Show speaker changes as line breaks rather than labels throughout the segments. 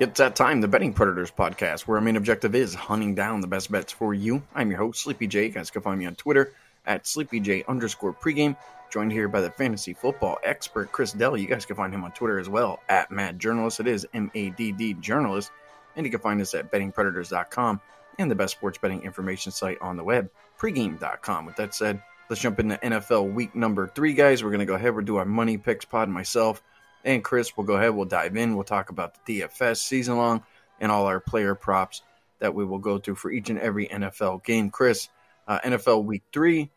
It's that time, the Betting Predators podcast, where our main objective is hunting down the best bets for you. I'm your host, Sleepy J. You guys can find me on Twitter at SleepyJ underscore pregame. Joined here by the fantasy football expert, Chris Dell. You guys can find him on Twitter as well, at Mad Journalist. It is M A D D Journalist. And you can find us at bettingpredators.com and the best sports betting information site on the web, pregame.com. With that said, let's jump into NFL week number three, guys. We're going to go ahead, we'll do our money picks pod myself and Chris will go ahead. We'll dive in. We'll talk about the DFS season long and all our player props that we will go through for each and every NFL game. Chris, uh, NFL Week Three,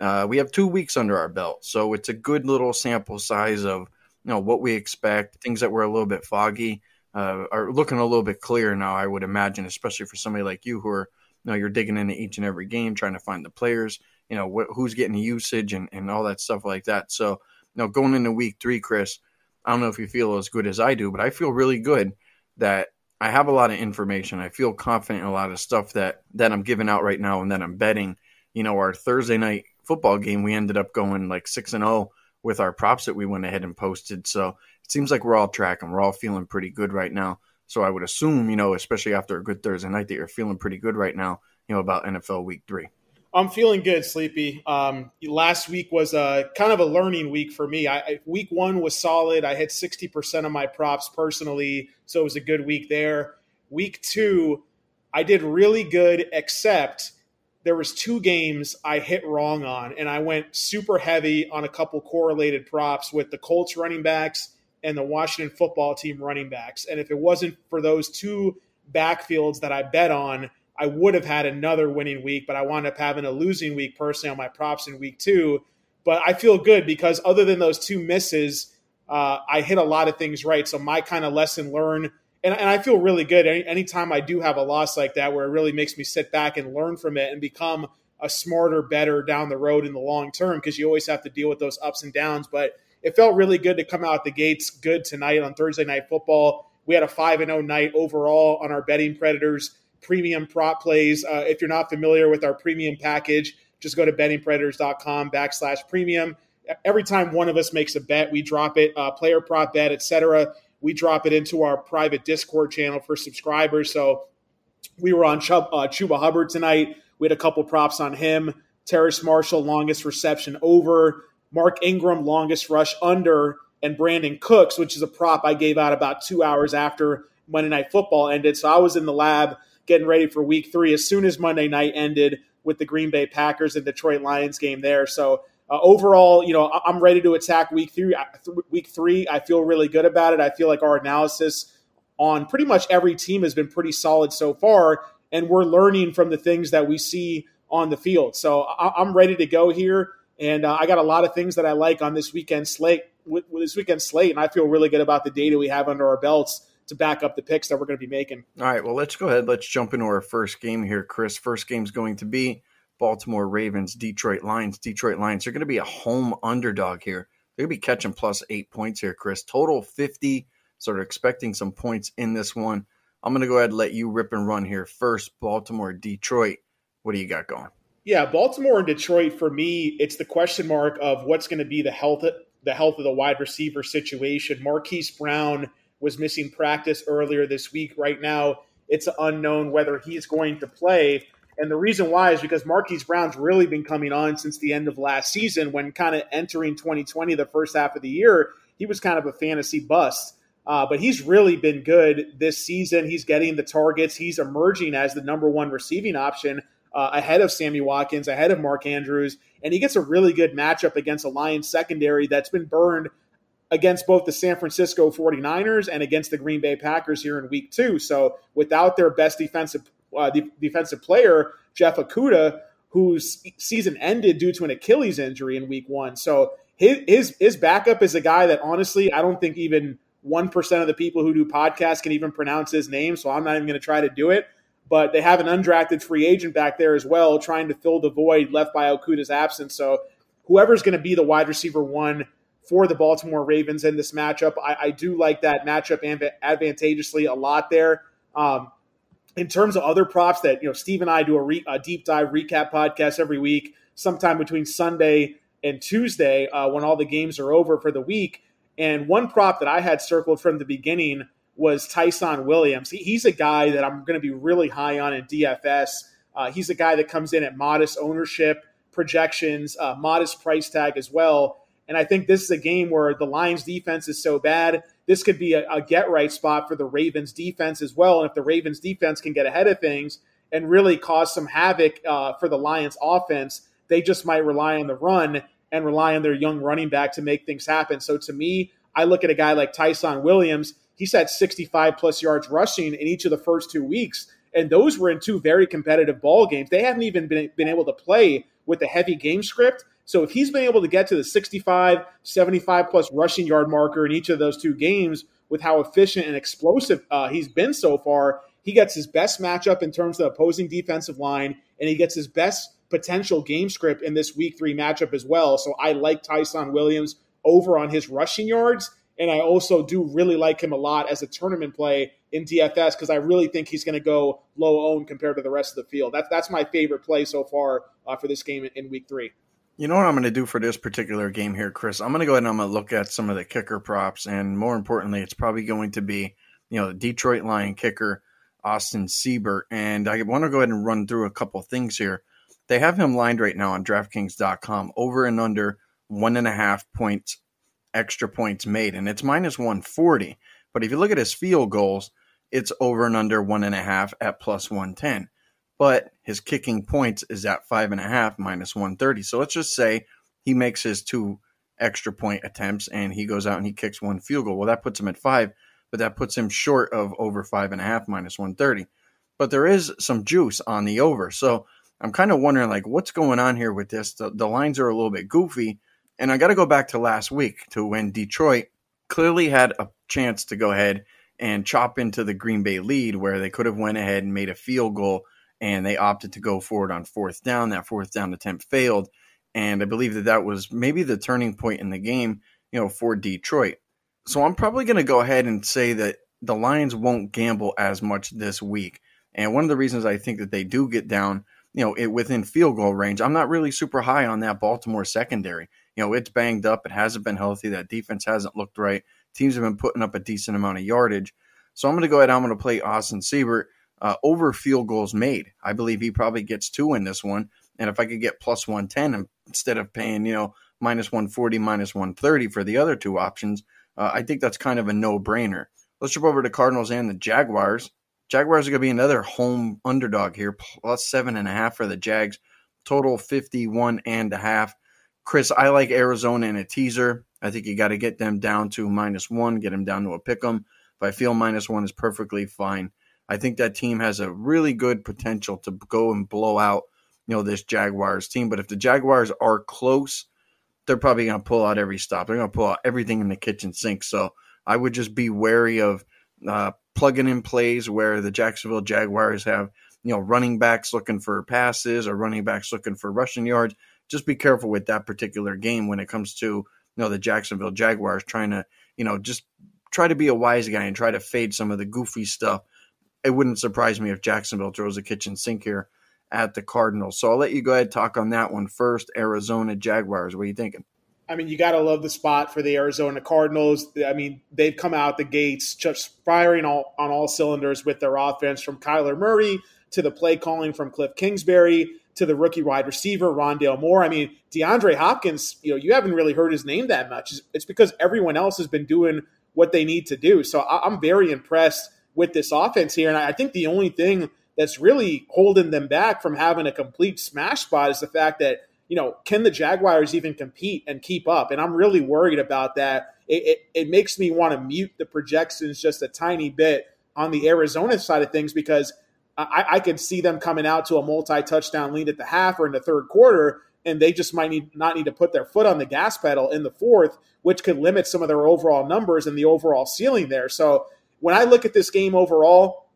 uh, we have two weeks under our belt, so it's a good little sample size of you know what we expect. Things that were a little bit foggy uh, are looking a little bit clearer now. I would imagine, especially for somebody like you who are you know you're digging into each and every game, trying to find the players, you know wh- who's getting the usage and, and all that stuff like that. So you know going into Week Three, Chris I don't know if you feel as good as I do, but I feel really good that I have a lot of information. I feel confident in a lot of stuff that that I'm giving out right now and that I'm betting. You know, our Thursday night football game, we ended up going like six and zero oh with our props that we went ahead and posted. So it seems like we're all tracking. We're all feeling pretty good right now. So I would assume, you know, especially after a good Thursday night, that you're feeling pretty good right now. You know about NFL Week Three.
I'm feeling good, Sleepy. Um, last week was a kind of a learning week for me. I, week one was solid. I hit 60% of my props personally, so it was a good week there. Week two, I did really good, except there was two games I hit wrong on, and I went super heavy on a couple correlated props with the Colts running backs and the Washington football team running backs. And if it wasn't for those two backfields that I bet on – I would have had another winning week, but I wound up having a losing week personally on my props in week two. But I feel good because other than those two misses, uh, I hit a lot of things right. So my kind of lesson learned, and, and I feel really good any, anytime I do have a loss like that, where it really makes me sit back and learn from it and become a smarter, better down the road in the long term because you always have to deal with those ups and downs. But it felt really good to come out the gates good tonight on Thursday Night Football. We had a 5 and 0 night overall on our betting predators premium prop plays. Uh, if you're not familiar with our premium package, just go to bettingpredators.com backslash premium. Every time one of us makes a bet, we drop it, uh, player prop bet, etc. We drop it into our private Discord channel for subscribers. So we were on Chuba, uh, Chuba Hubbard tonight. We had a couple props on him. Terrace Marshall, longest reception over. Mark Ingram, longest rush under. And Brandin Cooks, which is a prop I gave out about two hours after Monday Night Football ended. So I was in the lab getting ready for week three as soon as Monday night ended with the Green Bay Packers and Detroit Lions game there. So uh, overall, you know, I'm ready to attack week three. Week three, I feel really good about it. I feel like our analysis on pretty much every team has been pretty solid so far, and we're learning from the things that we see on the field. So I'm ready to go here, and uh, I got a lot of things that I like on this weekend slate. With, with this weekend slate, and I feel really good about the data we have under our belts to back up the picks that we're going to be making.
All right, well, let's go ahead. Let's jump into our first game here, Chris. First game is going to be Baltimore Ravens, Detroit Lions. Detroit Lions. They're going to be a home underdog here. They're going to be catching plus eight points here, Chris. Total 50. Sort of expecting some points in this one. I'm going to go ahead and let you rip and run here first. Baltimore, Detroit. What do you got going?
Yeah, Baltimore and Detroit for me, it's the question mark of what's going to be the health the health of the wide receiver situation. Marquise Brown was missing practice earlier this week. Right now, it's unknown whether he's going to play. And the reason why is because Marquise Brown's really been coming on since the end of last season when kind of entering 2020, the first half of the year, he was kind of a fantasy bust. Uh, but he's really been good this season. He's getting the targets. He's emerging as the number one receiving option uh, ahead of Sammy Watkins, ahead of Mark Andrews. And he gets a really good matchup against a Lions secondary that's been burned against both the San Francisco 49ers and against the Green Bay Packers here in week two. So without their best defensive uh, de- defensive player, Jeff Okudah, whose season ended due to an Achilles injury in week one. So his, his, his backup is a guy that honestly, I don't think even 1% of the people who do podcasts can even pronounce his name. So I'm not even going to try to do it. But they have an undrafted free agent back there as well, trying to fill the void left by Okudah's absence. So whoever's going to be the wide receiver one for the Baltimore Ravens in this matchup. I, I do like that matchup advantageously a lot there. Um, in terms of other props that you know, Steve and I do a, re, a, deep dive recap podcast every week, sometime between Sunday and Tuesday uh, when all the games are over for the week. And one prop that I had circled from the beginning was Ty'Son Williams. He, he's a guy that I'm going to be really high on in DFS. Uh, he's a guy that comes in at modest ownership projections, uh, modest price tag as well. And I think this is a game where the Lions defense is so bad. This could be a, a get right spot for the Ravens defense as well. And if the Ravens defense can get ahead of things and really cause some havoc uh, for the Lions offense, they just might rely on the run and rely on their young running back to make things happen. So to me, I look at a guy like Ty'Son Williams. He's had 65 plus yards rushing in each of the first two weeks. And those were in two very competitive ball games. They haven't even been, been able to play with a heavy game script. So if he's been able to get to the 65, 75 plus rushing yard marker in each of those two games with how efficient and explosive uh, he's been so far, he gets his best matchup in terms of opposing defensive line, and he gets his best potential game script in this week three matchup as well. So I like Ty'Son Williams over on his rushing yards. And I also do really like him a lot as a tournament play in DFS because I really think he's going to go low owned compared to the rest of the field. That's that's my favorite play so far uh, for this game in week three.
You know what I'm going to do for this particular game here, Chris? I'm going to go ahead and I'm going to look at some of the kicker props, and more importantly, it's probably going to be you know the Detroit Lion kicker Austin Seibert, and I want to go ahead and run through a couple things here. They have him lined right now on DraftKings.com over and under one and a half points extra points made, and it's minus 140. But if you look at his field goals, it's over and under one and a half at plus 110. But his kicking points is at five and a half minus 130. So let's just say he makes his two extra point attempts and he goes out and he kicks one field goal. Well, that puts him at five, but that puts him short of over five and a half minus 130. But there is some juice on the over. So I'm kind of wondering, like, what's going on here with this? The, the lines are a little bit goofy. And I got to go back to last week to when Detroit clearly had a chance to go ahead and chop into the Green Bay lead where they could have went ahead and made a field goal and they opted to go forward on fourth down. That fourth down attempt failed. And I believe that that was maybe the turning point in the game, you know, for Detroit. So I'm probably going to go ahead and say that the Lions won't gamble as much this week. And one of the reasons I think that they do get down, you know, it, within field goal range, I'm not really super high on that Baltimore secondary you know, it's banged up. It hasn't been healthy. That defense hasn't looked right. Teams have been putting up a decent amount of yardage. So I'm going to go ahead. I'm going to play Austin Seibert uh, over field goals made. I believe he probably gets two in this one. And if I could get plus 110 instead of paying, you know, minus 140, minus 130 for the other two options, uh, I think that's kind of a no brainer. Let's jump over to Cardinals and the Jaguars. Jaguars are going to be another home underdog here, plus seven and a half for the Jags. Total 51 and a half. Chris, I like Arizona in a teaser. I think you got to get them down to minus one, get them down to a pick 'em. If I feel minus one is perfectly fine. I think that team has a really good potential to go and blow out, you know, this Jaguars team. But if the Jaguars are close, they're probably going to pull out every stop. They're going to pull out everything in the kitchen sink. So I would just be wary of uh, plugging in plays where the Jacksonville Jaguars have, you know, running backs looking for passes or running backs looking for rushing yards just be careful with that particular game when it comes to you know the Jacksonville Jaguars trying to you know just try to be a wise guy and try to fade some of the goofy stuff. It wouldn't surprise me if Jacksonville throws a kitchen sink here at the Cardinals. So I'll let you go ahead talk on that one first. Arizona Jaguars. What are you thinking?
I mean, you got to love the spot for the Arizona Cardinals. I mean, they've come out the gates just firing all, on all cylinders with their offense from Kyler Murray to the play calling from Cliff Kingsbury to the rookie wide receiver Rondale Moore. I mean, DeAndre Hopkins, you know, you haven't really heard his name that much. It's because everyone else has been doing what they need to do. So I'm very impressed with this offense here, and I think the only thing that's really holding them back from having a complete smash spot is the fact that you know can the Jaguars even compete and keep up? And I'm really worried about that. It, it, it makes me want to mute the projections just a tiny bit on the Arizona side of things because I, I could see them coming out to a multi-touchdown lead at the half or in the third quarter, and they just might need not need to put their foot on the gas pedal in the fourth, which could limit some of their overall numbers and the overall ceiling there. So when I look at this game overall,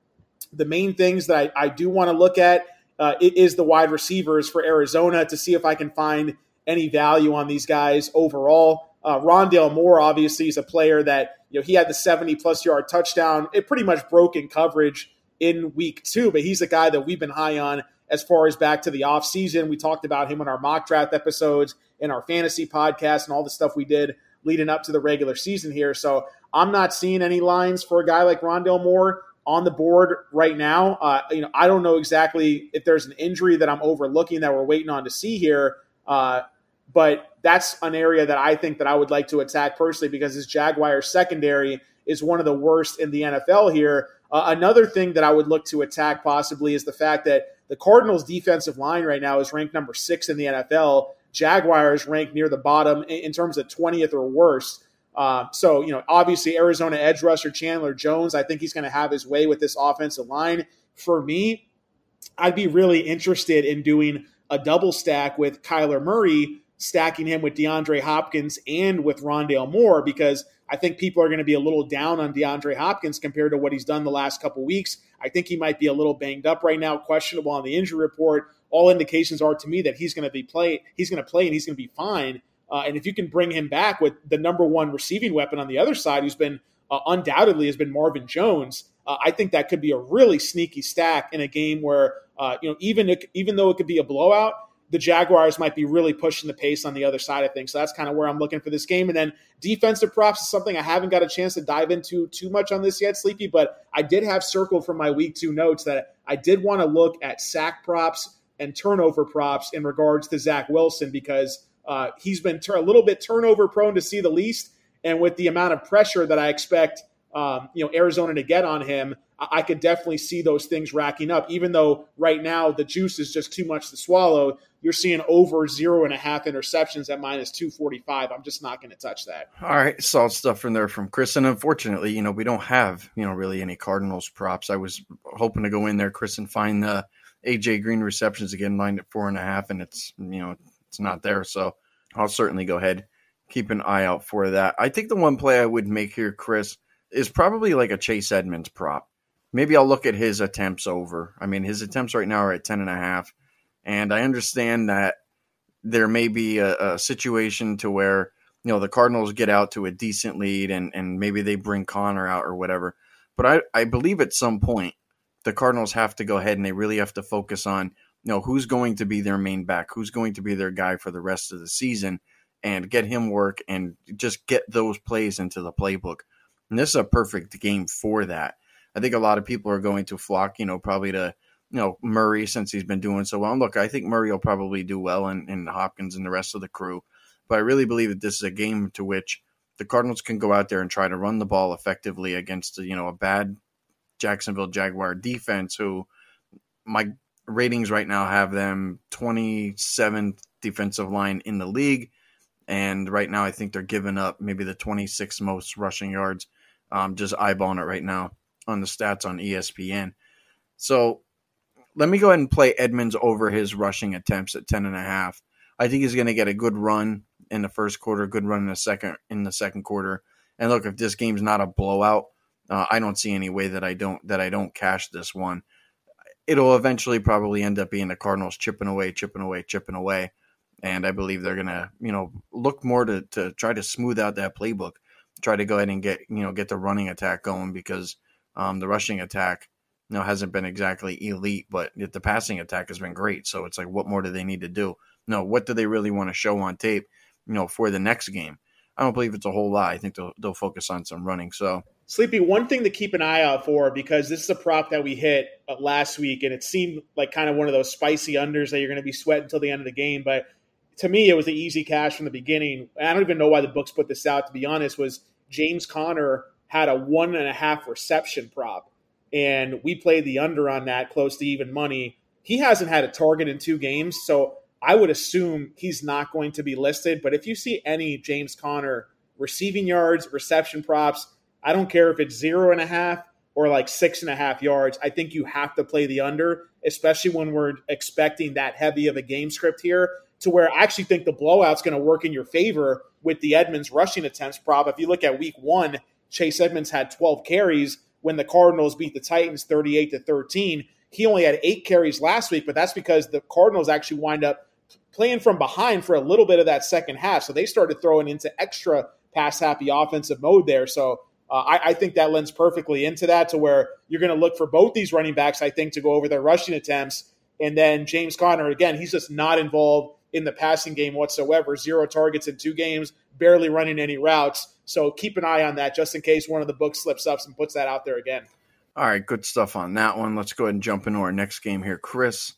the main things that I, I do want to look at uh, is the wide receivers for Arizona to see if I can find any value on these guys overall. Uh, Rondale Moore obviously is a player that you know he had the 70 plus yard touchdown. It pretty much broke in coverage in week two, but he's a guy that we've been high on as far as back to the offseason. We talked about him in our mock draft episodes, in our fantasy podcast, and all the stuff we did leading up to the regular season here. So I'm not seeing any lines for a guy like Rondale Moore on the board right now. Uh, you know, I don't know exactly if there's an injury that I'm overlooking that we're waiting on to see here. Uh, but that's an area that I think that I would like to attack personally because this Jaguars secondary is one of the worst in the NFL here. Uh, another thing that I would look to attack possibly is the fact that the Cardinals' defensive line right now is ranked number six in the NFL. Jaguars ranked near the bottom in terms of 20th or worse. Uh, so, you know, obviously Arizona edge rusher Chandler Jones, I think he's going to have his way with this offensive line. For me, I'd be really interested in doing a double stack with Kyler Murray, stacking him with DeAndre Hopkins and with Rondale Moore, because I think people are going to be a little down on DeAndre Hopkins compared to what he's done the last couple weeks. I think he might be a little banged up right now, questionable on the injury report. All indications are to me that he's going to be play. He's going to play and he's going to be fine. Uh, and if you can bring him back with the number one receiving weapon on the other side, who's been uh, undoubtedly has been Marvin Jones, uh, I think that could be a really sneaky stack in a game where uh, you know even even though it could be a blowout, the Jaguars might be really pushing the pace on the other side of things. So that's kind of where I'm looking for this game. And then defensive props is something I haven't got a chance to dive into too much on this yet, Sleepy, but I did have circled from my week two notes that I did want to look at sack props and turnover props in regards to Zach Wilson because uh, he's been a little bit turnover prone to see the least. And with the amount of pressure that I expect, um, you know, Arizona to get on him, I could definitely see those things racking up. Even though right now the juice is just too much to swallow, you're seeing over zero and a half interceptions at minus 245. I'm just not going to touch that.
All right. Solid stuff from there from Chris. And unfortunately, you know, we don't have, you know, really any Cardinals props. I was hoping to go in there, Chris, and find the AJ Green receptions again, lined at four and a half, and it's, you know, it's not there. So I'll certainly go ahead, keep an eye out for that. I think the one play I would make here, Chris, is probably like a Chase Edmonds prop maybe I'll look at his attempts over. I mean, his attempts right now are at 10 and a half. And I understand that there may be a, a situation to where, you know, the Cardinals get out to a decent lead and, and maybe they bring Conner out or whatever. But I, I believe at some point the Cardinals have to go ahead and they really have to focus on, know, who's going to be their main back, who's going to be their guy for the rest of the season and get him work and just get those plays into the playbook. And this is a perfect game for that. I think a lot of people are going to flock, you know, probably to, you know, Murray since he's been doing so well. And look, I think Murray will probably do well and, and Hopkins and the rest of the crew. But I really believe that this is a game to which the Cardinals can go out there and try to run the ball effectively against, you know, a bad Jacksonville Jaguar defense who my ratings right now have them 27th defensive line in the league. And right now, I think they're giving up maybe the 26th most rushing yards. Um, just eyeballing it right now on the stats on ESPN. So let me go ahead and play Edmonds over his rushing attempts at 10 and a half. I think he's going to get a good run in the first quarter, good run in the second in the second quarter. And look, if this game's not a blowout, uh, I don't see any way that I don't that I don't cash this one. It'll eventually probably end up being the Cardinals chipping away, chipping away, chipping away, and I believe they're gonna you know look more to to try to smooth out that playbook, try to go ahead and get you know get the running attack going because um, the rushing attack, you know, hasn't been exactly elite, but the passing attack has been great. So it's like, what more do they need to do? No, what do they really want to show on tape, you know, for the next game? I don't believe it's a whole lot. I think they'll, they'll focus on some running. So,
Sleepy, one thing to keep an eye out for because this is a prop that we hit uh, last week, and it seemed like kind of one of those spicy unders that you're going to be sweating until the end of the game. But to me, it was the easy cash from the beginning. I don't even know why the books put this out. To be honest, was James Conner had a one and a half reception prop, and we played the under on that close to even money. He hasn't had a target in two games, so I would assume he's not going to be listed. But if you see any James Conner receiving yards, reception props, I don't care if it's zero and a half or like six and a half yards. I think you have to play the under, especially when we're expecting that heavy of a game script here. To where I actually think the blowout's going to work in your favor with the Edmonds rushing attempts prop. If you look at week one, Chase Edmonds had 12 carries when the Cardinals beat the Titans 38 to 13. He only had eight carries last week, but that's because the Cardinals actually wind up playing from behind for a little bit of that second half. So they started throwing into extra pass happy offensive mode there. So uh, I, I, think that lends perfectly into that to where you're going to look for both these running backs, I think, to go over their rushing attempts. And then James Conner, again, he's just not involved in the passing game whatsoever. Zero targets in two games, barely running any routes. So keep an eye on that just in case one of the books slips up and puts that out there again.
All right, good stuff on that one. Let's go ahead and jump into our next game here, Chris.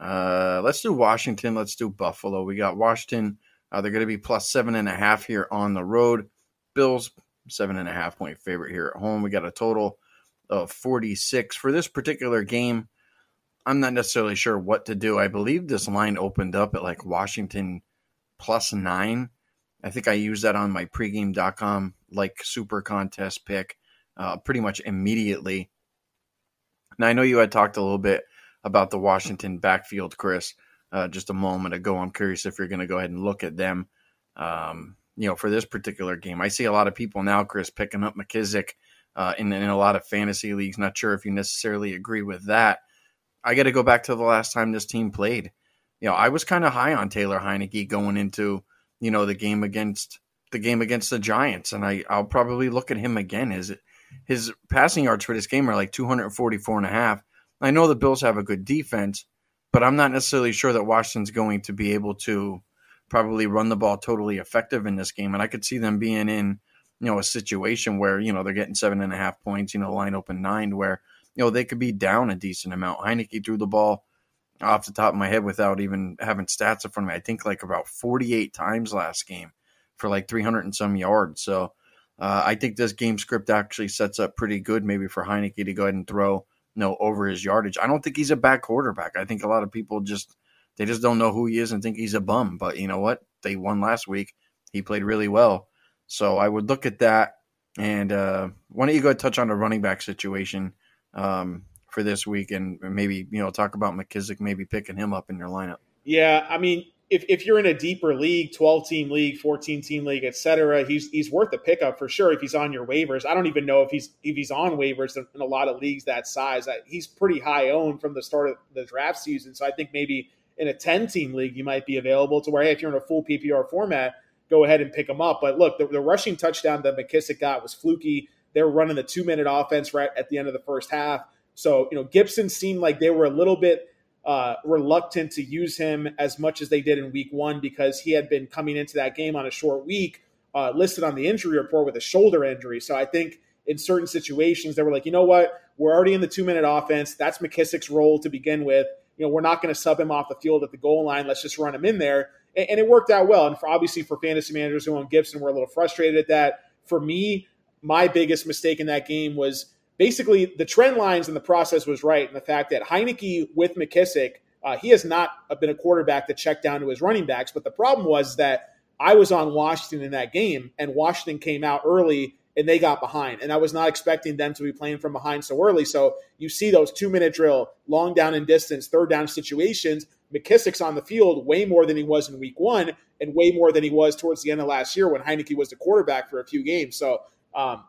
Uh, let's do Washington. Let's do Buffalo. We got Washington. Uh, they're going to be plus seven and a half here on the road. Bills seven and a half point favorite here at home. We got a total of 46 for this particular game. I'm not necessarily sure what to do. I believe this line opened up at like Washington plus nine. I think I used that on my pregame.com like super contest pick uh, pretty much immediately. Now, I know you had talked a little bit about the Washington backfield, Chris, uh, just a moment ago. I'm curious if you're going to go ahead and look at them. Um, you know, for this particular game, I see a lot of people now, Chris, picking up McKissic uh, in, in a lot of fantasy leagues. Not sure if you necessarily agree with that. I got to go back to the last time this team played. You know, I was kind of high on Taylor Heinicke going into you know the game against the game against the Giants, and I I'll probably look at him again. Is it his passing yards for this game are like 244 and a half. I know the Bills have a good defense, but I'm not necessarily sure that Washington's going to be able to probably run the ball totally effective in this game. And I could see them being in, you know, a situation where, you know, they're getting seven and a half points, you know, line open nine, where, you know, they could be down a decent amount. Heinicke threw the ball off the top of my head without even having stats in front of me. I think like about 48 times last game for like 300 and some yards. So uh, I think this game script actually sets up pretty good, maybe for Heinicke to go ahead and throw you know over his yardage. I don't think he's a bad quarterback. I think a lot of people just they just don't know who he is and think he's a bum. But you know what? They won last week. He played really well. So I would look at that. And uh, why don't you go touch on the running back situation um, for this week and maybe you know talk about McKissic maybe picking him up in your lineup?
Yeah, I mean if, if you're in a deeper league, 12 team league, 14 team league, etc., he's he's worth a pickup for sure if he's on your waivers. I don't even know if he's if he's on waivers in a lot of leagues that size. He's pretty high owned from the start of the draft season, so I think maybe in a 10 team league you might be available to where hey, if you're in a full PPR format, go ahead and pick him up. But look, the, the rushing touchdown that McKissic got was fluky. They were running the two minute offense right at the end of the first half. So, you know, Gibson seemed like they were a little bit uh, reluctant to use him as much as they did in week one because he had been coming into that game on a short week, uh, listed on the injury report with a shoulder injury. So I think in certain situations they were like, you know what, we're already in the two minute offense. That's McKissic's role to begin with. You know, we're not going to sub him off the field at the goal line. Let's just run him in there. And, and it worked out well. And for, obviously for fantasy managers who own Gibson, we're a little frustrated at that. For me, my biggest mistake in that game was basically the trend lines and the process was right. And the fact that Heinicke with McKissic, uh, he has not been a quarterback that checked down to his running backs. But the problem was that I was on Washington in that game, and Washington came out early and they got behind. And I was not expecting them to be playing from behind so early. So you see those two minute drill, long down and distance, third down situations. McKissic's on the field way more than he was in week one and way more than he was towards the end of last year when Heinicke was the quarterback for a few games. So um,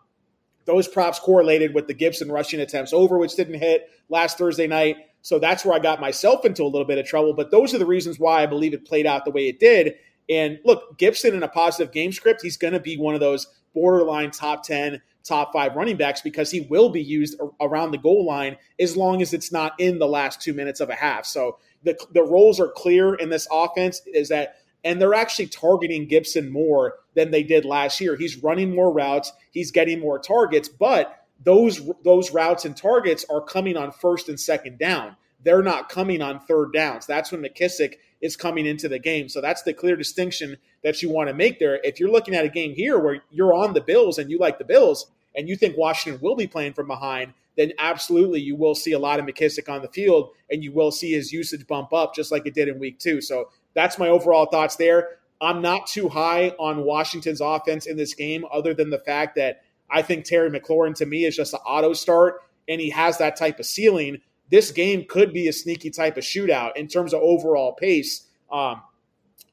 those props correlated with the Gibson rushing attempts over, which didn't hit last Thursday night. So that's where I got myself into a little bit of trouble. But those are the reasons why I believe it played out the way it did. And look, Gibson in a positive game script, he's going to be one of those borderline top 10, top five running backs because he will be used around the goal line as long as it's not in the last two minutes of a half. So the, the roles are clear in this offense is that and they're actually targeting Gibson more than they did last year. He's running more routes, he's getting more targets, but those those routes and targets are coming on first and second down. They're not coming on third downs. That's when McKissic is coming into the game. So that's the clear distinction that you want to make there. If you're looking at a game here where you're on the Bills and you like the Bills and you think Washington will be playing from behind, then absolutely you will see a lot of McKissic on the field and you will see his usage bump up just like it did in week two. So that's my overall thoughts there. I'm not too high on Washington's offense in this game, other than the fact that I think Terry McLaurin to me is just an auto start, and he has that type of ceiling. This game could be a sneaky type of shootout in terms of overall pace. Um,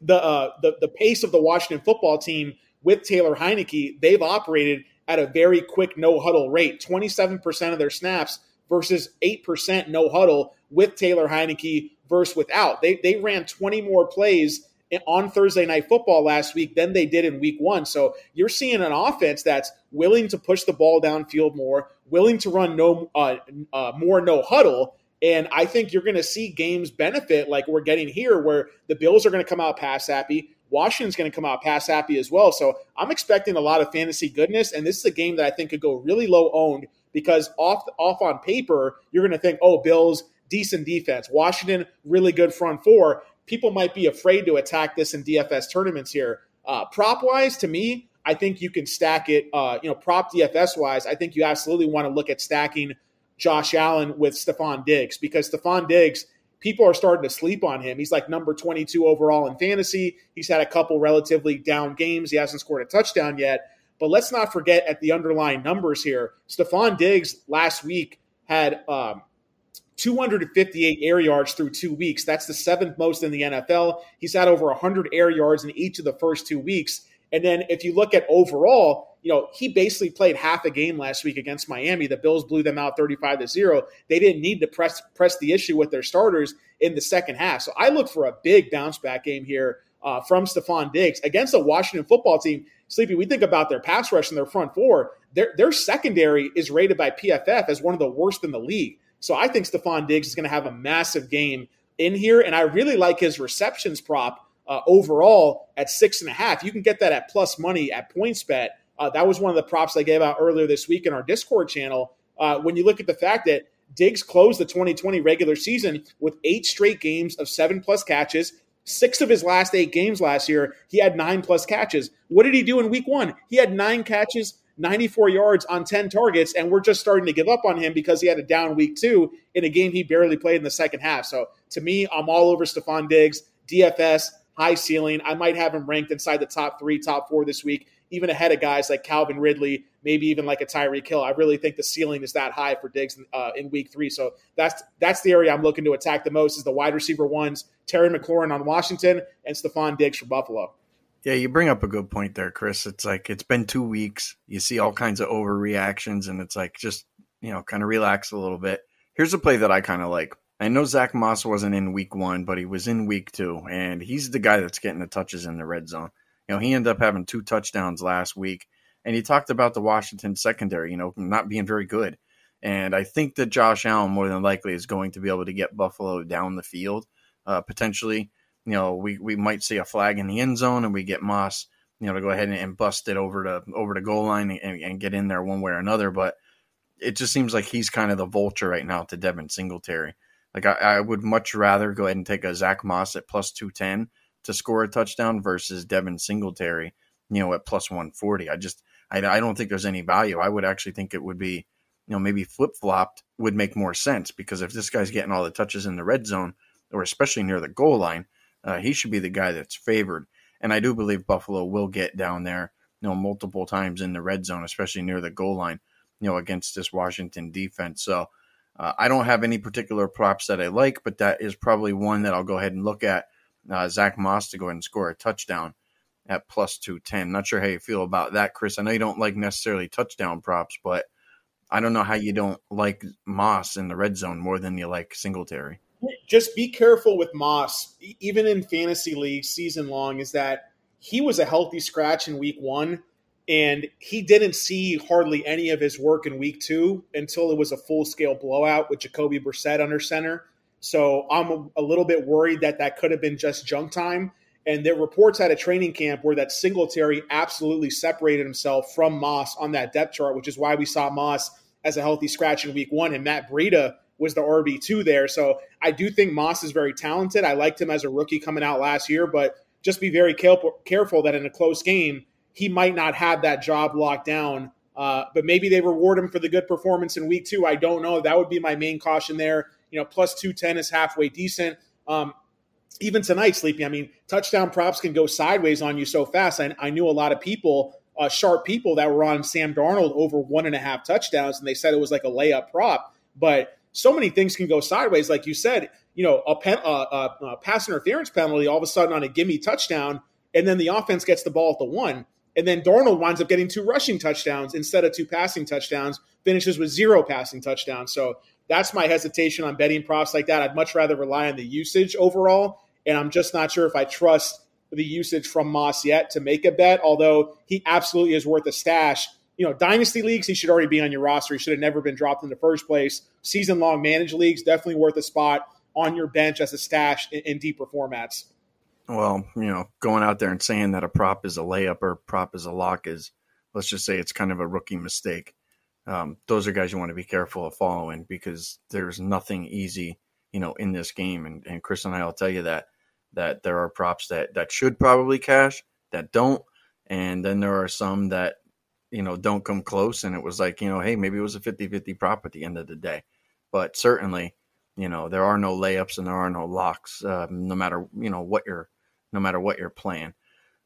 the, uh, the the pace of the Washington football team with Taylor Heinicke, they've operated at a very quick no huddle rate, 27% of their snaps versus 8% no huddle with Taylor Heinicke versus without. They they ran 20 more plays on Thursday night football last week than they did in week one. So you're seeing an offense that's willing to push the ball downfield more, willing to run no uh, uh, more no huddle, And I think you're going to see games benefit like we're getting here, where the Bills are going to come out pass happy. Washington's going to come out pass happy as well. So I'm expecting a lot of fantasy goodness. And this is a game that I think could go really low owned because off off on paper, you're going to think, oh, Bills, decent defense. Washington, really good front four. People might be afraid to attack this in DFS tournaments here. Uh, prop wise, to me, I think you can stack it. Uh, you know, prop DFS wise, I think you absolutely want to look at stacking Josh Allen with Stefon Diggs because Stefon Diggs, people are starting to sleep on him. He's like number 22 overall in fantasy. He's had a couple relatively down games. He hasn't scored a touchdown yet. But let's not forget at the underlying numbers here. Stefon Diggs last week had um, 258 air yards through two weeks. That's the seventh most in the NFL. He's had over 100 air yards in each of the first two weeks. And then if you look at overall, you know, he basically played half a game last week against Miami. The Bills blew them out 35 to 0. They didn't need to press press the issue with their starters in the second half. So I look for a big bounce back game here uh, from Stefon Diggs against the Washington football team. Sleepy, we think about their pass rush and their front four. Their, their secondary is rated by PFF as one of the worst in the league. So I think Stefon Diggs is going to have a massive game in here. And I really like his receptions prop uh, overall at six and a half. You can get that at plus money at PointsBet. Uh, that was one of the props I gave out earlier this week in our Discord channel. Uh, when you look at the fact that Diggs closed the 2020 regular season with eight straight games of seven plus catches. Six of his last eight games last year, he had nine plus catches. What did he do in week one? He had nine catches, 94 yards on 10 targets, and we're just starting to give up on him because he had a down week two in a game he barely played in the second half. So to me, I'm all over Stefon Diggs, DFS, high ceiling. I might have him ranked inside the top three, top four this week, even ahead of guys like Calvin Ridley, maybe even like a Tyreek Hill. I really think the ceiling is that high for Diggs uh, in week three. So that's that's the area I'm looking to attack the most is the wide receiver ones, Terry McLaurin on Washington and Stefon Diggs for Buffalo.
Yeah, you bring up a good point there, Chris. It's like it's been two weeks. You see all kinds of overreactions, and it's like just you know, kind of relax a little bit. Here's a play that I kind of like. I know Zack Moss wasn't in week one, but he was in week two, and he's the guy that's getting the touches in the red zone. You know, he ended up having two touchdowns last week, and he talked about the Washington secondary, you know, not being very good. And I think that Josh Allen more than likely is going to be able to get Buffalo down the field. Uh, potentially, you know, we, we might see a flag in the end zone, and we get Moss, you know, to go ahead and, and bust it over to over to goal line and, and get in there one way or another. But it just seems like he's kind of the vulture right now to Devin Singletary. Like I, I, would much rather go ahead and take a Zack Moss at plus two ten to score a touchdown versus Devin Singletary, you know, at plus one forty. I just I, I don't think there's any value. I would actually think it would be, you know, maybe flip flopped would make more sense because if this guy's getting all the touches in the red zone or especially near the goal line, uh, he should be the guy that's favored. And I do believe Buffalo will get down there, you know, multiple times in the red zone, especially near the goal line, you know, against this Washington defense. So uh, I don't have any particular props that I like, but that is probably one that I'll go ahead and look at. Uh, Zack Moss to go ahead and score a touchdown at plus 210. Not sure how you feel about that, Chris. I know you don't like necessarily touchdown props, but I don't know how you don't like Moss in the red zone more than you like Singletary.
Just be careful with Moss, even in fantasy leagues season long, is that he was a healthy scratch in week one and he didn't see hardly any of his work in week two until it was a full scale blowout with Jacoby Brissett under center. So I'm a, little bit worried that that could have been just junk time. And there reports at a training camp where that Singletary absolutely separated himself from Moss on that depth chart, which is why we saw Moss as a healthy scratch in week one. And Matt Breida was the RB2 there. So I do think Moss is very talented. I liked him as a rookie coming out last year, but just be very careful that in a close game, he might not have that job locked down. Uh, but maybe they reward him for the good performance in week two. I don't know. That would be my main caution there. You know, plus 210 is halfway decent. Um, even tonight, Sleepy, I mean, touchdown props can go sideways on you so fast. I, I knew a lot of people, uh, sharp people, that were on Sam Darnold over one and a half touchdowns, and they said it was like a layup prop. But so many things can go sideways. Like you said, you know, a, pen, uh, uh, uh pass interference penalty all of a sudden on a gimme touchdown, and then the offense gets the ball at the one and then Darnold winds up getting two rushing touchdowns instead of two passing touchdowns, finishes with zero passing touchdowns. So that's my hesitation on betting props like that. I'd much rather rely on the usage overall. And I'm just not sure if I trust the usage from Moss yet to make a bet, although he absolutely is worth a stash you know, dynasty leagues, he should already be on your roster. He should have never been dropped in the first place. Season long managed leagues, definitely worth a spot on your bench as a stash in, in deeper formats.
Well, you know, going out there and saying that a prop is a layup or prop is a lock is, let's just say, it's kind of a rookie mistake. Um, those are guys you want to be careful of following because there's nothing easy, you know, in this game. And, and Chris and I will tell you that that there are props that that should probably cash that don't, and then there are some that you know don't come close. And it was like you know, hey, maybe it was a 50-50 prop at the end of the day, but certainly, you know, there are no layups and there are no locks, uh, no matter you know what you're no matter what you're playing.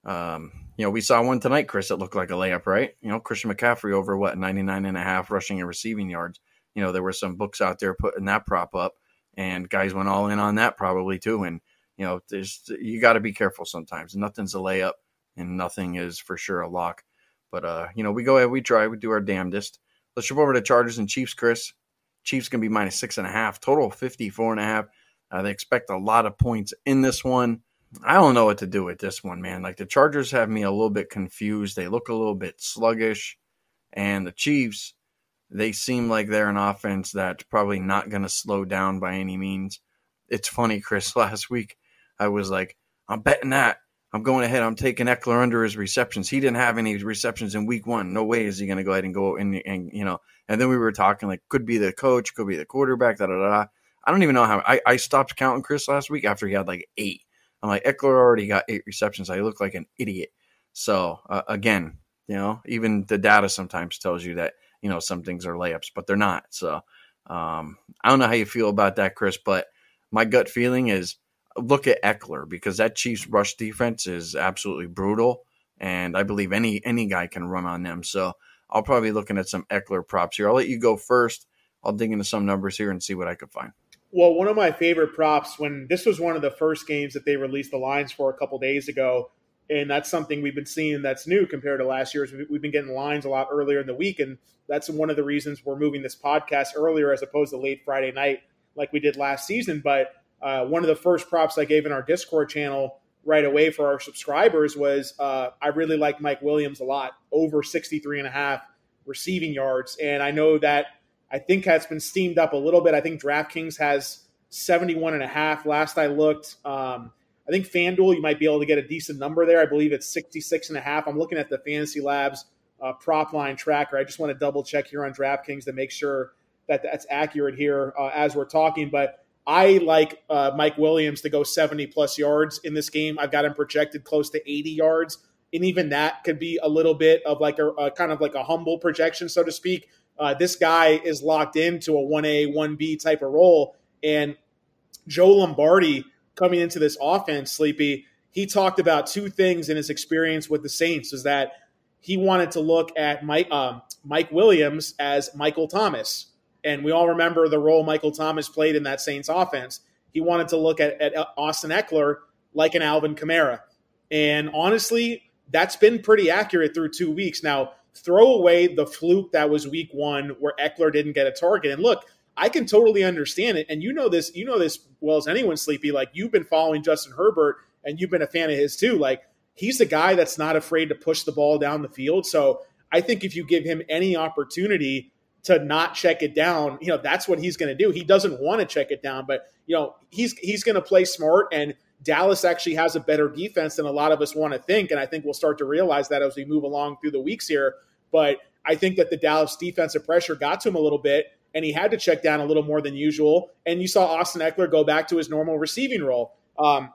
Um, you know, we saw one tonight, Chris, that looked like a layup, right? You know, Christian McCaffrey over what, 99 and a half rushing and receiving yards. You know, there were some books out there putting that prop up, and guys went all in on that probably too. And, you know, there's, you got to be careful sometimes. Nothing's a layup, and nothing is for sure a lock. But, uh, you know, we go ahead, we try, we do our damnedest. Let's jump over to Chargers and Chiefs, Chris. Chiefs going to be minus six and a half, total 54 and a half. Uh, they expect a lot of points in this one. I don't know what to do with this one, man. Like the Chargers have me a little bit confused. They look a little bit sluggish, and the Chiefs, they seem like they're an offense that's probably not going to slow down by any means. It's funny, Chris. Last week, I was like, I'm betting that. I'm going ahead. I'm taking Ekeler under his receptions. He didn't have any receptions in week one. No way is he going to go ahead and go and, and you know. And then we were talking like, could be the coach, could be the quarterback. Da da da. I don't even know how. I, I stopped counting Chris last week after he had like eight. I'm like, Ekeler already got eight receptions. I look like an idiot. So uh, again, you know, even the data sometimes tells you that you know some things are layups, but they're not. So um, I don't know how you feel about that, Chris, but my gut feeling is look at Ekeler because that Chiefs rush defense is absolutely brutal, and I believe any any guy can run on them. So I'll probably be looking at some Ekeler props here. I'll let you go first. I'll dig into some numbers here and see what I could find.
Well, one of my favorite props when this was one of the first games that they released the lines for a couple days ago, and that's something we've been seeing that's new compared to last year's. We've been getting lines a lot earlier in the week, and that's one of the reasons we're moving this podcast earlier as opposed to late Friday night like we did last season. But uh, one of the first props I gave in our Discord channel right away for our subscribers was uh, I really like Mike Williams a lot, over 63 and a half receiving yards. And I know that I think has been steamed up a little bit. I think DraftKings has 71 and a half last I looked. Um, I think FanDuel, you might be able to get a decent number there. I believe it's 66 and a half. I'm looking at the Fantasy Labs uh, prop line tracker. I just want to double check here on DraftKings to make sure that that's accurate here uh, as we're talking. But I like uh, Mike Williams to go 70 plus yards in this game. I've got him projected close to 80 yards. And even that could be a little bit of like a, a kind of like a humble projection, so to speak. Uh, this guy is locked into a 1A, 1B type of role. And Joe Lombardi coming into this offense, Sleepy, he talked about two things in his experience with the Saints is that he wanted to look at Mike, um, Mike Williams as Michael Thomas. And we all remember the role Michael Thomas played in that Saints offense. He wanted to look at, at Austin Ekeler like an Alvin Kamara. And honestly, that's been pretty accurate through two weeks. Now, throw away the fluke that was week one where Ekeler didn't get a target. And look, I can totally understand it. And you know this, you know this well as anyone, Sleepy. Like you've been following Justin Herbert and you've been a fan of his too. Like he's a guy that's not afraid to push the ball down the field. So I think if you give him any opportunity to not check it down, you know, that's what he's going to do. He doesn't want to check it down, but you know, he's he's going to play smart and Dallas actually has a better defense than a lot of us want to think. And I think we'll start to realize that as we move along through the weeks here. But I think that the Dallas defensive pressure got to him a little bit, and he had to check down a little more than usual. And you saw Austin Ekeler go back to his normal receiving role. Um,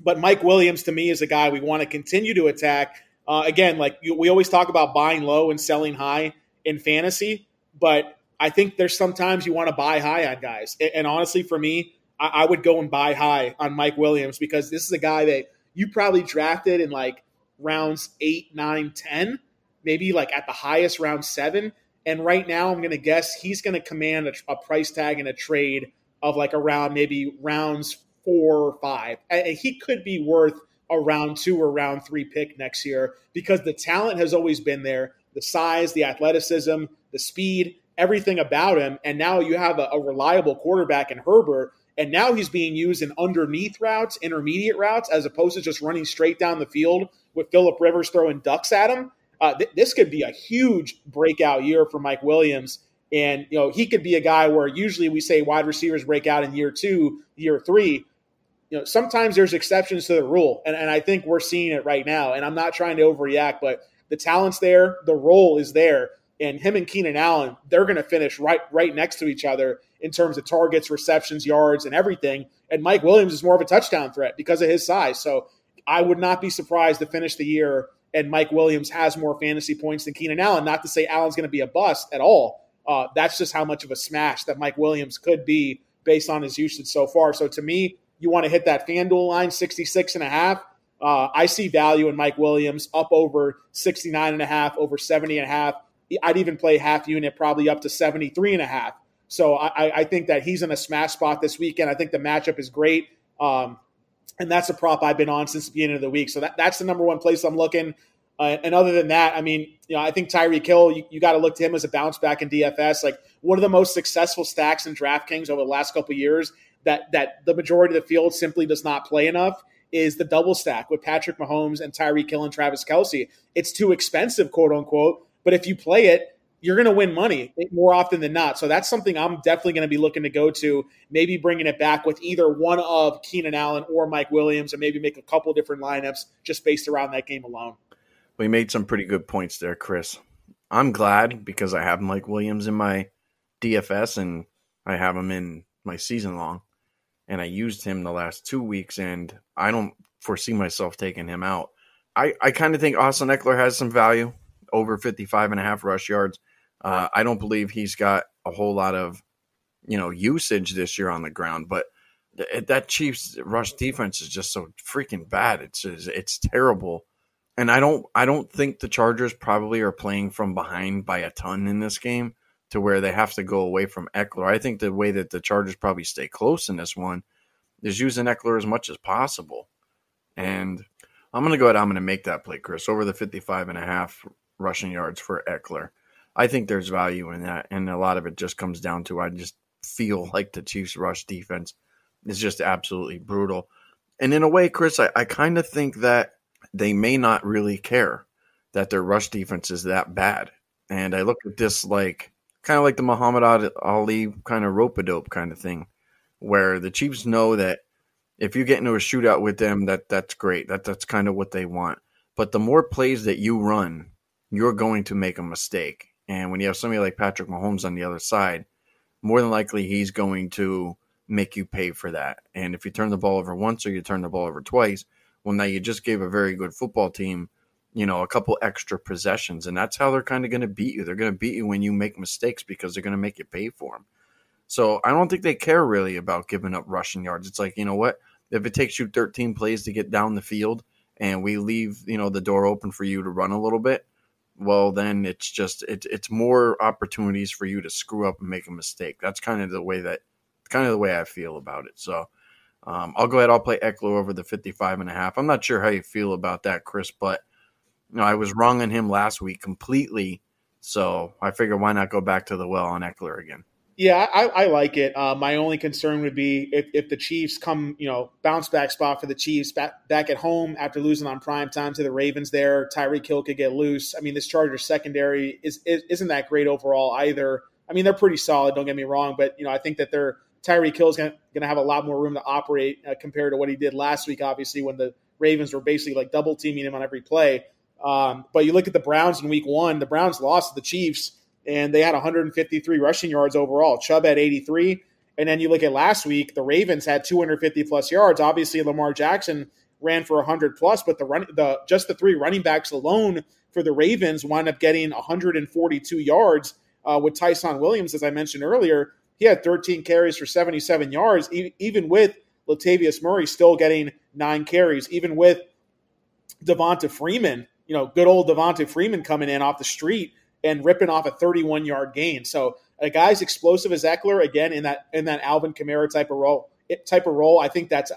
but Mike Williams, to me, is a guy we want to continue to attack. Uh, again, like we always talk about buying low and selling high in fantasy, but I think there's sometimes you want to buy high on guys. And, and honestly, for me, I, I would go and buy high on Mike Williams because this is a guy that you probably drafted in like rounds eight, nine, ten, maybe like at the highest round seven. And right now, I'm going to guess he's going to command a, a, price tag in a trade of like around maybe rounds four or five. And he could be worth a round two or round three pick next year because the talent has always been there the size, the athleticism, the speed, everything about him. And now you have a, a reliable quarterback in Herbert and now he's being used in underneath routes, intermediate routes, as opposed to just running straight down the field with Philip Rivers throwing ducks at him. uh, th- this could be a huge breakout year for Mike Williams. And, you know, he could be a guy where usually we say wide receivers break out in year two, year three. You know, sometimes there's exceptions to the rule. And, and I think we're seeing it right now. And I'm not trying to overreact, but the talent's there, the role is there. And him and Keenan Allen, they're going to finish right right next to each other in terms of targets, receptions, yards, and everything. And Mike Williams is more of a touchdown threat because of his size. So I would not be surprised to finish the year and Mike Williams has more fantasy points than Keenan Allen. Not to say Allen's going to be a bust at all. Uh, that's just how much of a smash that Mike Williams could be based on his usage so far. So to me, you want to hit that FanDuel line, 66 and a half. Uh, I see value in Mike Williams up over 69 and a half, over 70 and a half. I'd even play half unit, probably up to 73 and a half. So I, I think that he's in a smash spot this weekend. I think the matchup is great. Um, and that's a prop I've been on since the beginning of the week. So that, that's the number one place I'm looking. Uh, and other than that, I mean, you know, I think Tyreek Hill, you, you got to look to him as a bounce back in DFS. Like one of the most successful stacks in DraftKings over the last couple years that that the majority of the field simply does not play enough is the double stack with Patrick Mahomes and Tyreek Hill and Travis Kelce. It's too expensive, quote unquote. But if you play it, you're going to win money more often than not. So that's something I'm definitely going to be looking to go to. Maybe bringing it back with either one of Keenan Allen or Mike Williams, and maybe make a couple different lineups just based around that game alone.
We made some pretty good points there, Chris. I'm glad because I have Mike Williams in my DFS and I have him in my season long, and I used him the last two weeks, and I don't foresee myself taking him out. I, I kind of think Austin Ekeler has some value over 55 and a half rush yards. Uh, I don't believe he's got a whole lot of, you know, usage this year on the ground, but th- that Chiefs rush defense is just so freaking bad. It's it's terrible, and I don't I don't think the Chargers probably are playing from behind by a ton in this game to where they have to go away from Ekeler. I think the way that the Chargers probably stay close in this one is using Ekeler as much as possible, and I'm going to go ahead. I'm going to make that play, Chris, over the 55 and a half rushing yards for Ekeler. I think there's value in that, and a lot of it just comes down to I just feel like the Chiefs' rush defense is just absolutely brutal. And in a way, Chris, I, I kind of think that they may not really care that their rush defense is that bad. And I look at this like kind of like the Muhammad Ali kind of rope a dope kind of thing, where the Chiefs know that if you get into a shootout with them, that that's great. That that's kind of what they want. But the more plays that you run, you're going to make a mistake. And when you have somebody like Patrick Mahomes on the other side, more than likely he's going to make you pay for that. And if you turn the ball over once or you turn the ball over twice, well, now you just gave a very good football team, you know, a couple extra possessions. And that's how they're kind of going to beat you. They're going to beat you when you make mistakes because they're going to make you pay for them. So I don't think they care really about giving up rushing yards. It's like, you know what? If it takes you 13 plays to get down the field and we leave, you know, the door open for you to run a little bit, well then it's just it, it's more opportunities for you to screw up and make a mistake. That's kind of the way that kind of the way i feel about it. So um, i'll go ahead i'll play ekeler over the 55 and a half. I'm not sure how you feel about that chris but you know i was wrong on him last week completely. So i figure why not go back to the well on ekeler again
yeah, I, I like it. Uh, my only concern would be if, if the Chiefs come, you know, bounce back spot for the Chiefs back, back at home after losing on prime time to the Ravens there. Tyreek Hill could get loose. I mean, this Chargers secondary is, is not that great overall either. I mean, they're pretty solid. Don't get me wrong, but you know, I think that they're Tyreek Hill is going to have a lot more room to operate uh, compared to what he did last week. Obviously, when the Ravens were basically like double teaming him on every play. Um, but you look at the Browns in Week One. The Browns lost to the Chiefs and they had 153 rushing yards overall. Chubb had 83. And then you look at last week, the Ravens had 250 plus yards. Obviously, Lamar Jackson ran for 100 plus, but the run the just the three running backs alone for the Ravens wound up getting 142 yards. Uh, with Ty'Son Williams, as I mentioned earlier, he had 13 carries for 77 yards, e- even with Latavius Murray still getting nine carries, even with Devonta Freeman, you know, good old Devonta Freeman coming in off the street and ripping off a 31 yard gain. So a guy's explosive as Ekeler again in that in that Alvin Kamara type of role type of role. I think that's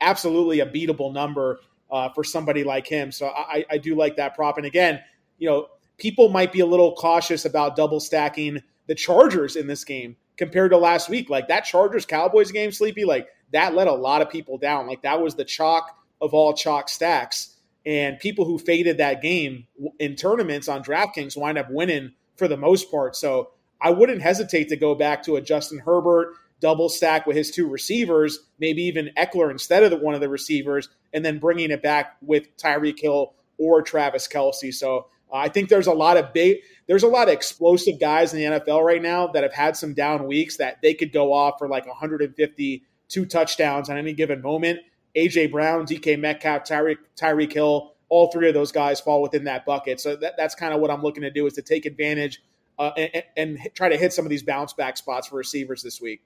absolutely a beatable number uh, for somebody like him. So I, I do like that prop. And again, you know, people might be a little cautious about double stacking the Chargers in this game compared to last week. Like that Chargers Cowboys game, Sleepy, like that let a lot of people down. Like that was the chalk of all chalk stacks. And people who faded that game in tournaments on DraftKings wind up winning for the most part. So I wouldn't hesitate to go back to a Justin Herbert double stack with his two receivers, maybe even Ekeler instead of the, one of the receivers, and then bringing it back with Tyreek Hill or Travis Kelce. So uh, I think there's a lot of big, there's a lot of explosive guys in the NFL right now that have had some down weeks that they could go off for like 150 two touchdowns on any given moment. AJ Brown, DK Metcalf, Tyreek Tyreek Hill, all three of those guys fall within that bucket. So that, that's kind of what I'm looking to do is to take advantage uh, and, and, try to hit some of these bounce back spots for receivers this week.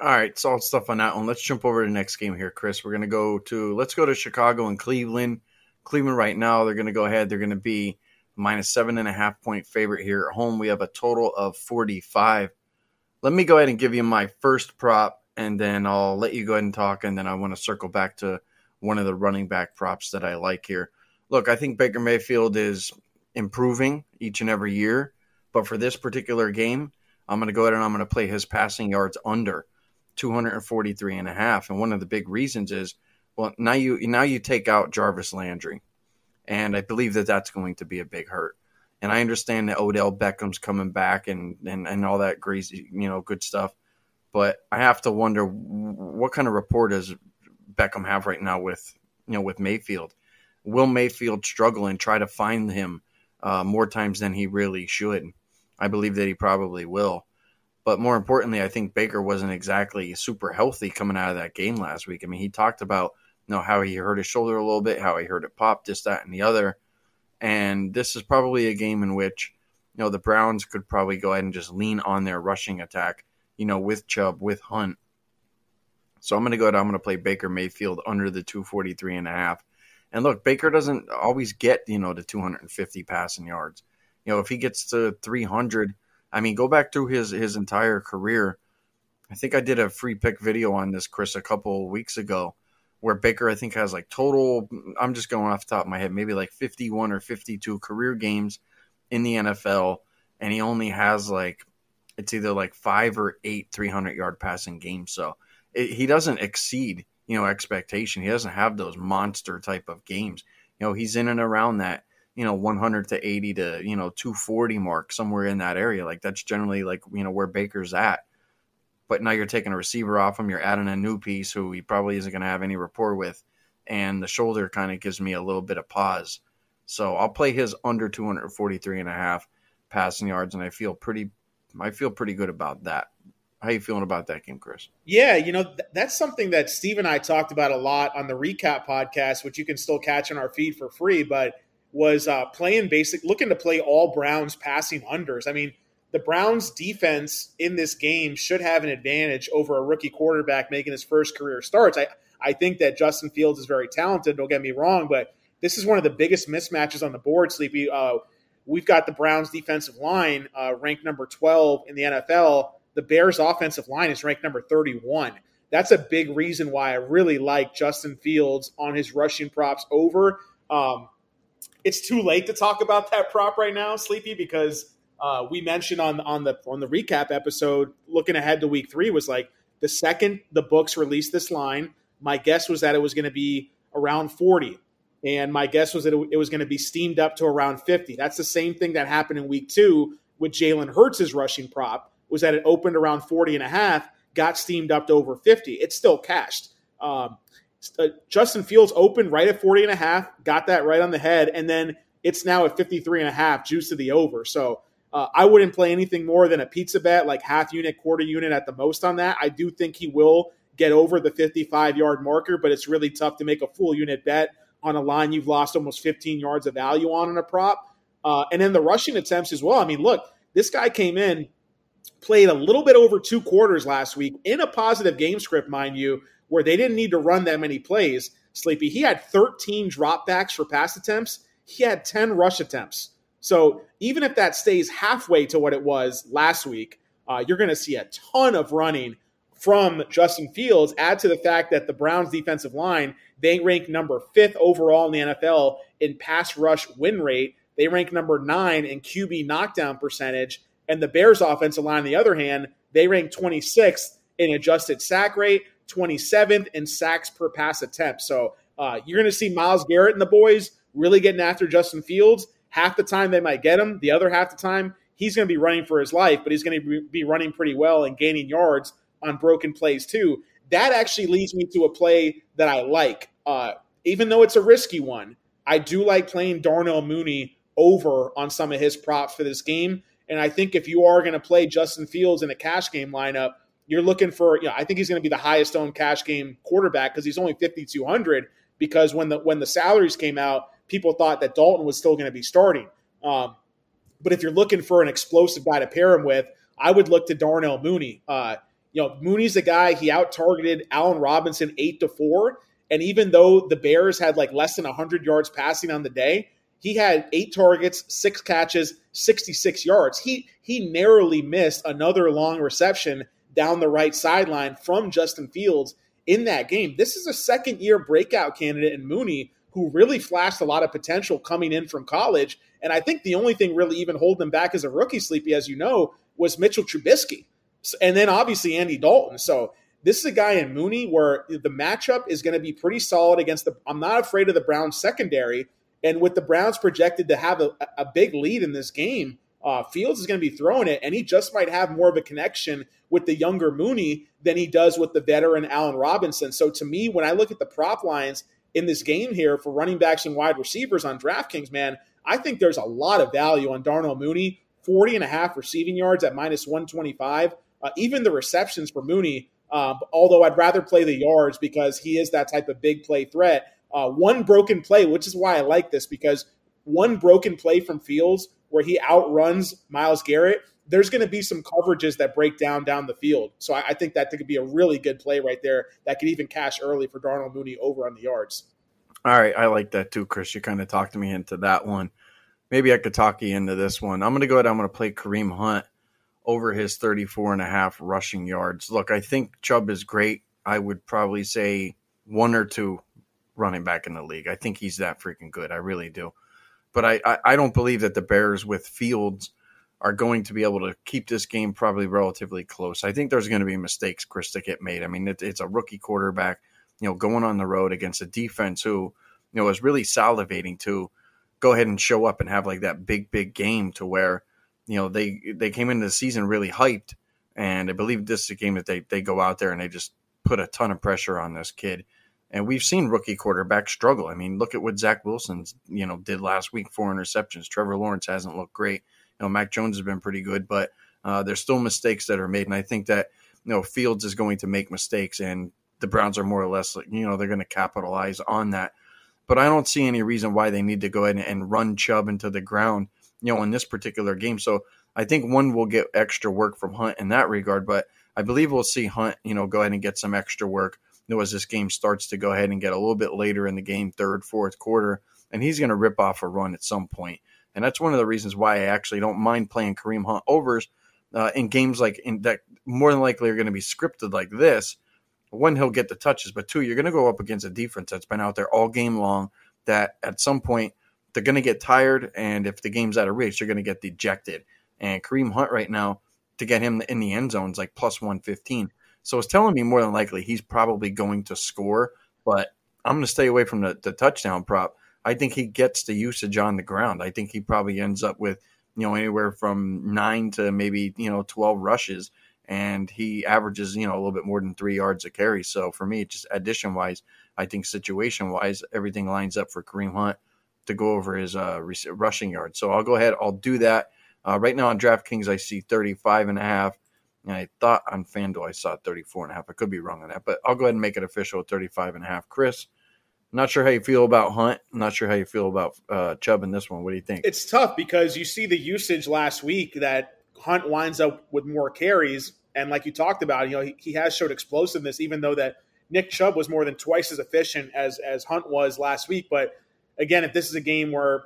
All right, solid stuff on that one. Let's jump over to the next game here, Chris. We're gonna go to let's go to Chicago and Cleveland. Cleveland right now, they're gonna go ahead. They're gonna be minus seven and a half point favorite here at home. We have a total of 45. Let me go ahead and give you my first prop, and then I'll let you go ahead and talk, and then I want to circle back to one of the running back props that I like here. Look, I think Baker Mayfield is improving each and every year, but for this particular game, I'm going to go ahead and I'm going to play his passing yards under 243 and a half. And one of the big reasons is, well, now you now you take out Jarvis Landry and I believe that that's going to be a big hurt. And I understand that Odell Beckham's coming back and and, and all that crazy, you know, good stuff. But I have to wonder what kind of rapport does Beckham have right now with you know with Mayfield? Will Mayfield struggle and try to find him uh, more times than he really should? I believe that he probably will. But more importantly, I think Baker wasn't exactly super healthy coming out of that game last week. I mean, he talked about know how he hurt his shoulder a little bit, how he hurt it pop, this, that, and the other. And this is probably a game in which, you know, the Browns could probably go ahead and just lean on their rushing attack, you know, with Chubb, with Hunt. So I'm going to go. I'm going to play Baker Mayfield under the 243 and a half. And look, Baker doesn't always get, you know, the 250 passing yards. You know, if he gets to 300, I mean, go back through his his entire career. I think I did a free pick video on this, Chris, a couple weeks ago where Baker I think has like total I'm just going off the top of my head maybe like 51 or 52 career games in the NFL and he only has like it's either like 5 or 8 300 yard passing games so it, he doesn't exceed you know expectation he doesn't have those monster type of games you know he's in and around that you know 100 to 80 to you know 240 mark somewhere in that area like that's generally like you know where Baker's at but now you're taking a receiver off him. You're adding a new piece who he probably isn't going to have any rapport with, and the shoulder kind of gives me a little bit of pause. So I'll play his under 243 and a half passing yards, and I feel pretty, I feel pretty good about that. How you feeling about that game, Chris?
Yeah, you know th- that's something that Steve and I talked about a lot on the recap podcast, which you can still catch on our feed for free. But was uh, playing basic, looking to play all Browns passing unders. I mean, the Browns defense in this game should have an advantage over a rookie quarterback making his first career starts. I, I think that Justin Fields is very talented, don't get me wrong, but this is one of the biggest mismatches on the board, Sleepy. Uh, we've got the Browns defensive line uh, ranked number 12 in the NFL. The Bears offensive line is ranked number 31. That's a big reason why I really like Justin Fields on his rushing props over. Um, it's too late to talk about that prop right now, Sleepy, because uh, we mentioned on on the on the recap episode, looking ahead to week three, was like the second the books released this line, my guess was that it was going to be around 40. And my guess was that it, was going to be steamed up to around 50. That's the same thing that happened in week two with Jalen Hurts' rushing prop, was that it opened around 40 and a half, got steamed up to over 50. It's still cashed. Um, uh, Justin Fields opened right at 40 and a half, got that right on the head, and then it's now at 53 and a half, juice to the over. So uh, I wouldn't play anything more than a pizza bet, like half unit, quarter unit at the most on that. I do think he will get over the 55 yard marker, but it's really tough to make a full unit bet on a line you've lost almost 15 yards of value on in a prop. Uh, and then the rushing attempts as well. I mean, look, this guy came in, played a little bit over two quarters last week in a positive game script, mind you, where they didn't need to run that many plays. Sleepy, he had 13 dropbacks for pass attempts. He had 10 rush attempts. So even if that stays halfway to what it was last week, uh, you're going to see a ton of running from Justin Fields. Add to the fact that the Browns defensive line, they rank number fifth overall in the NFL in pass rush win rate. They rank number nine in QB knockdown percentage. And the Bears offensive line, on the other hand, they rank 26th in adjusted sack rate, 27th in sacks per pass attempt. So uh, you're going to see Myles Garrett and the boys really getting after Justin Fields, half the time they might get him. The other half the time, he's going to be running for his life, but he's going to be running pretty well and gaining yards on broken plays too. That actually leads me to a play that I like. Uh, even though it's a risky one, I do like playing Darnell Mooney over on some of his props for this game. And I think if you are going to play Justin Fields in a cash game lineup, you're looking for, you know, I think he's going to be the highest owned cash game quarterback because he's only 5,200 because when the when the salaries came out, people thought that Dalton was still going to be starting. Um, but if you're looking for an explosive guy to pair him with, I would look to Darnell Mooney. Uh, you know, Mooney's the guy he out targeted Allen Robinson eight to four, and even though the Bears had like less than 100 yards passing on the day, he had eight targets, six catches, 66 yards. He he narrowly missed another long reception down the right sideline from Justin Fields in that game. This is a second year breakout candidate in Mooney who really flashed a lot of potential coming in from college. And I think the only thing really even holding him back as a rookie, Sleepy, as you know, was Mitchell Trubisky. And then obviously Andy Dalton. So this is a guy in Mooney where the matchup is going to be pretty solid against the. I'm not afraid of the Browns secondary. And with the Browns projected to have a, a big lead in this game, uh, Fields is going to be throwing it, and he just might have more of a connection with the younger Mooney than he does with the veteran Allen Robinson. So to me, when I look at the prop lines in this game here for running backs and wide receivers on DraftKings, man, I think there's a lot of value on Darnell Mooney, 40 and a half receiving yards at minus 125. Uh, even the receptions for Mooney, uh, although I'd rather play the yards because he is that type of big play threat. Uh, one broken play, which is why I like this, because one broken play from Fields where he outruns Myles Garrett, there's going to be some coverages that break down down the field. So I, I, think that could be a really good play right there that could even cash early for Darnell Mooney over on the yards.
All right, I like that too, Chris. You kind of talked me into that one. Maybe I could talk you into this one. I'm going to go ahead. I'm going to play Kareem Hunt over his 34 and a half rushing yards. Look, I think Chubb is great. I would probably say one or two running back in the league. I think he's that freaking good. I really do. But I, I, I don't believe that the Bears with Fields are going to be able to keep this game probably relatively close. I think there's going to be mistakes, Chris, that get made. I mean, it, it's a rookie quarterback, you know, going on the road against a defense who, you know, is really salivating to go ahead and show up and have like that big, big game to where, you know, they they came into the season really hyped, and I believe this is a game that they they go out there and they just put a ton of pressure on this kid. And we've seen rookie quarterbacks struggle. I mean, look at what Zach Wilson, you know, did last week, four interceptions. Trevor Lawrence hasn't looked great. You know, Mac Jones has been pretty good, but uh, there's still mistakes that are made. And I think that, you know, Fields is going to make mistakes and the Browns are more or less, you know, they're going to capitalize on that. But I don't see any reason why they need to go ahead and run Chubb into the ground, you know, in this particular game. So I think one will get extra work from Hunt in that regard, but I believe we'll see Hunt, you know, go ahead and get some extra work know, as this game starts to go ahead and get a little bit later in the game, third, fourth quarter, and he's going to rip off a run at some point. And that's one of the reasons why I actually don't mind playing Kareem Hunt overs uh, in games like in that more than likely are going to be scripted like this. One, he'll get the touches, but two, you're going to go up against a defense that's been out there all game long. That at some point they're going to get tired, and if the game's out of reach, they're going to get dejected. And Kareem Hunt right now to get him in the end zone is like plus one fifteen. So it's telling me more than likely he's probably going to score, but I'm going to stay away from the, the touchdown prop. I think he gets the usage on the ground. I think he probably ends up with, you know, anywhere from nine to maybe, you know, 12 rushes. And he averages, you know, a little bit more than three yards a carry. So for me, it's just addition wise, I think situation wise, everything lines up for Kareem Hunt to go over his uh, rushing yards. So I'll go ahead. I'll do that. Uh, right now on DraftKings, I see 35 and a half. And I thought on FanDuel I saw 34 and a half. I could be wrong on that, but I'll go ahead and make it official at 35 and a half. Chris, not sure how you feel about Hunt. Not sure how you feel about uh, Chubb in this one. What do you think?
It's tough because you see the usage last week that Hunt winds up with more carries. And like you talked about, you know, he, he has showed explosiveness, even though that Nick Chubb was more than twice as efficient as as Hunt was last week. But again, if this is a game where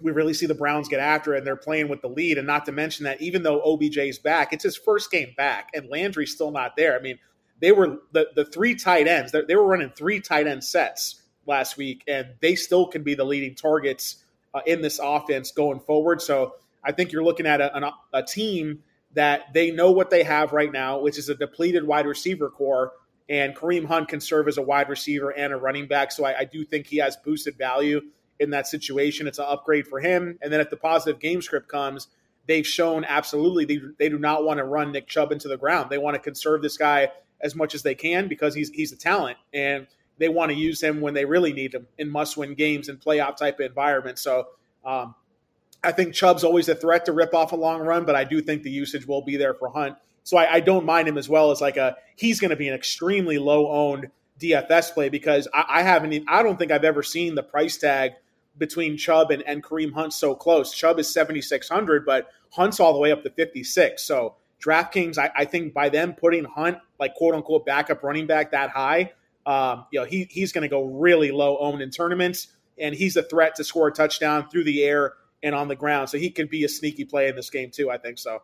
we really see the Browns get after it and they're playing with the lead. And not to mention that even though OBJ's back, it's his first game back and Landry's still not there. I mean, they were the, the three tight ends, they were running three tight end sets last week, and they still can be the leading targets uh, in this offense going forward. So I think you're looking at a, a team that they know what they have right now, which is a depleted wide receiver core. And Kareem Hunt can serve as a wide receiver and a running back. So I, I do think he has boosted value in that situation. It's an upgrade for him. And then if the positive game script comes, they've shown absolutely they, they do not want to run Nick Chubb into the ground. They want to conserve this guy as much as they can because he's he's a talent and they want to use him when they really need him in must win games and playoff type of environments. So um, I think Chubb's always a threat to rip off a long run, but I do think the usage will be there for Hunt. So I, I don't mind him as well as like a he's going to be an extremely low owned DFS play because I, I haven't even, I don't think I've ever seen the price tag between Chubb and, and Kareem Hunt so close. Chubb is 7,600, but Hunt's all the way up to 56. So DraftKings, I, I think by them putting Hunt, like quote unquote backup running back that high, um, you know, he, he's going to go really low owned in tournaments, and he's a threat to score a touchdown through the air and on the ground. So he could be a sneaky play in this game too. I think so.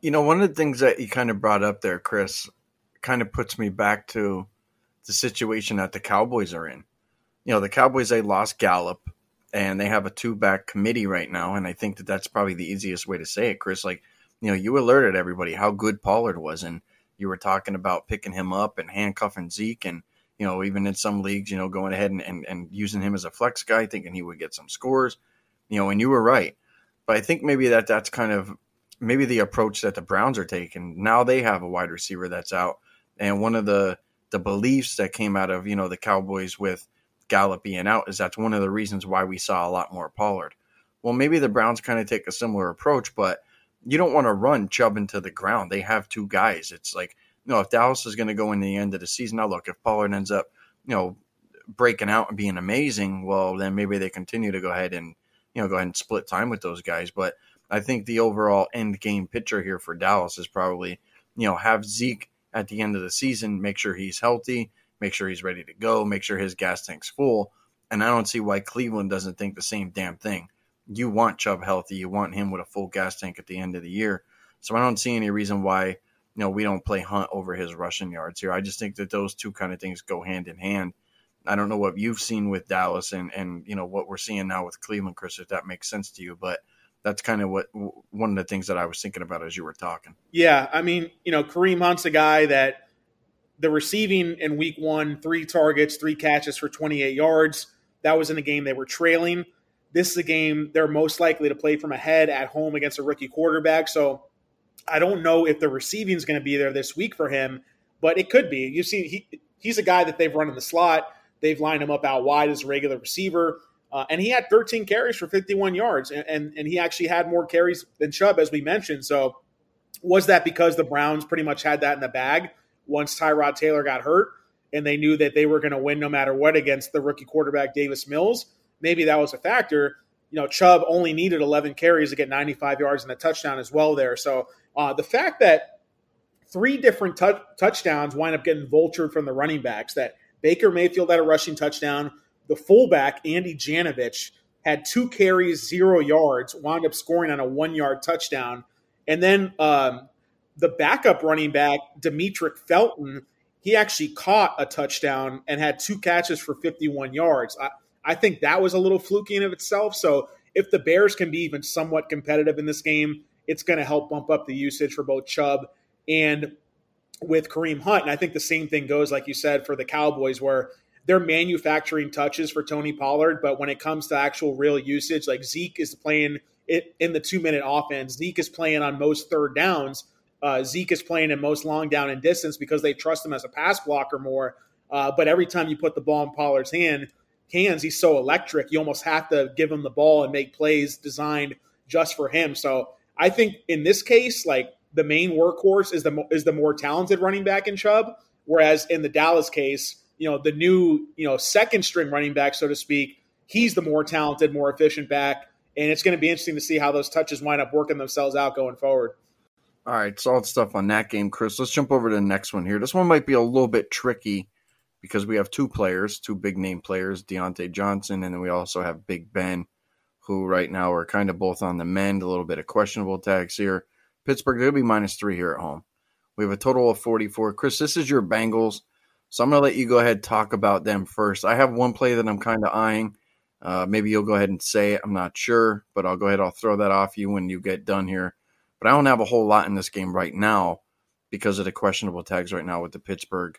You know, one of the things that you kind of brought up there, Chris, kind of puts me back to the situation that the Cowboys are in. You know, the Cowboys they lost Gallup, and they have a two back committee right now, and I think that that's probably the easiest way to say it, Chris. Like, you know, you alerted everybody how good Pollard was, and you were talking about picking him up and handcuffing Zeke, and you know, even in some leagues, you know, going ahead and, and, and using him as a flex guy, thinking he would get some scores, you know, and you were right. But I think maybe that that's kind of maybe the approach that the Browns are taking. Now they have a wide receiver that's out, and one of the the beliefs that came out of you know the Cowboys with Gallup being out is that's one of the reasons why we saw a lot more Pollard. Well, maybe the Browns kind of take a similar approach, but you don't want to run Chubb into the ground. They have two guys. It's like, you know, if Dallas is going to go in the end of the season, now look, if Pollard ends up, you know, breaking out and being amazing, well, then maybe they continue to go ahead and, you know, go ahead and split time with those guys. But I think the overall end game picture here for Dallas is probably, you know, have Zeke at the end of the season, make sure he's healthy, make sure he's ready to go, make sure his gas tank's full. And I don't see why Cleveland doesn't think the same damn thing you want Chubb healthy. You want him with a full gas tank at the end of the year. So I don't see any reason why you know we don't play Hunt over his rushing yards here. I just think that those two kind of things go hand in hand. I don't know what you've seen with Dallas and and you know what we're seeing now with Cleveland, Chris. If that makes sense to you, but that's kind of what one of the things that I was thinking about as you were talking.
Yeah, I mean, you know, Kareem Hunt's a guy that the receiving in Week One, three targets, three catches for 28 yards. That was in a game they were trailing. This is a game they're most likely to play from ahead at home against a rookie quarterback. So I don't know if the receiving is going to be there this week for him, but it could be. You've seen he he's a guy that they've run in the slot. They've lined him up out wide as a regular receiver. Uh, and he had 13 carries for 51 yards, and, and, and he actually had more carries than Chubb, as we mentioned. So, was that because the Browns pretty much had that in the bag once Tyrod Taylor got hurt, and they knew that they were going to win no matter what against the rookie quarterback Davis Mills? maybe that was a factor. You know, Chubb only needed 11 carries to get 95 yards and a touchdown as well there. So uh, the fact that three different t- touchdowns wind up getting vultured from the running backs, that Baker Mayfield had a rushing touchdown, the fullback, Andy Janovich, had two carries, zero yards, wound up scoring on a one yard touchdown. And then um, the backup running back, Demetric Felton, he actually caught a touchdown and had two catches for 51 yards. I, I think that was a little fluky in of itself. So if the Bears can be even somewhat competitive in this game, it's going to help bump up the usage for both Chubb and with Kareem Hunt. And I think the same thing goes, like you said, for the Cowboys, where they're manufacturing touches for Tony Pollard, but when it comes to actual real usage, like Zeke is playing it in the two minute offense, Zeke is playing on most third downs. Uh, Zeke is playing in most long down and distance because they trust him as a pass blocker more. Uh, but every time you put the ball in Pollard's hand, hands, he's so electric. You almost have to give him the ball and make plays designed just for him. So I think in this case, like the main workhorse is the is the more talented running back in Chubb, whereas in the Dallas case, you know the new you know second string running back, so to speak, he's the more talented, more efficient back, and it's going to be interesting to see how those touches wind up working themselves out going forward.
All right, solid stuff on that game, Chris. Let's jump over to the next one here. This one might be a little bit tricky because we have two players, two big name players, Diontae Johnson, and then we also have Big Ben, who right now are kind of both on the mend, a little bit of questionable tags here. Pittsburgh, they'll be minus three here at home. We have a total of 44. Chris, this is your Bengals. So I'm going to let you go ahead and talk about them first. I have one play that I'm kind of eyeing. Uh, maybe you'll go ahead and say it. I'm not sure, but I'll go ahead. I'll throw that off you when you get done here. But I don't have a whole lot in this game right now because of the questionable tags right now with the Pittsburgh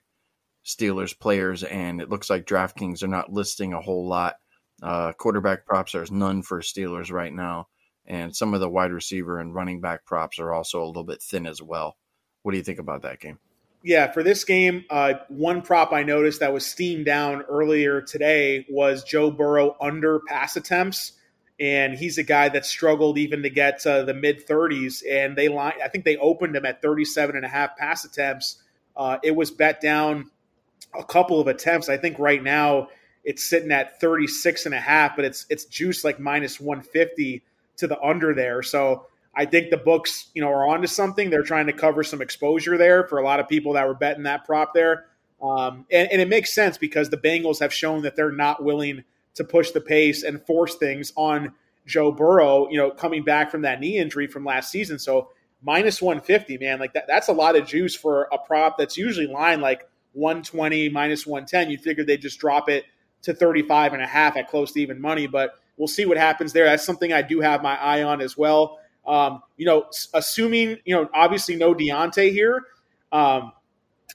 Steelers players, and it looks like DraftKings are not listing a whole lot Uh, quarterback props, there's none for Steelers right now. And some of the wide receiver and running back props are also a little bit thin as well. What do you think about that game?
Yeah, for this game, uh, one prop I noticed that was steamed down earlier today was Joe Burrow under pass attempts. And he's a guy that struggled even to get to the mid 30s. And they line, I think they opened him at 37 and a half pass attempts. Uh, it was bet down a couple of attempts. I think right now it's sitting at 36 and a half, but it's it's juiced like minus 150 to the under there. So I think the books, you know, are onto something. They're trying to cover some exposure there for a lot of people that were betting that prop there. Um, and, and it makes sense because the Bengals have shown that they're not willing to push the pace and force things on Joe Burrow, you know, coming back from that knee injury from last season. So minus 150, man, like that, that's a lot of juice for a prop that's usually line like 120, minus 110. You figure they just drop it to 35 and a half at close to even money, but we'll see what happens there. That's something I do have my eye on as well. Um, you know, assuming, you know, obviously no Diontae here. Um,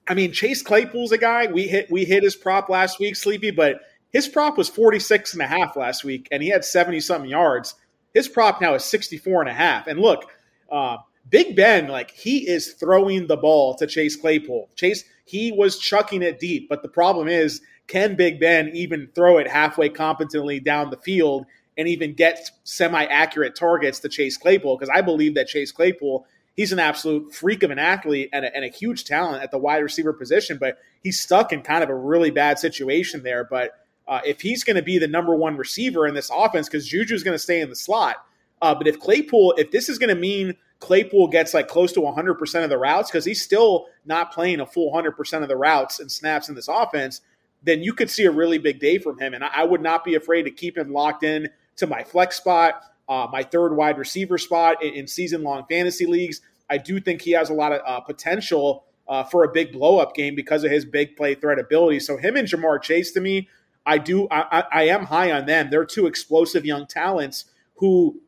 I mean, Chase Claypool's a guy we hit, we hit his prop last week, Sleepy, but his prop was 46 and a half last week and he had 70 something yards. His prop now is 64 and a half. And look, uh, Big Ben, like he is throwing the ball to Chase Claypool. Chase, he was chucking it deep, but the problem is, can Big Ben even throw it halfway competently down the field? And even get semi accurate targets to Chase Claypool because I believe that Chase Claypool he's an absolute freak of an athlete and a, and a, huge talent at the wide receiver position, but he's stuck in kind of a really bad situation there. But uh, if he's going to be the number one receiver in this offense, because Juju's going to stay in the slot, uh, but if Claypool, if this is going to mean Claypool gets like close to 100% of the routes, because he's still not playing a full 100% of the routes and snaps in this offense, then you could see a really big day from him. And I, I would not be afraid to keep him locked in to my flex spot, uh, my third wide receiver spot in, in season long fantasy leagues. I do think he has a lot of uh, potential uh, for a big blow up game because of his big play threat ability. So him and Ja'Marr Chase to me, I do I, I am high on them. They're two explosive young talents who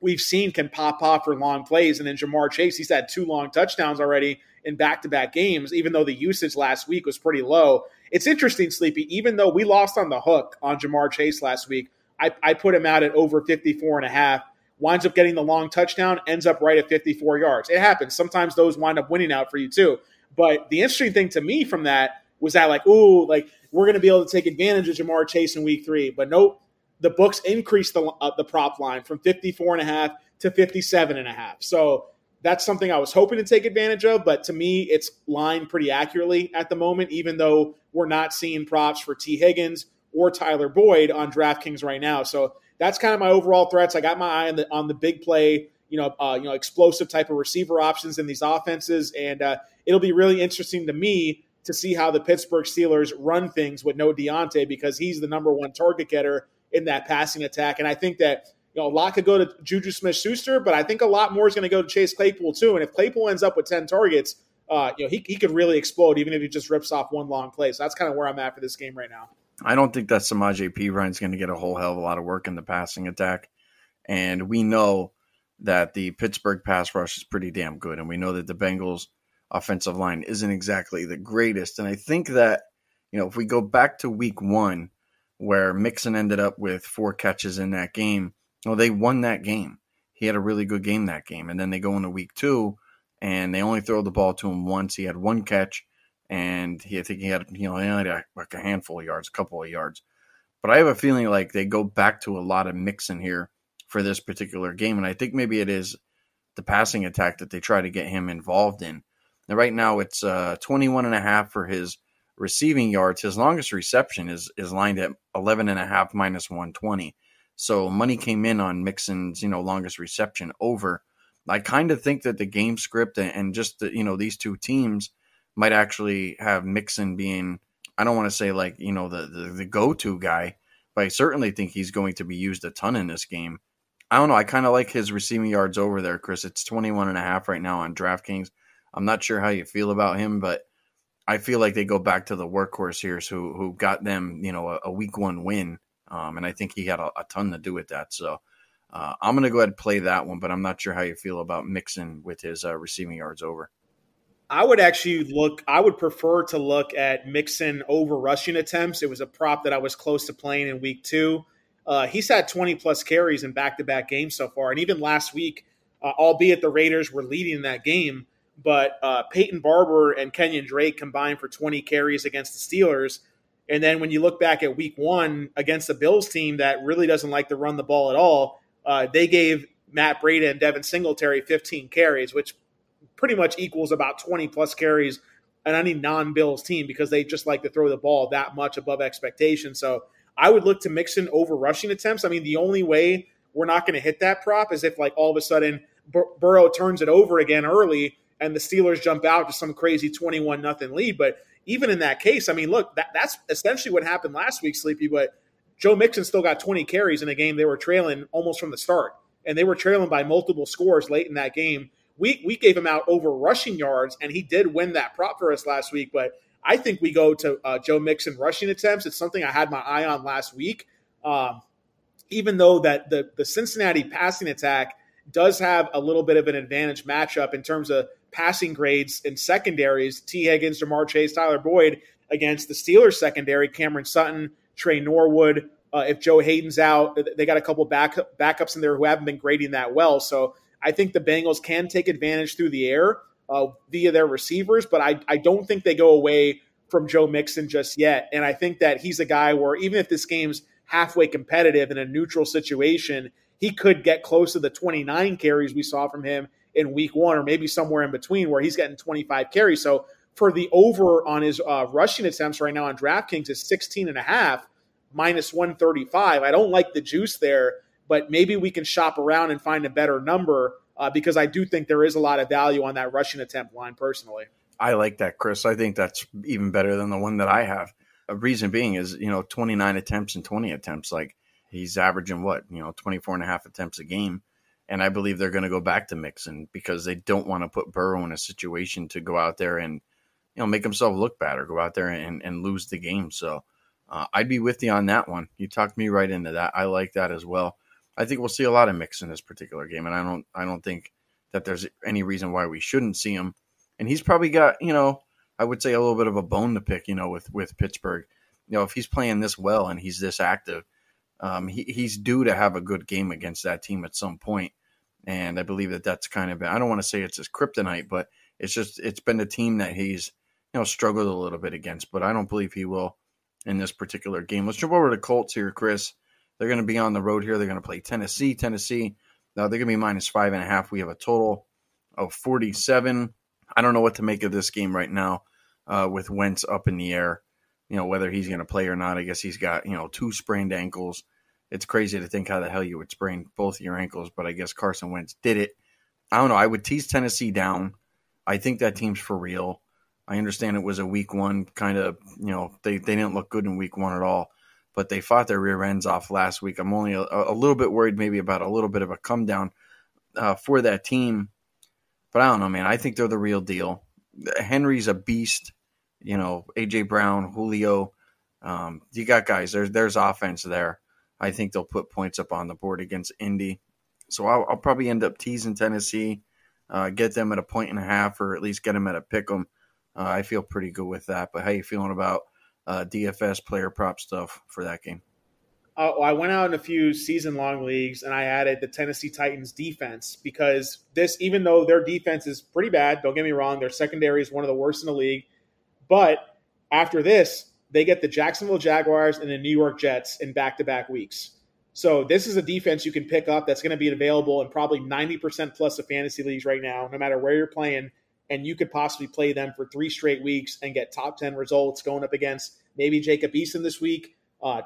we've seen can pop off for long plays. And then Ja'Marr Chase, he's had two long touchdowns already in back to back games, even though the usage last week was pretty low. It's interesting, Sleepy, even though we lost on the hook on Ja'Marr Chase last week, I, I put him out at over 54 and a half. Winds up getting the long touchdown, ends up right at 54 yards. It happens. Sometimes those wind up winning out for you too. But the interesting thing to me from that was that like, ooh, like we're going to be able to take advantage of Ja'Marr Chase in week three. But nope, the books increased the, uh, the prop line from 54 and a half to 57 and a half. So that's something I was hoping to take advantage of. But to me, it's lined pretty accurately at the moment, even though we're not seeing props for Tee Higgins or Tyler Boyd on DraftKings right now. So that's kind of my overall threats. I got my eye on the on the big play, you know, uh, you know, explosive type of receiver options in these offenses, and uh, it'll be really interesting to me to see how the Pittsburgh Steelers run things with no Diontae because he's the number one target getter in that passing attack, and I think that. You know, a lot could go to Juju Smith-Schuster, but I think a lot more is going to go to Chase Claypool too. And if Claypool ends up with ten targets, uh, you know, he, he could really explode even if he just rips off one long play. So that's kind of where I'm at for this game right now.
I don't think that Samaje Perine is going to get a whole hell of a lot of work in the passing attack. And we know that the Pittsburgh pass rush is pretty damn good. And we know that the Bengals offensive line isn't exactly the greatest. And I think that, you know, if we go back to week one, where Mixon ended up with four catches in that game, well, they won that game. He had a really good game that game. And then they go into week two and they only throw the ball to him once. He had one catch and he I think he had you know he had a, like a handful of yards, a couple of yards. But I have a feeling like they go back to a lot of Mixon here for this particular game, and I think maybe it is the passing attack that they try to get him involved in. Right now it's uh, 21 and a half for his receiving yards. His longest reception is is lined at 11 and a half minus 120. So money came in on Mixon's you know longest reception over. I kind of think that the game script and just the, you know these two teams might actually have Mixon being I don't want to say like, you know, the, the, the go to guy, but I certainly think he's going to be used a ton in this game. I don't know. I kind of like his receiving yards over there, Chris. It's 21 and a half right now on DraftKings. I'm not sure how you feel about him, but I feel like they go back to the workhorse here who who got them, you know, a, a week one win. Um, and I think he had a, a, ton to do with that. So uh, I'm going to go ahead and play that one, but I'm not sure how you feel about Mixon with his uh, receiving yards over.
I would actually look. I would prefer to look at Mixon over rushing attempts. It was a prop that I was close to playing in week two. uh, he's had 20 plus carries in back to back games so far. And even last week, uh, albeit the Raiders were leading in that game, but uh, Peyton Barber and Kenyan Drake combined for 20 carries against the Steelers. And then when you look back at week one against the Bills team that really doesn't like to run the ball at all, uh, they gave Matt Breida and Devin Singletary 15 carries, which pretty much equals about 20 plus carries on any non Bills team because they just like to throw the ball that much above expectation. So I would look to Mixon over rushing attempts. I mean, the only way we're not going to hit that prop is if, like, all of a sudden Bur- Burrow turns it over again early and the Steelers jump out to some crazy 21 nothing lead. But even in that case, I mean, look, that, that's essentially what happened last week, Sleepy. But Joe Mixon still got 20 carries in a game they were trailing almost from the start. And they were trailing by multiple scores late in that game. We, we gave him out over rushing yards, and he did win that prop for us last week. But I think we go to uh, Joe Mixon rushing attempts. It's something I had my eye on last week. Um, even though that the, the Cincinnati passing attack does have a little bit of an advantage matchup in terms of passing grades and secondaries. Tee Higgins, Ja'Marr Chase, Tyler Boyd against the Steelers secondary, Cameron Sutton, Tre Norwood. Uh, if Joe Haden's out, they got a couple back, backups in there who haven't been grading that well. So I think the Bengals can take advantage through the air uh, via their receivers, but I, I don't think they go away from Joe Mixon just yet. And I think that he's a guy where even if this game's halfway competitive in a neutral situation, he could get close to the 29 carries we saw from him in week one, or maybe somewhere in between where he's getting 25 carries. So for the over on his uh, rushing attempts right now on DraftKings is 16 and a half minus 135. I don't like the juice there, but maybe we can shop around and find a better number uh, because I do think there is a lot of value on that rushing attempt line personally.
I like that, Chris. I think that's even better than the one that I have. A reason being is, you know, 29 attempts and 20 attempts. Like he's averaging what, you know, 24 and a half attempts a game. And I believe they're going to go back to Mixon because they don't want to put Burrow in a situation to go out there and, you know, make himself look bad or go out there and, and lose the game. So uh, I'd be with you on that one. You talked me right into that. I like that as well. I think we'll see a lot of Mixon this particular game, and I don't, I don't think that there's any reason why we shouldn't see him. And he's probably got, you know, I would say a little bit of a bone to pick, you know, with with Pittsburgh. You know, if he's playing this well and he's this active, um, he, he's due to have a good game against that team at some point. and I believe that that's kind of I don't want to say it's his kryptonite, but it's just it's been a team that he's you know struggled a little bit against, but I don't believe he will in this particular game. Let's jump over to Colts here, Chris. They're going to be on the road here. They're going to play Tennessee. Tennessee. Now they're going to be minus five and a half. We have a total of forty-seven. I don't know what to make of this game right now uh, with Wentz up in the air. You know whether he's going to play or not. I guess he's got you know two sprained ankles it's crazy to think how the hell you would sprain both your ankles, but I guess Carson Wentz did it. I don't know. I would tease Tennessee down. I think that team's for real. I understand it was a week one kind of, you know, they, they didn't look good in week one at all, but they fought their rear ends off last week. I'm only a, a little bit worried maybe about a little bit of a come down uh, for that team. But I don't know, man. I think they're the real deal. Henry's a beast. You know, AJ Brown, Julio. Um, you got guys. There's there's offense there. I think they'll put points up on the board against Indy. So I'll, I'll probably end up teasing Tennessee, uh, get them at a point and a half, or at least get them at a pick 'em. Uh, I feel pretty good with that. But how you feeling about uh, DFS player prop stuff for that game?
Uh, I went out in a few season long leagues and I added the Tennessee Titans defense because this, even though their defense is pretty bad, don't get me wrong, their secondary is one of the worst in the league. But after this, they get the Jacksonville Jaguars and the New York Jets in back to back weeks. So this is a defense you can pick up that's going to be available in probably 90% plus of fantasy leagues right now, no matter where you're playing. And you could possibly play them for three straight weeks and get top 10 results going up against maybe Jacob Eason this week, uh,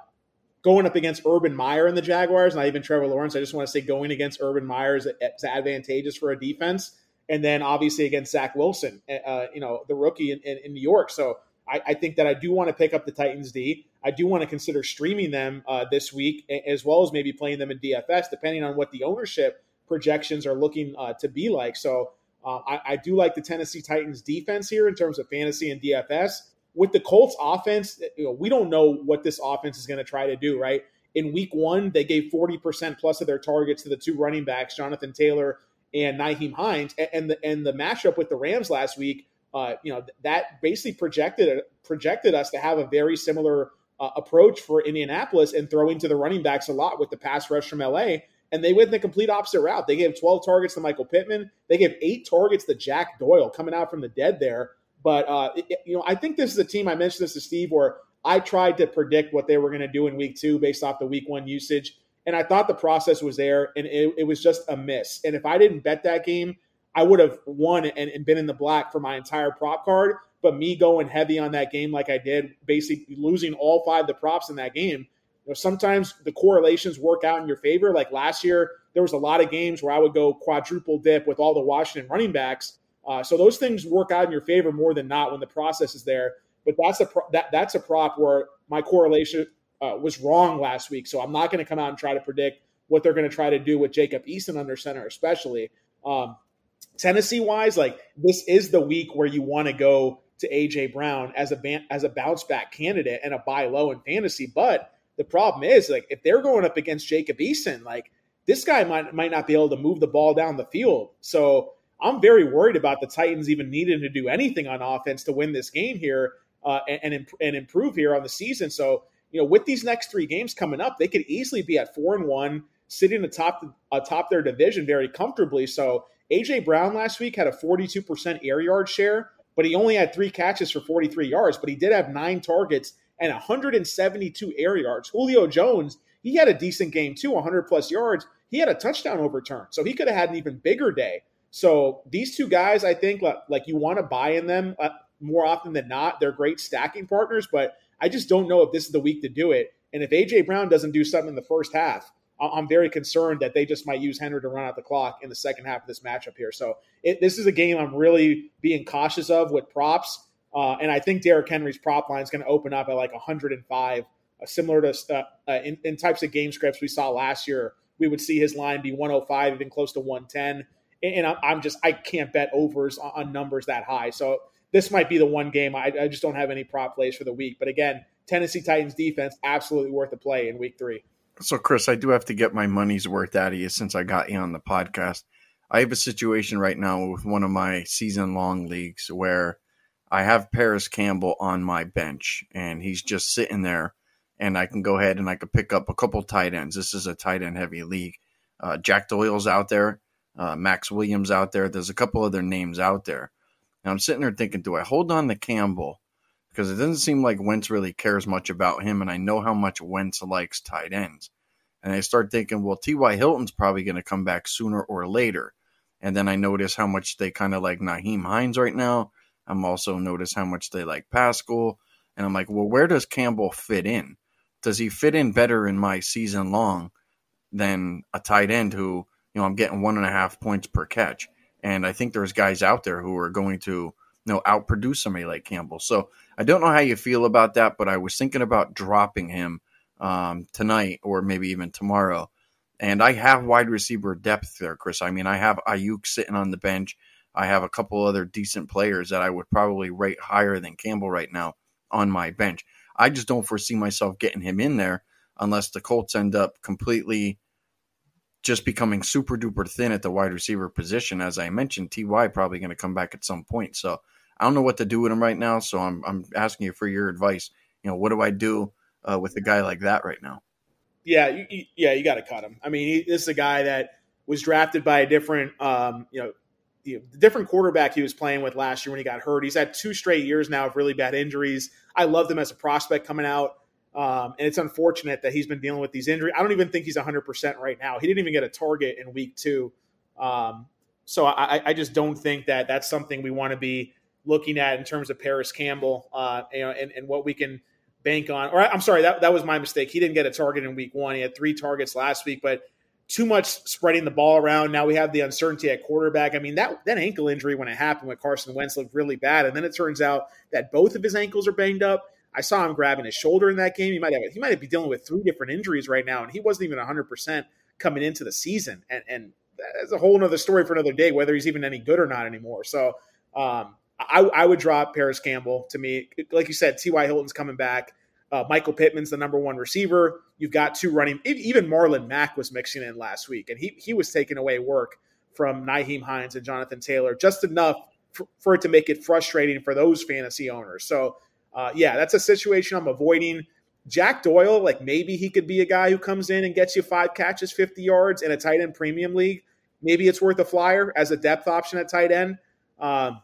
going up against Urban Meyer and the Jaguars, not even Trevor Lawrence. I just want to say going against Urban Meyer is advantageous for a defense. And then obviously against Zach Wilson, uh, you know, the rookie in, in, in New York. So I, I, think that I do want to pick up the Titans D. I do want to consider streaming them uh, this week, as well as maybe playing them in DFS, depending on what the ownership projections are looking uh, to be like. So uh, I, I, do like the Tennessee Titans defense here in terms of fantasy and DFS. With the Colts offense, you know, we don't know what this offense is going to try to do, right? In week one, they gave 40% plus of their targets to the two running backs, Jonathan Taylor and Nyheim Hines. And the, and the matchup with the Rams last week – uh, you know that basically projected projected us to have a very similar uh, approach for Indianapolis and throwing to the running backs a lot with the pass rush from LA. And they went the complete opposite route. They gave 12 targets to Michael Pittman. They gave eight targets to Jack Doyle coming out from the dead there. But, uh, it, you know, I think this is a team, I mentioned this to Steve, where I tried to predict what they were going to do in week two based off the week one usage. And I thought the process was there, and it, it was just a miss. And if I didn't bet that game, I would have won and, and been in the black for my entire prop card. But me going heavy on that game like I did, basically losing all five of the props in that game, you know, sometimes the correlations work out in your favor. Like last year, there was a lot of games where I would go quadruple dip with all the Washington running backs. Uh, so those things work out in your favor more than not when the process is there. But that's a pro- that that's a prop where my correlation uh, was wrong last week. So I'm not going to come out and try to predict what they're going to try to do with Jacob Eason under center, especially. Um, Tennessee wise, like this is the week where you want to go to AJ Brown as a as a bounce back candidate and a buy low in fantasy. But the problem is, like, if they're going up against Jacob Eason, like this guy might might not be able to move the ball down the field. So I'm very worried about the Titans even needing to do anything on offense to win this game here uh, and and, and improve here on the season. So you know, with these next three games coming up, they could easily be at four and one, sitting atop atop their division very comfortably. So AJ Brown last week had a 42% air yard share but he only had three catches for 43 yards, but he did have nine targets and 172 air yards. Julio Jones, he had a decent game too, 100 plus yards. He had a touchdown overturn, so he could have had an even bigger day. So these two guys, I think, like you want to buy in them uh, more often than not. They're great stacking partners, but I just don't know if this is the week to do it. And if AJ Brown doesn't do something in the first half, I'm very concerned that they just might use Henry to run out the clock in the second half of this matchup here. So it, this is a game I'm really being cautious of with props. Uh, and I think Derrick Henry's prop line is going to open up at like 105, uh, similar to uh, uh, in, in, types of game scripts we saw last year. We would see his line be 105, even close to 110. And, I'm just, I can't bet overs on, on, numbers that high. So this might be the one game I, I just don't have any prop plays for the week. But again, Tennessee Titans defense, absolutely worth a play in week three.
So, Chris, I do have to get my money's worth out of you since I got you on the podcast. I have a situation right now with one of my season long leagues where I have Parris Campbell on my bench and he's just sitting there. And I can go ahead and I could pick up a couple tight ends. This is a tight end heavy league. Uh, Jack Doyle's out there, uh, Maxx Williams out there. There's a couple other names out there. And I'm sitting there thinking, do I hold on to Campbell because it doesn't seem like Wentz really cares much about him, and I know how much Wentz likes tight ends. And I start thinking, well, T.Y. Hilton's probably going to come back sooner or later. And then I notice how much they kind of like Nyheim Hines right now. I'm also notice how much they like Pascal. And I'm like, well, where does Campbell fit in? Does he fit in better in my season long than a tight end who, you know, I'm getting one and a half points per catch? And I think there's guys out there who are going to you know, outproduce somebody like Campbell. So I don't know how you feel about that, but I was thinking about dropping him um, tonight or maybe even tomorrow. And I have wide receiver depth there, Chris. I mean, I have Aiyuk sitting on the bench. I have a couple other decent players that I would probably rate higher than Campbell right now on my bench. I just don't foresee myself getting him in there unless the Colts end up completely just becoming super duper thin at the wide receiver position. As I mentioned, Ty probably going to come back at some point. So I don't know what to do with him right now, so I'm I'm asking you for your advice. You know, what do I do uh, with a guy like that right now?
Yeah, you, you, yeah, you got to cut him. I mean, he, this is a guy that was drafted by a different, um, you know, the different quarterback he was playing with last year when he got hurt. He's had two straight years now of really bad injuries. I loved him as a prospect coming out. Um, and it's unfortunate that he's been dealing with these injuries. I don't even think he's 100% right now. He didn't even get a target in week two. Um, so I, I, just don't think that that's something we want to be looking at in terms of Parris Campbell, uh, you know, and, and what we can bank on. Or I'm sorry, that, that was my mistake. He didn't get a target in week one. He had three targets last week, but too much spreading the ball around. Now we have the uncertainty at quarterback. I mean, that, that ankle injury when it happened with Carson Wentz looked really bad. And then it turns out that both of his ankles are banged up. I saw him grabbing his shoulder in that game. He might have he might be dealing with three different injuries right now, and he wasn't even 100 percent coming into the season. And and that's a whole other story for another day, whether he's even any good or not anymore. So um, I, I would drop Parris Campbell to me. Like you said, T.Y. Hilton's coming back. Uh, Michael Pittman's the number one receiver. You've got two running. Even Marlon Mack was mixing in last week, and he he was taking away work from Nyheim Hines and Jonathan Taylor, just enough for, for it to make it frustrating for those fantasy owners. So, uh, yeah, that's a situation I'm avoiding. Jack Doyle, like maybe he could be a guy who comes in and gets you five catches, 50 yards in a tight end premium league. Maybe it's worth a flyer as a depth option at tight end. Um,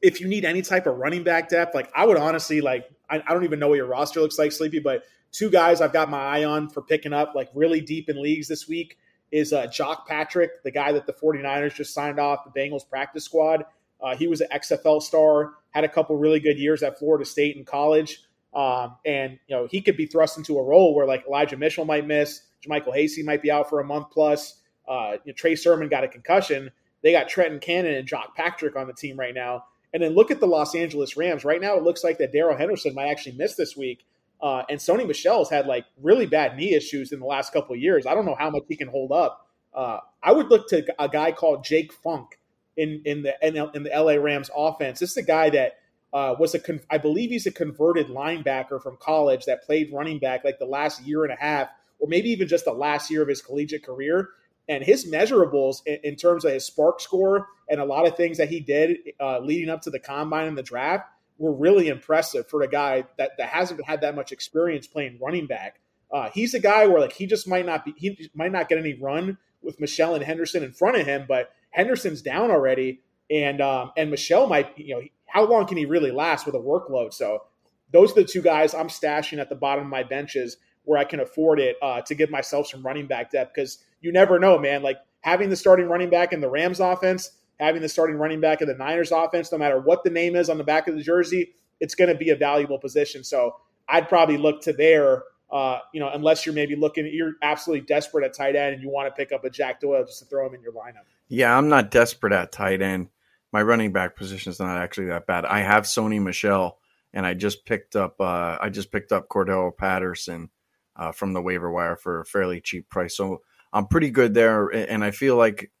if you need any type of running back depth, like I would honestly like, I, I don't even know what your roster looks like, Sleepy, but two guys I've got my eye on for picking up like really deep in leagues this week is uh, Jacques Patrick, the guy that the 49ers just signed off the Bengals practice squad. Uh, he was an XFL star, had a couple really good years at Florida State in college. Um, and, you know, he could be thrust into a role where like Elijah Mitchell might miss, JaMycal Hasty might be out for a month plus. Uh, you know, Trey Sermon got a concussion. They got Trenton Cannon and Jacques Patrick on the team right now. And then look at the Los Angeles Rams. Right now, it looks like that Darrell Henderson might actually miss this week. Uh, and Sony Michel's had like really bad knee issues in the last couple years. I don't know how much he can hold up. Uh, I would look to a guy called Jake Funk in in the in the LA Rams offense. This is a guy that uh, was a con- I believe he's a converted linebacker from college that played running back like the last year and a half, or maybe even just the last year of his collegiate career. And his measurables in, in terms of his SPARQ score and a lot of things that he did uh, leading up to the combine and the draft were really impressive for a guy that, that hasn't had that much experience playing running back. Uh, he's a guy where like he just might not be he might not get any run with Michel and Henderson in front of him, but Henderson's down already, and um, and Michel might you know how long can he really last with a workload? So those are the two guys I'm stashing at the bottom of my benches where I can afford it uh, to give myself some running back depth because you never know, man. Like having the starting running back in the Rams offense, having the starting running back in the Niners offense, no matter what the name is on the back of the jersey, it's going to be a valuable position. So I'd probably look to there. Uh, you know, unless you're maybe looking, you're absolutely desperate at tight end and you want to pick up a Jack Doyle just to throw him in your lineup.
Yeah, I'm not desperate at tight end. My running back position is not actually that bad. I have Sony Michel, and I just picked up. Uh, I just picked up Cordarrelle Patterson uh, from the waiver wire for a fairly cheap price. So I'm pretty good there, and I feel like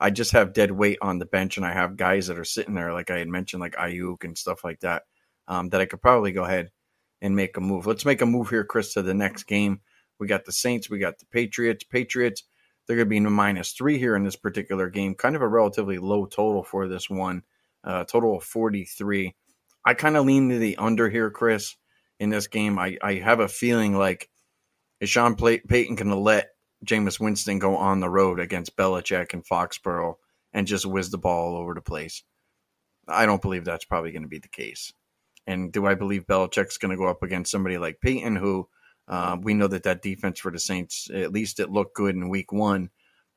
I just have dead weight on the bench, and I have guys that are sitting there, like I had mentioned, like Aiyuk and stuff like that, um, that I could probably go ahead and make a move. Let's make a move here, Chris, to the next game. We got the Saints, we got the Patriots. Patriots, they're going to be minus three here in this particular game. Kind of a relatively low total for this one, uh, total of 43. I kind of lean to the under here, Chris, in this game. I, I have a feeling like is Sean Payton going to let Jameis Winston go on the road against Belichick and Foxborough and just whiz the ball all over the place? I don't believe that's probably going to be the case. And do I believe Belichick's going to go up against somebody like Payton, who uh, we know that that defense for the Saints, at least it looked good in Week One.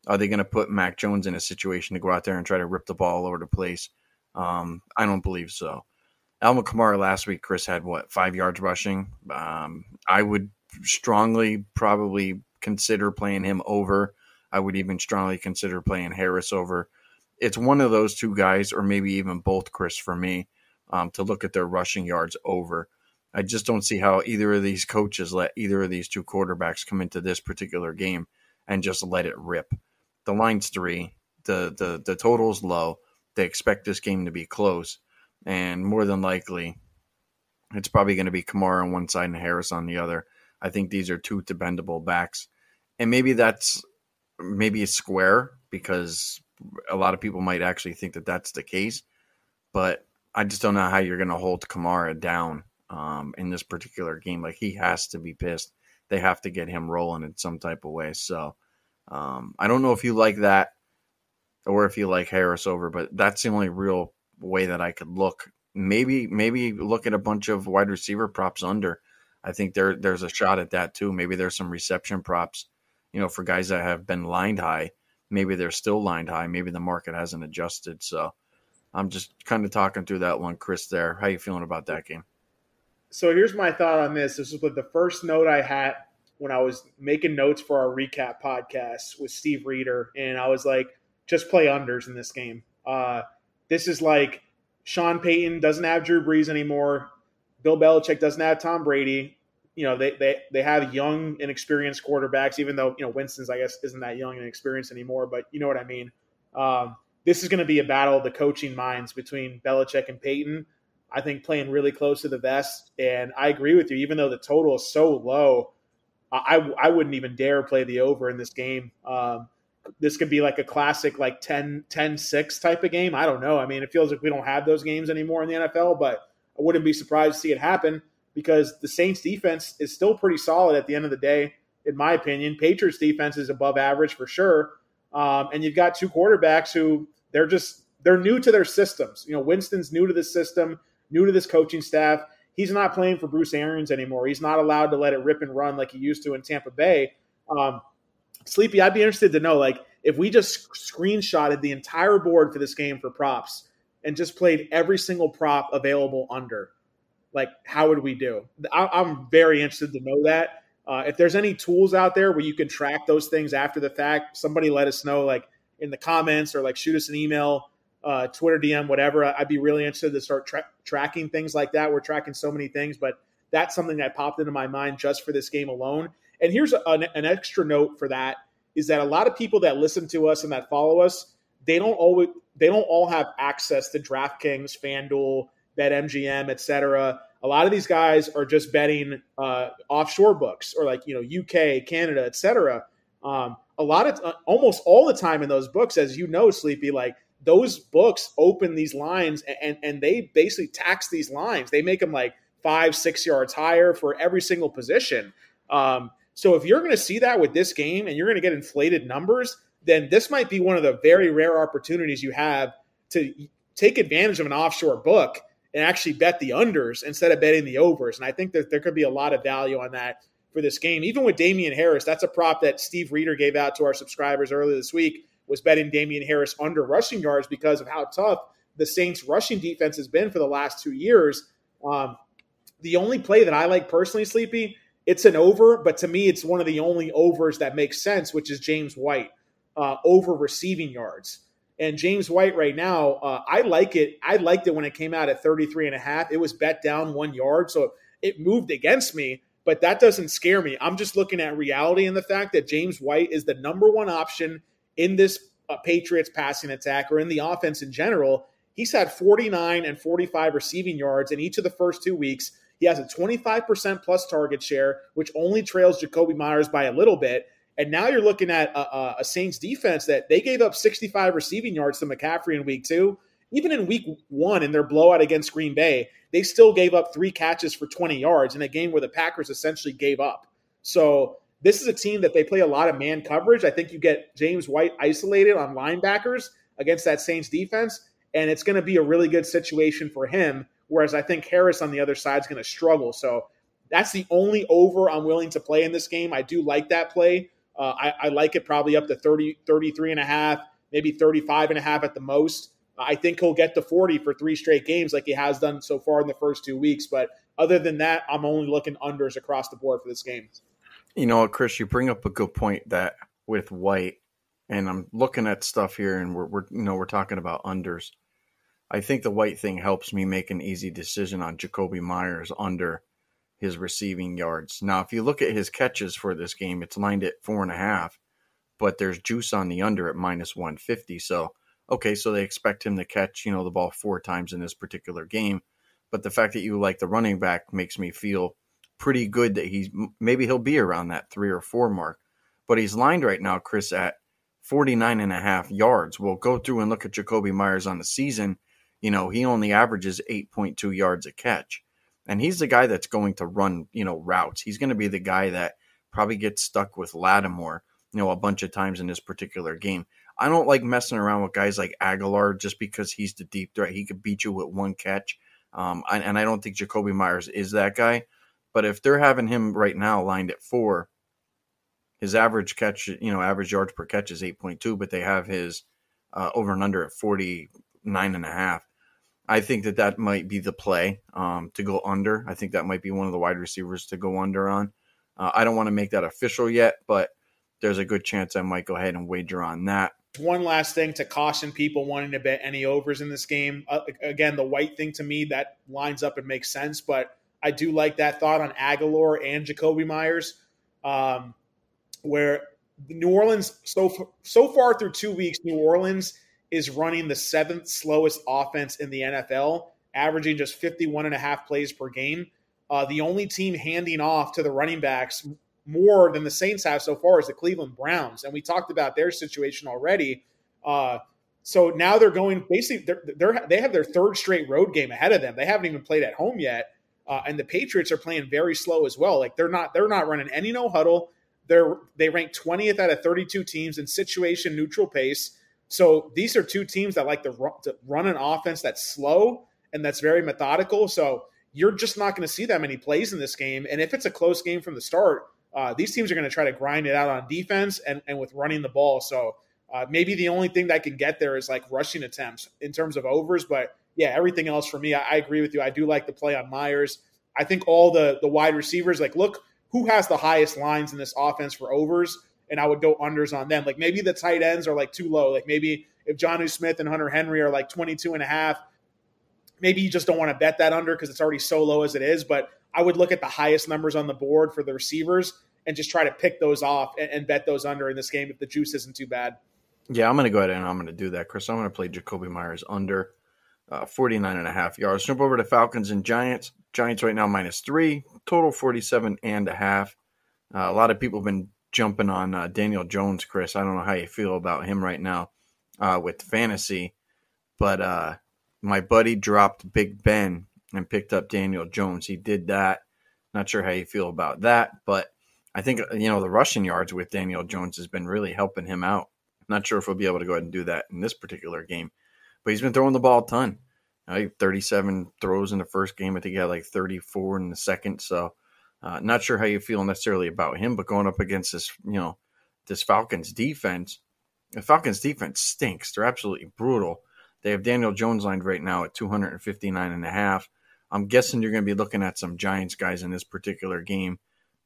Are they going to put Mac Jones in a situation to go out there and try to rip the ball all over the place? Um, I don't believe so. Alvin Kamara last week, Chris had what five yards rushing. Um, I would strongly probably consider playing him over. I would even strongly consider playing Harris over. It's one of those two guys, or maybe even both, Chris, for me, um, to look at their rushing yards over. I just don't see how either of these coaches let either of these two quarterbacks come into this particular game and just let it rip. The line's three, the the the total's low. They expect this game to be close, and more than likely, it's probably going to be Kamara on one side and Harris on the other. I think these are two dependable backs, and maybe that's maybe a square because a lot of people might actually think that that's the case, but I just don't know how you're going to hold Kamara down um, in this particular game. Like he has to be pissed. They have to get him rolling in some type of way. So um, I don't know if you like that or if you like Harris over, but that's the only real way that I could look. Maybe maybe look at a bunch of wide receiver props under. I think there there's a shot at that too. Maybe there's some reception props, you know, for guys that have been lined high. Maybe they're still lined high. Maybe the market hasn't adjusted. So I'm just kind of talking through that one, Chris. There, how you feeling about that game?
So here's my thought on this. This was the first note I had when I was making notes for our recap podcast with Steve Reeder, and I was like, just play unders in this game. Uh, this is like Sean Payton doesn't have Drew Brees anymore. Bill Belichick doesn't have Tom Brady. You know, they they they have young and experienced quarterbacks, even though, you know, Winston's, I guess, isn't that young and experienced anymore, but you know what I mean. Um, this is going to be a battle of the coaching minds between Belichick and Payton. I think playing really close to the vest. And I agree with you, even though the total is so low, I, I wouldn't even dare play the over in this game. Um, this could be like a classic, like 10, 10 6 type of game. I don't know. I mean, it feels like we don't have those games anymore in the NFL, but I wouldn't be surprised to see it happen. because the Saints defense is still pretty solid at the end of the day, in my opinion. Patriots defense is above average for sure. Um, and you've got two quarterbacks who they're just they're new to their systems. You know, Winston's new to this system, new to this coaching staff. He's not playing for Bruce Arians anymore. He's not allowed to let it rip and run like he used to in Tampa Bay. Um, Sleepy, I'd be interested to know, like, if we just screenshotted the entire board for this game for props and just played every single prop available under, like, how would we do? I, am very interested to know that. Uh, if there's any tools out there where you can track those things after the fact, somebody let us know, like in the comments or like shoot us an email, uh, Twitter DM, whatever. I'd be really interested to start tra- tracking things like that. We're tracking so many things, but that's something that popped into my mind just for this game alone. And here's a, an, an extra note for that is that a lot of people that listen to us and that follow us, they don't always they don't all have access to DraftKings, FanDuel, BetMGM, etc. A lot of these guys are just betting uh, offshore books or like you know UK, Canada, etc. Um, a lot of uh, almost all the time in those books, as you know, Sleepy, like those books open these lines and and they basically tax these lines. They make them like five, six yards higher for every single position. Um, so if you're going to see that with this game and you're going to get inflated numbers, then this might be one of the very rare opportunities you have to take advantage of an offshore book and actually bet the unders instead of betting the overs. And I think that there could be a lot of value on that for this game. Even with Damien Harris, that's a prop that Steve Reeder gave out to our subscribers earlier this week was betting Damien Harris under rushing yards because of how tough the Saints rushing defense has been for the last two years. Um, the only play that I like personally, Sleepy, it's an over, but to me, it's one of the only overs that makes sense, which is James White uh, over receiving yards. And James White right now, uh, I like it. I liked it when it came out at 33 and a half. It was bet down one yard, so it moved against me, but that doesn't scare me. I'm just looking at reality and the fact that James White is the number one option in this uh, Patriots passing attack or in the offense in general. He's had 49 and 45 receiving yards in each of the first two weeks. He has a 25% plus target share, which only trails Jakobi Meyers by a little bit. And now you're looking at a, a, Saints defense that they gave up 65 receiving yards to McCaffrey in week two. Even in week one, in their blowout against Green Bay, they still gave up three catches for 20 yards in a game where the Packers essentially gave up. So this is a team that they play a lot of man coverage. I think you get James White isolated on linebackers against that Saints defense, and it's going to be a really good situation for him Whereas I think Harris on the other side is going to struggle. So that's the only over I'm willing to play in this game. I do like that play. Uh, I, I, like it probably up to 30, 33 and a half, maybe 35 and a half at the most. I think he'll get to 40 for three straight games like he has done so far in the first two weeks. But other than that, I'm only looking unders across the board for this game.
You know Chris, you bring up a good point that with White, and I'm looking at stuff here and we're, we're you know, we're talking about unders. I think the white thing helps me make an easy decision on Jakobi Meyers under his receiving yards. Now, if you look at his catches for this game, it's lined at four and a half, but there's juice on the under at minus 150. So, okay, so they expect him to catch, you know, the ball four times in this particular game. But the fact that you like the running back makes me feel pretty good that he's maybe he'll be around that three or four mark. But he's lined right now, Chris, at 49 and a half yards. We'll go through and look at Jakobi Meyers on the season you know, he only averages 8.2 yards a catch. And he's the guy that's going to run, you know, routes. He's going to be the guy that probably gets stuck with Lattimore, you know, a bunch of times in this particular game. I don't like messing around with guys like Agholor just because he's the deep threat. He could beat you with one catch. Um, and I don't think Jakobi Meyers is that guy. But if they're having him right now lined at four, his average catch, you know, average yards per catch is 8.2, but they have his uh, over and under at 49 and a half. I think that that might be the play um, to go under. I think that might be one of the wide receivers to go under on. Uh, I don't want to make that official yet, but there's a good chance I might go ahead and wager on that.
One last thing to caution people wanting to bet any overs in this game. Uh, again, the white thing to me that lines up and makes sense, but I do like that thought on Agholor and Jakobi Meyers, um, where New Orleans so so far through two weeks, New Orleans is running the seventh slowest offense in the NFL, averaging just 51 and a half plays per game. Uh, the only team handing off to the running backs more than the Saints have so far is the Cleveland Browns. And we talked about their situation already. Uh, so now they're going basically, they're, they're, they have their third straight road game ahead of them. They haven't even played at home yet. Uh, and the Patriots are playing very slow as well. Like they're not they're not running any no huddle. They're they rank 20th out of 32 teams in situation neutral pace. So these are two teams that like to run, to run an offense that's slow and that's very methodical. So you're just not going to see that many plays in this game. And if it's a close game from the start, uh, these teams are going to try to grind it out on defense and, and with running the ball. So uh, maybe the only thing that can get there is like rushing attempts in terms of overs. But yeah, everything else for me, I, I agree with you. I do like the play on Meyers. I think all the the wide receivers, like, look who has the highest lines in this offense for overs, and I would go unders on them. Like maybe the tight ends are like too low. Like maybe if Jonnu Smith and Hunter Henry are like 22 and a half, maybe you just don't want to bet that under because it's already so low as it is. But I would look at the highest numbers on the board for the receivers and just try to pick those off and, and bet those under in this game if the juice isn't too bad.
Yeah, I'm going to go ahead and I'm going to do that, Chris. I'm going to play Jakobi Meyers under uh, 49 and a half yards. Jump over to Falcons and Giants. Giants right now minus three, total 47 and a half. Uh, a lot of people have been jumping on uh, Daniel Jones, Chris. I don't know how you feel about him right now uh, with fantasy, but uh, my buddy dropped Big Ben and picked up Daniel Jones. He did that. Not sure how you feel about that, but I think you know the rushing yards with Daniel Jones has been really helping him out. Not sure if we'll be able to go ahead and do that in this particular game, but he's been throwing the ball a ton. Uh, 37 throws in the first game. I think he had like 34 in the second. So, uh, not sure how you feel necessarily about him, but going up against this, you know, this Falcons defense, the Falcons defense stinks. They're absolutely brutal. They have Daniel Jones lined right now at 259 and a half. I'm guessing you're going to be looking at some Giants guys in this particular game.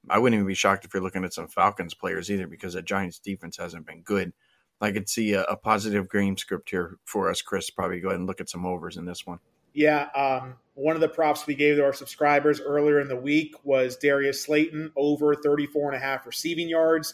I wouldn't even be shocked if you're looking at some Falcons players either because the Giants defense hasn't been good. I could see a, a positive game script here for us, Chris. Probably go ahead and look at some overs in this one.
Yeah, um, one of the props we gave to our subscribers earlier in the week was Darius Slayton over 34 and a half receiving yards.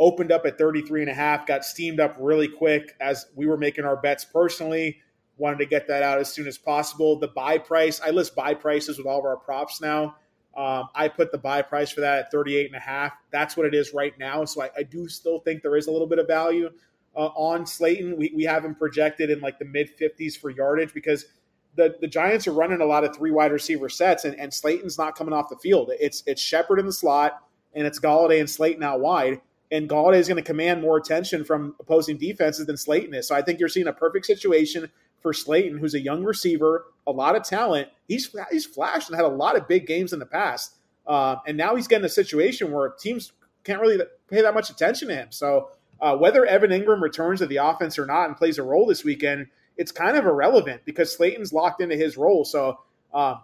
Opened up at 33 and a half, got steamed up really quick as we were making our bets personally. Wanted to get that out as soon as possible. The buy price, I list buy prices with all of our props now. Um, I put the buy price for that at 38 and a half. That's what it is right now. So I, I do still think there is a little bit of value uh, on Slayton. We, we have him projected in like the mid 50s for yardage because the, the Giants are running a lot of three wide receiver sets, and, and Slayton's not coming off the field. It's it's Shepard in the slot, and it's Golladay and Slayton out wide. And Golladay is going to command more attention from opposing defenses than Slayton is. So I think you're seeing a perfect situation for Slayton, who's a young receiver, a lot of talent. He's he's flashed and had a lot of big games in the past, uh, and now he's getting a situation where teams can't really pay that much attention to him. So uh, whether Evan Engram returns to the offense or not and plays a role this weekend, it's kind of irrelevant because Slayton's locked into his role. So uh,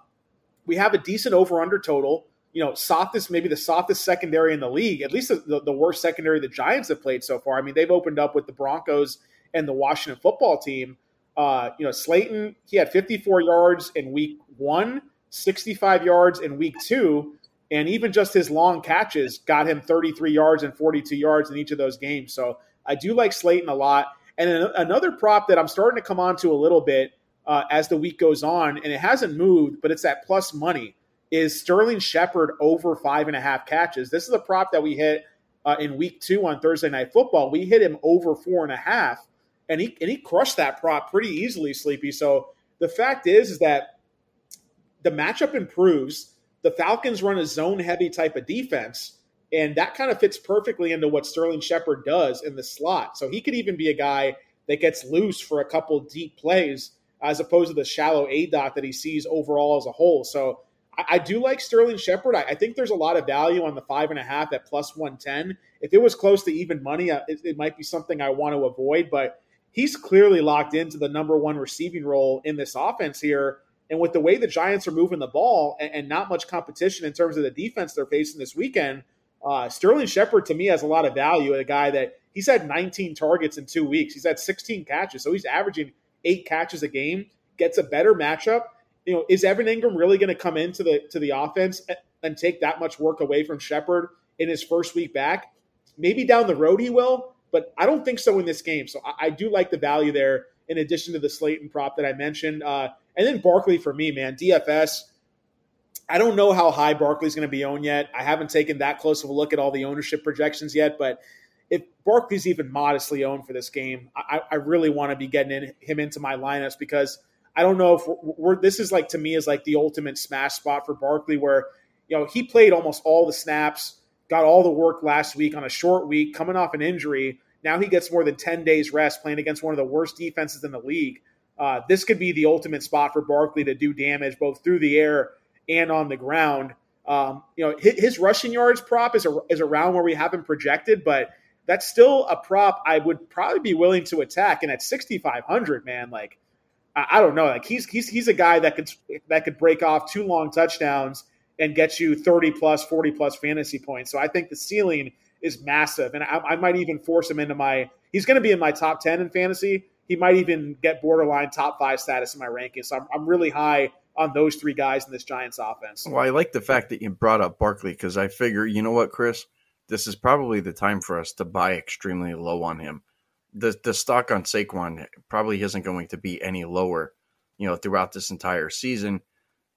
we have a decent over under total. You know, softest, maybe the softest secondary in the league, at least the, the worst secondary the Giants have played so far. I mean, they've opened up with the Broncos and the Washington football team. Uh, you know, Slayton, he had 54 yards in week one, 65 yards in week two. And even just his long catches got him 33 yards and 42 yards in each of those games. So I do like Slayton a lot. And then another prop that I'm starting to come on to a little bit uh, as the week goes on, and it hasn't moved, but it's that plus money, is Sterling Shepard over five and a half catches. This is a prop that we hit uh, in week two on Thursday Night Football. We hit him over four and a half, and he and he crushed that prop pretty easily, Sleepy. So the fact is, is that the matchup improves the Falcons run a zone heavy type of defense, and that kind of fits perfectly into what Sterling Shepard does in the slot. So he could even be a guy that gets loose for a couple deep plays as opposed to the shallow A dot that he sees overall as a whole. So I, I do like Sterling Shepard. I, I, think there's a lot of value on the five and a half at plus 110. If it was close to even money, uh, it, it might be something I want to avoid, but he's clearly locked into the number one receiving role in this offense here. And with the way the Giants are moving the ball and, and not much competition in terms of the defense they're facing this weekend, uh, Sterling Shepard to me has a lot of value. A guy that he's had 19 targets in two weeks. He's had 16 catches, so he's averaging eight catches a game. Gets a better matchup. You know, is Evan Engram really going to come into the to the offense and take that much work away from Shepard in his first week back? Maybe down the road he will, but I don't think so in this game. So I, I do like the value there. In addition to the Slayton prop that I mentioned, uh, and then Barkley for me, man, DFS. I don't know how high Barkley's going to be owned yet. I haven't taken that close of a look at all the ownership projections yet, but if Barkley's even modestly owned for this game, I, I really want to be getting in, him into my lineups because I don't know if we're, we're, this is like to me is like the ultimate smash spot for Barkley, where you know he played almost all the snaps, got all the work last week on a short week, coming off an injury. Now he gets more than ten days rest, playing against one of the worst defenses in the league. Uh, this could be the ultimate spot for Barkley to do damage both through the air and on the ground. Um, you know, his, his, rushing yards prop is a, is around where we have him projected, but that's still a prop I would probably be willing to attack. And at 6,500, man, like I, I, don't know, like he's he's he's a guy that could that could break off two long touchdowns and get you 30 plus, 40 plus fantasy points. So I think the ceiling is massive, and I, I might even force him into my. He's going to be in my top 10 in fantasy. He might even get borderline top five status in my rankings. So I'm, I'm really high on those three guys in this Giants offense.
Well, I like the fact that you brought up Barkley because I figure, you know what, Chris, this is probably the time for us to buy extremely low on him. The the stock on Saquon probably isn't going to be any lower, you know, throughout this entire season.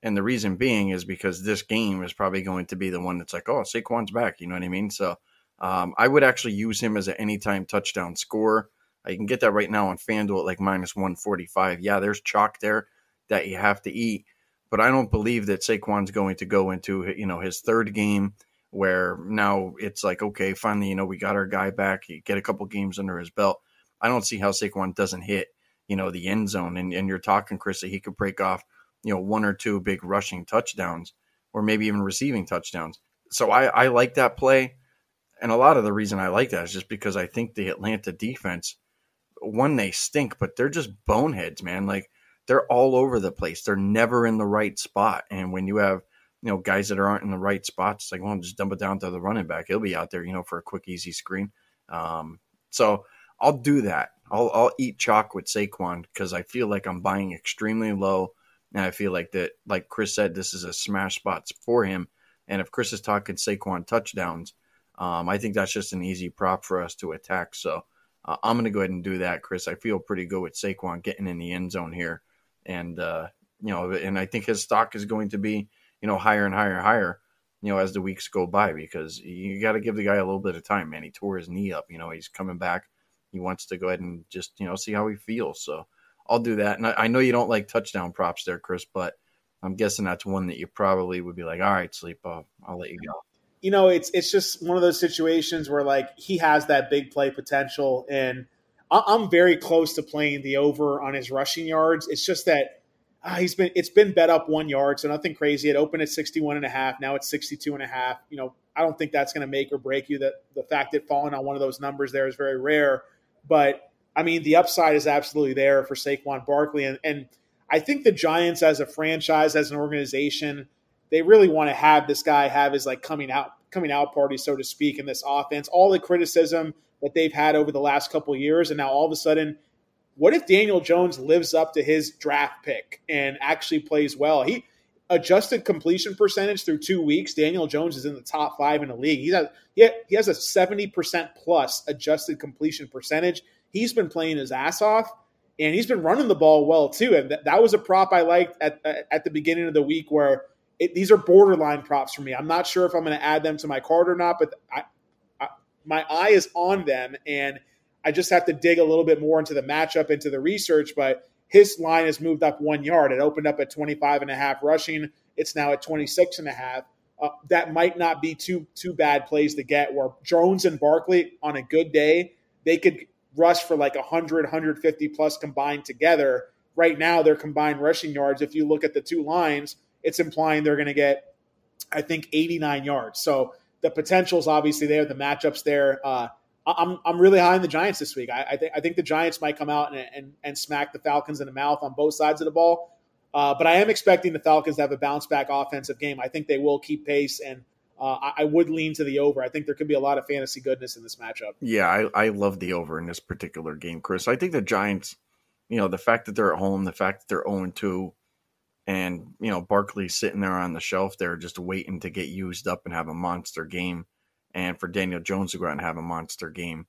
And the reason being is because this game is probably going to be the one that's like, oh, Saquon's back. You know what I mean? So um, I would actually use him as an anytime touchdown score. I can get that right now on FanDuel at like minus 145. Yeah, there's chalk there that you have to eat. But I don't believe that Saquon's going to go into you know his third game where now it's like okay, finally you know we got our guy back. He get a couple games under his belt. I don't see how Saquon doesn't hit you know the end zone. And, and you're talking Chris that he could break off you know one or two big rushing touchdowns or maybe even receiving touchdowns. So I, I like that play. And a lot of the reason I like that is just because I think the Atlanta defense, one, they stink, but they're just boneheads, man. Like they're all over the place. They're never in the right spot. And when you have, you know, guys that aren't in the right spots, it's like, well, just dump it down to the running back. He'll be out there, you know, for a quick, easy screen. Um, so I'll do that. I'll, I'll eat chalk with Saquon because I feel like I'm buying extremely low. And I feel like that, like Chris said, this is a smash spot for him. And if Chris is talking Saquon touchdowns, um, I think that's just an easy prop for us to attack. So uh, I'm going to go ahead and do that, Chris. I feel pretty good with Saquon getting in the end zone here and uh, you know, and I think his stock is going to be you know higher and higher and higher, you know, as the weeks go by because you got to give the guy a little bit of time. Man, he tore his knee up. You know, he's coming back. He wants to go ahead and just you know see how he feels. So I'll do that. And I, I know you don't like touchdown props there, Chris, but I'm guessing that's one that you probably would be like, all right, sleep. I'll, I'll let you go
you know, it's it's just one of those situations where like he has that big play potential, and I'm very close to playing the over on his rushing yards. It's just that uh, he's been it's been bet up one yard, so nothing crazy. It opened at 61 and a half. Now it's 62 and a half. You know, I don't think that's going to make or break you. That the fact that falling on one of those numbers there is very rare, but I mean the upside is absolutely there for Saquon Barkley, and and I think the Giants as a franchise, as an organization, they really want to have this guy have his like coming out coming out party, so to speak, in this offense. All the criticism that they've had over the last couple years. And now all of a sudden, what if Daniel Jones lives up to his draft pick and actually plays well? He adjusted completion percentage through two weeks. Daniel Jones is in the top five in the league. He's a, he has a 70% plus adjusted completion percentage. He's been playing his ass off and he's been running the ball well too. And that, that was a prop I liked at, at the beginning of the week where it, these are borderline props for me. I'm not sure if I'm going to add them to my card or not, but I, my eye is on them, and I just have to dig a little bit more into the matchup, into the research. But his line has moved up one yard. It opened up at 25 and a half rushing. It's now at 26 and a half. Uh, that might not be too too bad plays to get. Where Jones and Barkley on a good day, they could rush for like 100, 150 plus combined together. Right now, their combined rushing yards, if you look at the two lines, it's implying they're going to get, I think, 89 yards. So the potential is obviously there. The matchups there. Uh, I'm I'm really high on the Giants this week. I, I think I think the Giants might come out and, and and smack the Falcons in the mouth on both sides of the ball. Uh, but I am expecting the Falcons to have a bounce back offensive game. I think they will keep pace, and uh, I, I, would lean to the over. I think there could be a lot of fantasy goodness in this matchup.
Yeah, I, I love the over in this particular game, Chris. I think the Giants, you know, the fact that they're at home, the fact that they're 0 2, and you know Barkley sitting there on the shelf there, just waiting to get used up and have a monster game, and for Daniel Jones to go out and have a monster game,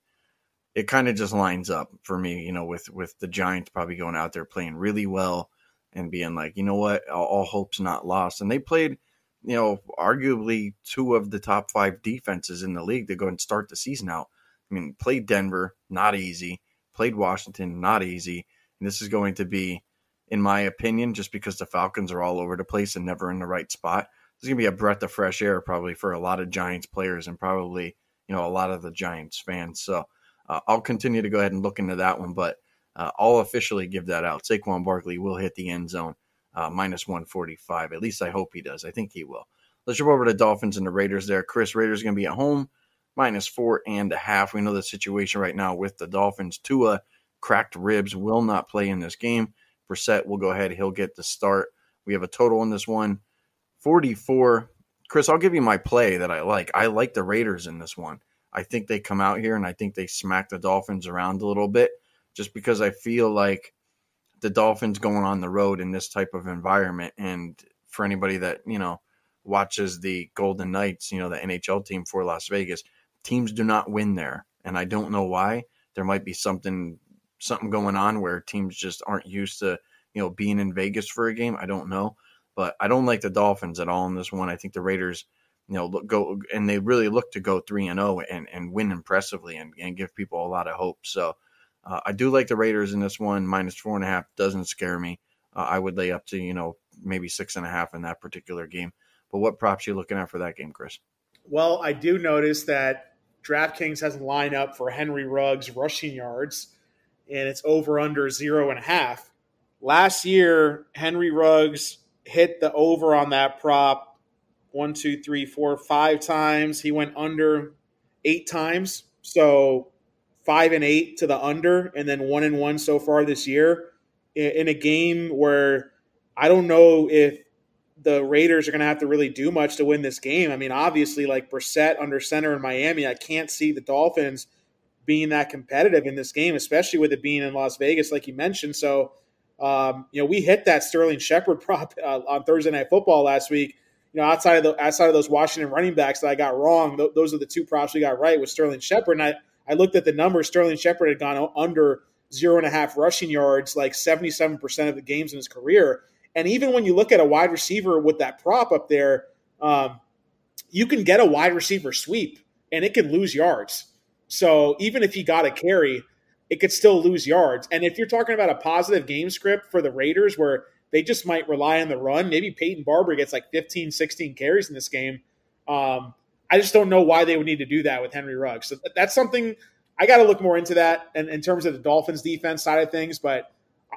it kind of just lines up for me. You know, with with the Giants probably going out there playing really well and being like, you know what, all, all hope's not lost, and they played. You know, arguably two of the top five defenses in the league to go and start the season out. I mean, played Denver, not easy. Played Washington, not easy. And this is going to be in my opinion, just because the Falcons are all over the place and never in the right spot. There's going to be a breath of fresh air probably for a lot of Giants players and probably, you know, a lot of the Giants fans. So uh, I'll continue to go ahead and look into that one, but uh, I'll officially give that out. Saquon Barkley will hit the end zone uh, minus 145. At least I hope he does. I think he will. Let's jump over to Dolphins and the Raiders there. Chris, Raiders going to be at home minus four and a half. We know the situation right now with the Dolphins. Tua cracked ribs will not play in this game. Brissett will go ahead. He'll get the start. We have a total on this one 44. Chris, I'll give you my play that I like. I like the Raiders in this one. I think they come out here and I think they smack the Dolphins around a little bit just because I feel like the Dolphins going on the road in this type of environment. And for anybody that, you know, watches the Golden Knights, you know, the NHL team for Las Vegas, teams do not win there. And I don't know why. There might be something something going on where teams just aren't used to, you know, being in Vegas for a game. I don't know. But I don't like the Dolphins at all in this one. I think the Raiders, you know, look, go and they really look to go three and zero oh and and win impressively and, and give people a lot of hope. So uh, I do like the Raiders in this one. Minus four and a half doesn't scare me. Uh, I would lay up to you know maybe six and a half in that particular game. But what props you looking at for that game, Chris?
Well, I do notice that DraftKings has a lineup for Henry Ruggs rushing yards, and it's over under zero and a half. Last year, Henry Ruggs hit the over on that prop one, two, three, four, five times. He went under eight times. So five and eight to the under, and then one and one so far this year in a game where I don't know if the Raiders are going to have to really do much to win this game. I mean, obviously, like Brissett under center in Miami, I can't see the Dolphins being that competitive in this game, especially with it being in Las Vegas, like you mentioned. So, um, you know, we hit that Sterling Shepard prop uh, on Thursday Night Football last week. You know, outside of the outside of those Washington running backs that I got wrong, th- those are the two props we got right with Sterling Shepard. And I, I looked at the numbers. Sterling Shepard had gone under zero and a half rushing yards like 77% of the games in his career. And even when you look at a wide receiver with that prop up there, um, you can get a wide receiver sweep and it can lose yards. So even if he got a carry, it could still lose yards. And if you're talking about a positive game script for the Raiders where they just might rely on the run, maybe Peyton Barber gets like 15, 16 carries in this game. Um, I just don't know why they would need to do that with Henry Ruggs. So that's something I got to look more into that in, in, terms of the Dolphins defense side of things. But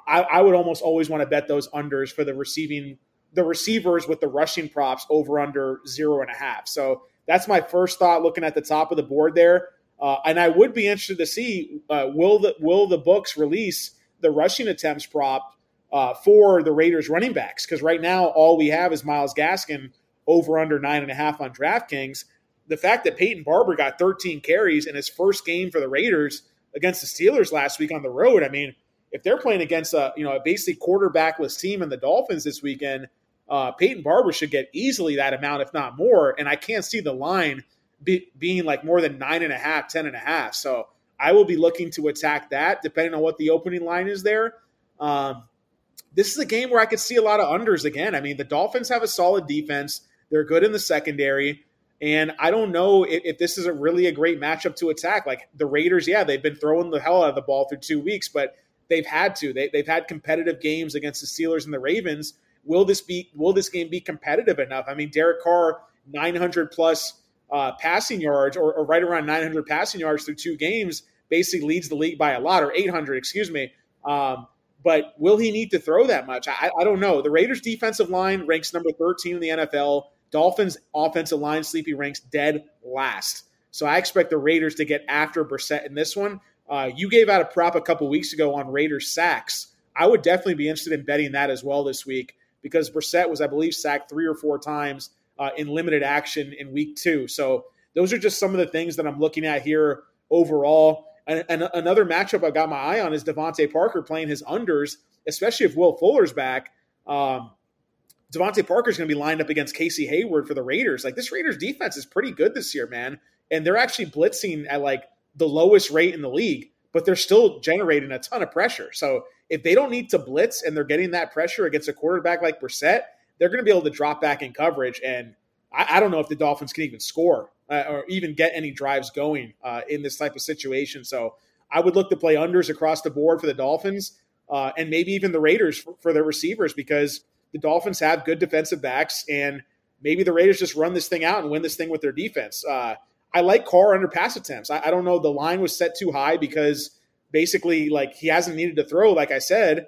I, I would almost always want to bet those unders for the receiving, the receivers with the rushing props over under zero and a half. So that's my first thought looking at the top of the board there. Uh, and I would be interested to see uh, will the will the books release the rushing attempts prop uh, for the Raiders running backs because right now all we have is Myles Gaskin over under nine and a half on DraftKings the fact that Peyton Barber got 13 carries in his first game for the Raiders against the Steelers last week on the road, I mean, if they're playing against a you know a basically quarterbackless team in the Dolphins this weekend, uh, Peyton Barber should get easily that amount, if not more. And I can't see the line be, being like more than nine and a half, ten and a half. So I will be looking to attack that, depending on what the opening line is there. Um, this is a game where I could see a lot of unders again. I mean, the Dolphins have a solid defense. They're good in the secondary. And I don't know if, if, this is a really a great matchup to attack. Like the Raiders, yeah, they've been throwing the hell out of the ball through two weeks, but they've had to. They, have had competitive games against the Steelers and the Ravens. Will this be? Will this game be competitive enough? I mean, Derek Carr, 900 plus uh, passing yards, or, or, right around 900 passing yards through two games, basically leads the league by a lot, or 800, excuse me. Um, but will he need to throw that much? I, I don't know. The Raiders' defensive line ranks number 13 in the NFL. Dolphins offensive line sleepy ranks dead last. So I expect the Raiders to get after Brissett in this one. Uh, you gave out a prop a couple weeks ago on Raiders sacks. I would definitely be interested in betting that as well this week because Brissett was, I believe, sacked three or four times uh, in limited action in week two. So those are just some of the things that I'm looking at here overall. And, and another matchup I've got my eye on is DeVante Parker playing his unders, especially if Will Fuller's back. Um, DeVante Parker is going to be lined up against Casey Hayward for the Raiders. Like this Raiders defense is pretty good this year, man. And they're actually blitzing at like the lowest rate in the league, but they're still generating a ton of pressure. So if they don't need to blitz and they're getting that pressure against a quarterback like Brissett, they're going to be able to drop back in coverage. And I, I don't know if the Dolphins can even score uh, or even get any drives going uh, in this type of situation. So I would look to play unders across the board for the Dolphins. uh, and maybe even the Raiders for, for their receivers because the Dolphins have good defensive backs, and maybe the Raiders just run this thing out and win this thing with their defense. Uh, I like Carr under pass attempts. I, I, don't know. The line was set too high because basically, like, he hasn't needed to throw, like I said.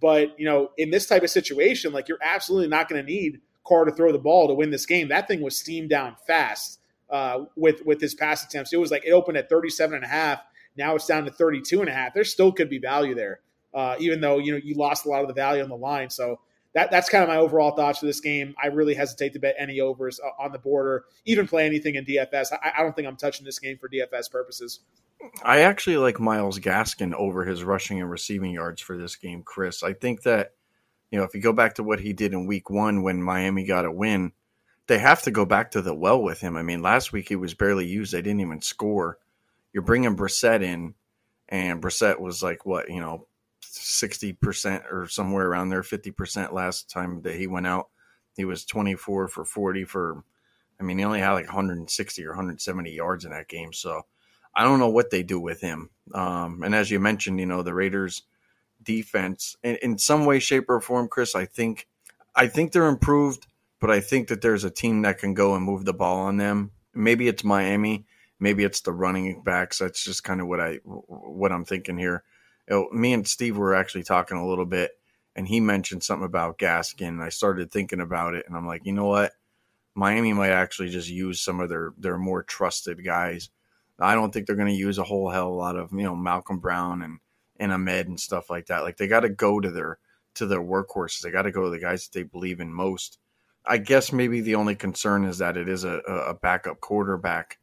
But, you know, in this type of situation, like, you're absolutely not going to need Carr to throw the ball to win this game. That thing was steamed down fast uh, with, with his pass attempts. It was like it opened at 37 and a half. Now it's down to 32 and a half. There still could be value there, uh, even though, you know, you lost a lot of the value on the line. So, that that's kind of my overall thoughts for this game. I really hesitate to bet any overs uh, on the border, even play anything in DFS. I, I don't think I'm touching this game for DFS purposes.
I actually like Myles Gaskin over his rushing and receiving yards for this game, Chris. I think that you know if you go back to what he did in Week One when Miami got a win, they have to go back to the well with him. I mean, last week he was barely used; they didn't even score. You're bringing Brissett in, and Brissett was like what you know 60% or somewhere around there, 50% last time that he went out. He was 24 for 40 for, I mean, he only had like 160 or 170 yards in that game. So I don't know what they do with him. Um, and as you mentioned, you know, the Raiders defense in, in some way, shape, or form, Chris, I think, I think they're improved, but I think that there's a team that can go and move the ball on them. Maybe it's Miami. Maybe it's the running backs. That's just kind of what I, what I'm thinking here you know, me and Steve were actually talking a little bit, and he mentioned something about Gaskin. And I started thinking about it, and I'm like, you know what? Miami might actually just use some of their their more trusted guys. I don't think they're going to use a whole hell lot of you know Malcolm Brown and and Ahmed and stuff like that. Like they got to go to their to their workhorses. They got to go to the guys that they believe in most. I guess maybe the only concern is that it is a, a backup quarterback.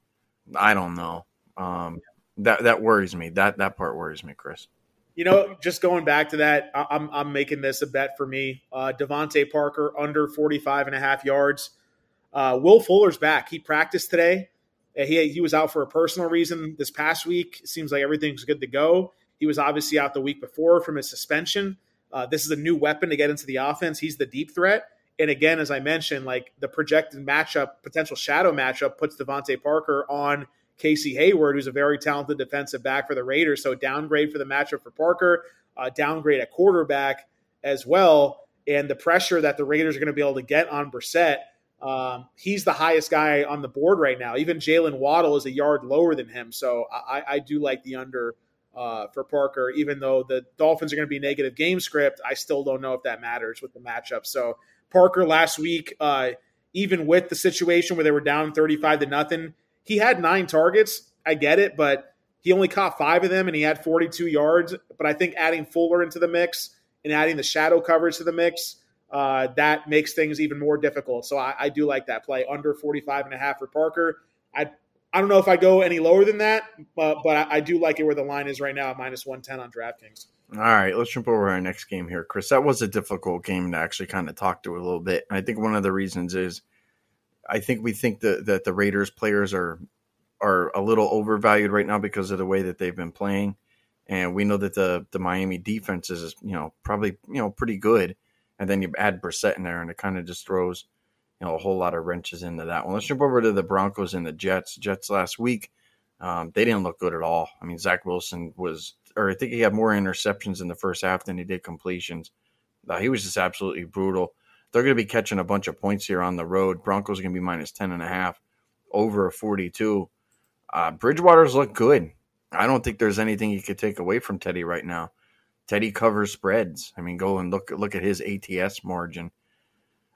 I don't know. Um, that that worries me. That that part worries me, Chris.
You know, just going back to that, I'm, I'm making this a bet for me. Uh, DeVante Parker under 45 and a half yards. Uh, Will Fuller's back. He practiced today. Uh, he, he was out for a personal reason this past week. Seems like everything's good to go. He was obviously out the week before from his suspension. Uh, this is a new weapon to get into the offense. He's the deep threat. And again, as I mentioned, like the projected matchup, potential shadow matchup puts DeVante Parker on – Casey Hayward, who's a very talented defensive back for the Raiders. So downgrade for the matchup for Parker, uh, downgrade at quarterback as well. And the pressure that the Raiders are going to be able to get on Brissett, um, he's the highest guy on the board right now. Even Jaylen Waddle is a yard lower than him. So I, I do like the under uh, for Parker, even though the Dolphins are going to be negative game script. I still don't know if that matters with the matchup. So Parker last week, uh, even with the situation where they were down 35 to nothing, he had nine targets. I get it, but he only caught five of them and he had 42 yards. But I think adding Fuller into the mix and adding the shadow coverage to the mix, uh, that makes things even more difficult. So I, I, do like that play under 45 and a half for Parker. I I don't know if I go any lower than that, but, but I, I do like it where the line is right now at minus 110 on DraftKings.
All right, let's jump over our next game here, Chris. That was a difficult game to actually kind of talk to a little bit. I think one of the reasons is I think we think that that the Raiders players are are a little overvalued right now because of the way that they've been playing, and we know that the the Miami defense is you know probably you know pretty good, and then you add Brissett in there, and it kind of just throws you know a whole lot of wrenches into that one. Let's jump over to the Broncos and the Jets. Jets last week, um, they didn't look good at all. I mean, Zach Wilson was, or I think he had more interceptions in the first half than he did completions. Uh, he was just absolutely brutal they're going to be catching a bunch of points here on the road. Broncos are going to be minus 10 and a half over 42. Uh, Bridgewater's look good. I don't think there's anything you could take away from Teddy right now. Teddy covers spreads. I mean, go and look look at his ATS margin.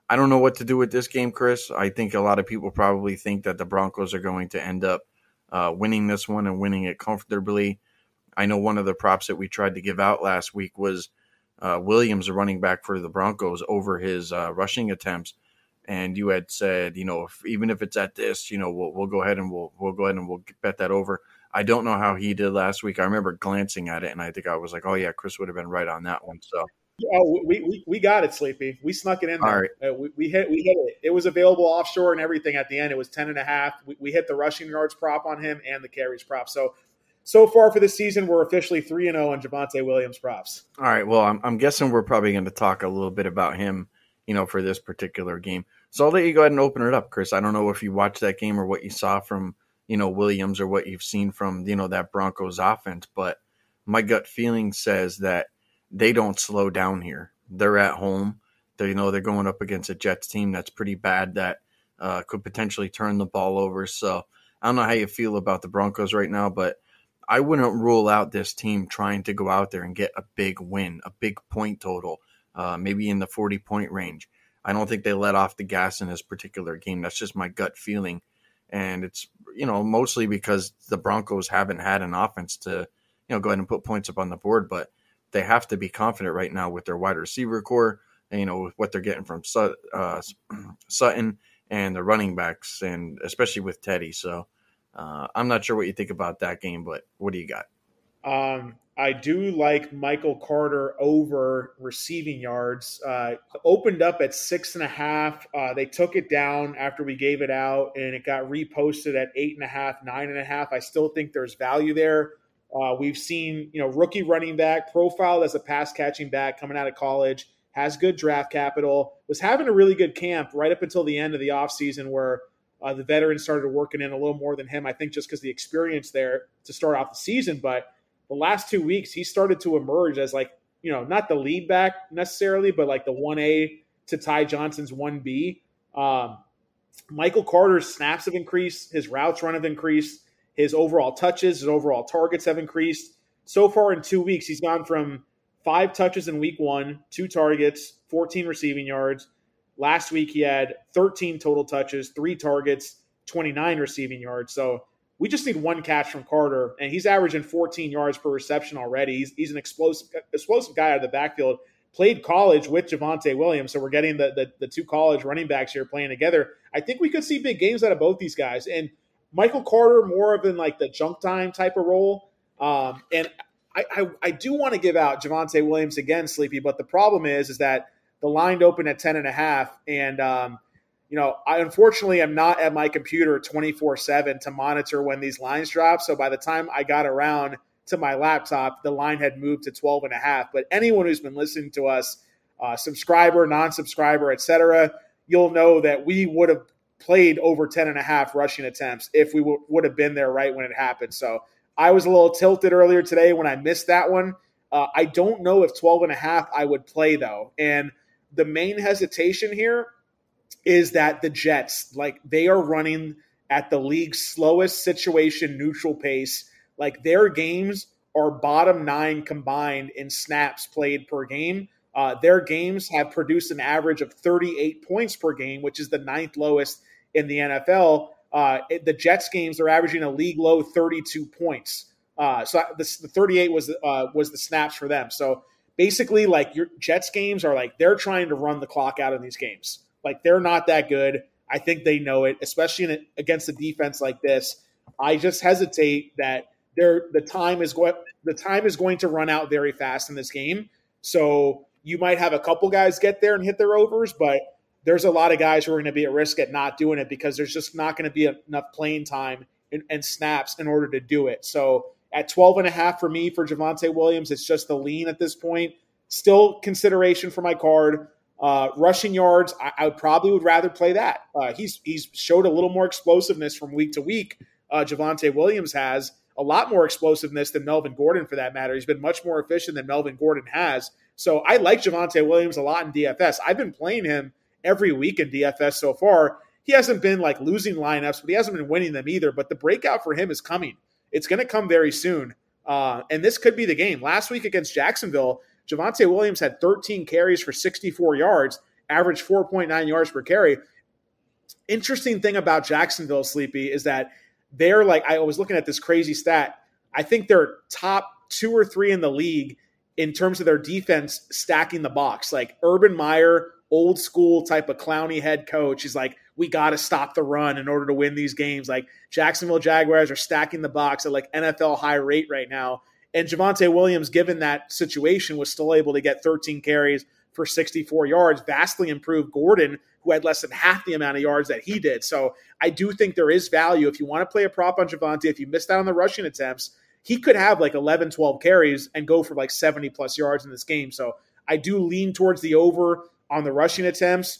I don't know what to do with this game, Chris. I think a lot of people probably think that the Broncos are going to end up uh, winning this one and winning it comfortably. I know one of the props that we tried to give out last week was uh, Williams, a running back for the Broncos, over his uh, rushing attempts. And you had said, you know, if, even if it's at this, you know, we'll, we'll go ahead and we'll we'll go ahead and we'll bet that over. I don't know how he did last week. I remember glancing at it, and I think I was like, oh yeah, Chris would have been right on that one. So.
Oh, we, we, we got it, Sleepy. We snuck it in there. Right. Uh, we, we hit we hit it. It was available offshore and everything at the end. It was 10 and a half. We, we hit the rushing yards prop on him and the carries prop. So so far for the season, we're officially 3 0 on Javonte Williams props.
All right. Well, I'm, I'm guessing we're probably going to talk a little bit about him, you know, for this particular game. So I'll let you go ahead and open it up, Chris. I don't know if you watched that game or what you saw from, you know, Williams or what you've seen from, you know, that Broncos offense, but my gut feeling says that they don't slow down here. They're at home. They you know they're going up against a Jets team that's pretty bad that uh, could potentially turn the ball over. So I don't know how you feel about the Broncos right now, but I wouldn't rule out this team trying to go out there and get a big win, a big point total, uh, maybe in the 40 point range. I don't think they let off the gas in this particular game. That's just my gut feeling. And it's, you know, mostly because the Broncos haven't had an offense to, you know, go ahead and put points up on the board, but they have to be confident right now with their wide receiver core, and, you know, with what they're getting from uh, Sutton and the running backs, and especially with Teddy. So uh, I'm not sure what you think about that game, but what do you got?
Um, I do like Michael Carter over receiving yards. Uh, opened up at six and a half. Uh, they took it down after we gave it out, and it got reposted at eight and a half, nine and a half. I still think there's value there. Uh, we've seen, you know, rookie running back profiled as a pass catching back coming out of college, has good draft capital, was having a really good camp right up until the end of the offseason where uh, the veterans started working in a little more than him. I think just because the experience there to start off the season, but the last two weeks he started to emerge as like you know not the lead back necessarily, but like the one A to Ty Johnson's one B. Um, Michael Carter's snaps have increased, his routes run have increased, his overall touches, his overall targets have increased. So far in two weeks, he's gone from five touches in week one, two targets, 14 receiving yards. Last week, he had 13 total touches, three targets, 29 receiving yards. So we just need one catch from Carter, and he's averaging 14 yards per reception already. He's, he's an explosive explosive guy out of the backfield. Played college with Javonte Williams, so we're getting the, the, the two college running backs here playing together. I think we could see big games out of both these guys. And Michael Carter more of in like the junk time type of role. Um, and I, I, I do want to give out Javonte Williams again, Sleepy, but the problem is is that the line opened at 10 and a half, and um, you know, I unfortunately am not at my computer 24 7 to monitor when these lines drop. So by the time I got around to my laptop, the line had moved to 12 and a half. But anyone who's been listening to us, uh, subscriber, non subscriber, etc., you'll know that we would have played over 10 and a half rushing attempts if we w- would have been there right when it happened. So I was a little tilted earlier today when I missed that one. Uh, I don't know if 12 and a half I would play though. And the main hesitation here is that the Jets, like they are running at the league's slowest situation neutral pace. Like their games are bottom nine combined in snaps played per game. Uh, their games have produced an average of 38 points per game, which is the ninth lowest in the NFL. Uh, it, the Jets games are averaging a league low 32 points. Uh, so the, the 38 was uh, was the snaps for them. So basically, like your Jets games are like they're trying to run the clock out in these games. Like they're not that good. I think they know it, especially in, against a defense like this. I just hesitate that there the time is going the time is going to run out very fast in this game. So you might have a couple guys get there and hit their overs, but there's a lot of guys who are going to be at risk at not doing it because there's just not going to be enough playing time and, and, snaps in order to do it. So at 12 and a half for me for Javonte Williams, it's just the lean at this point. Still consideration for my card. Uh, rushing yards, I, I, probably would rather play that. Uh, he's he's showed a little more explosiveness from week to week. Uh, Javonte Williams has a lot more explosiveness than Melvin Gordon, for that matter. He's been much more efficient than Melvin Gordon has. So I like Javonte Williams a lot in DFS. I've been playing him every week in DFS so far. He hasn't been like losing lineups, but he hasn't been winning them either. But the breakout for him is coming. It's going to come very soon. Uh, and this could be the game. Last week against Jacksonville, Javonte Williams had 13 carries for 64 yards, averaged 4.9 yards per carry. Interesting thing about Jacksonville, Sleepy, is that they're like, I was looking at this crazy stat. I think they're top two or three in the league in terms of their defense stacking the box. Like Urban Meyer, old school type of clowny head coach. He's like, we got to stop the run in order to win these games. Like Jacksonville Jaguars are stacking the box at like NFL high rate right now. And Javonte Williams, given that situation, was still able to get 13 carries for 64 yards, vastly improved Gordon, who had less than half the amount of yards that he did. So I do think there is value. If you want to play a prop on Javonte, if you missed out on the rushing attempts, he could have like 11, 12 carries and go for like 70 plus yards in this game. So I do lean towards the over on the rushing attempts.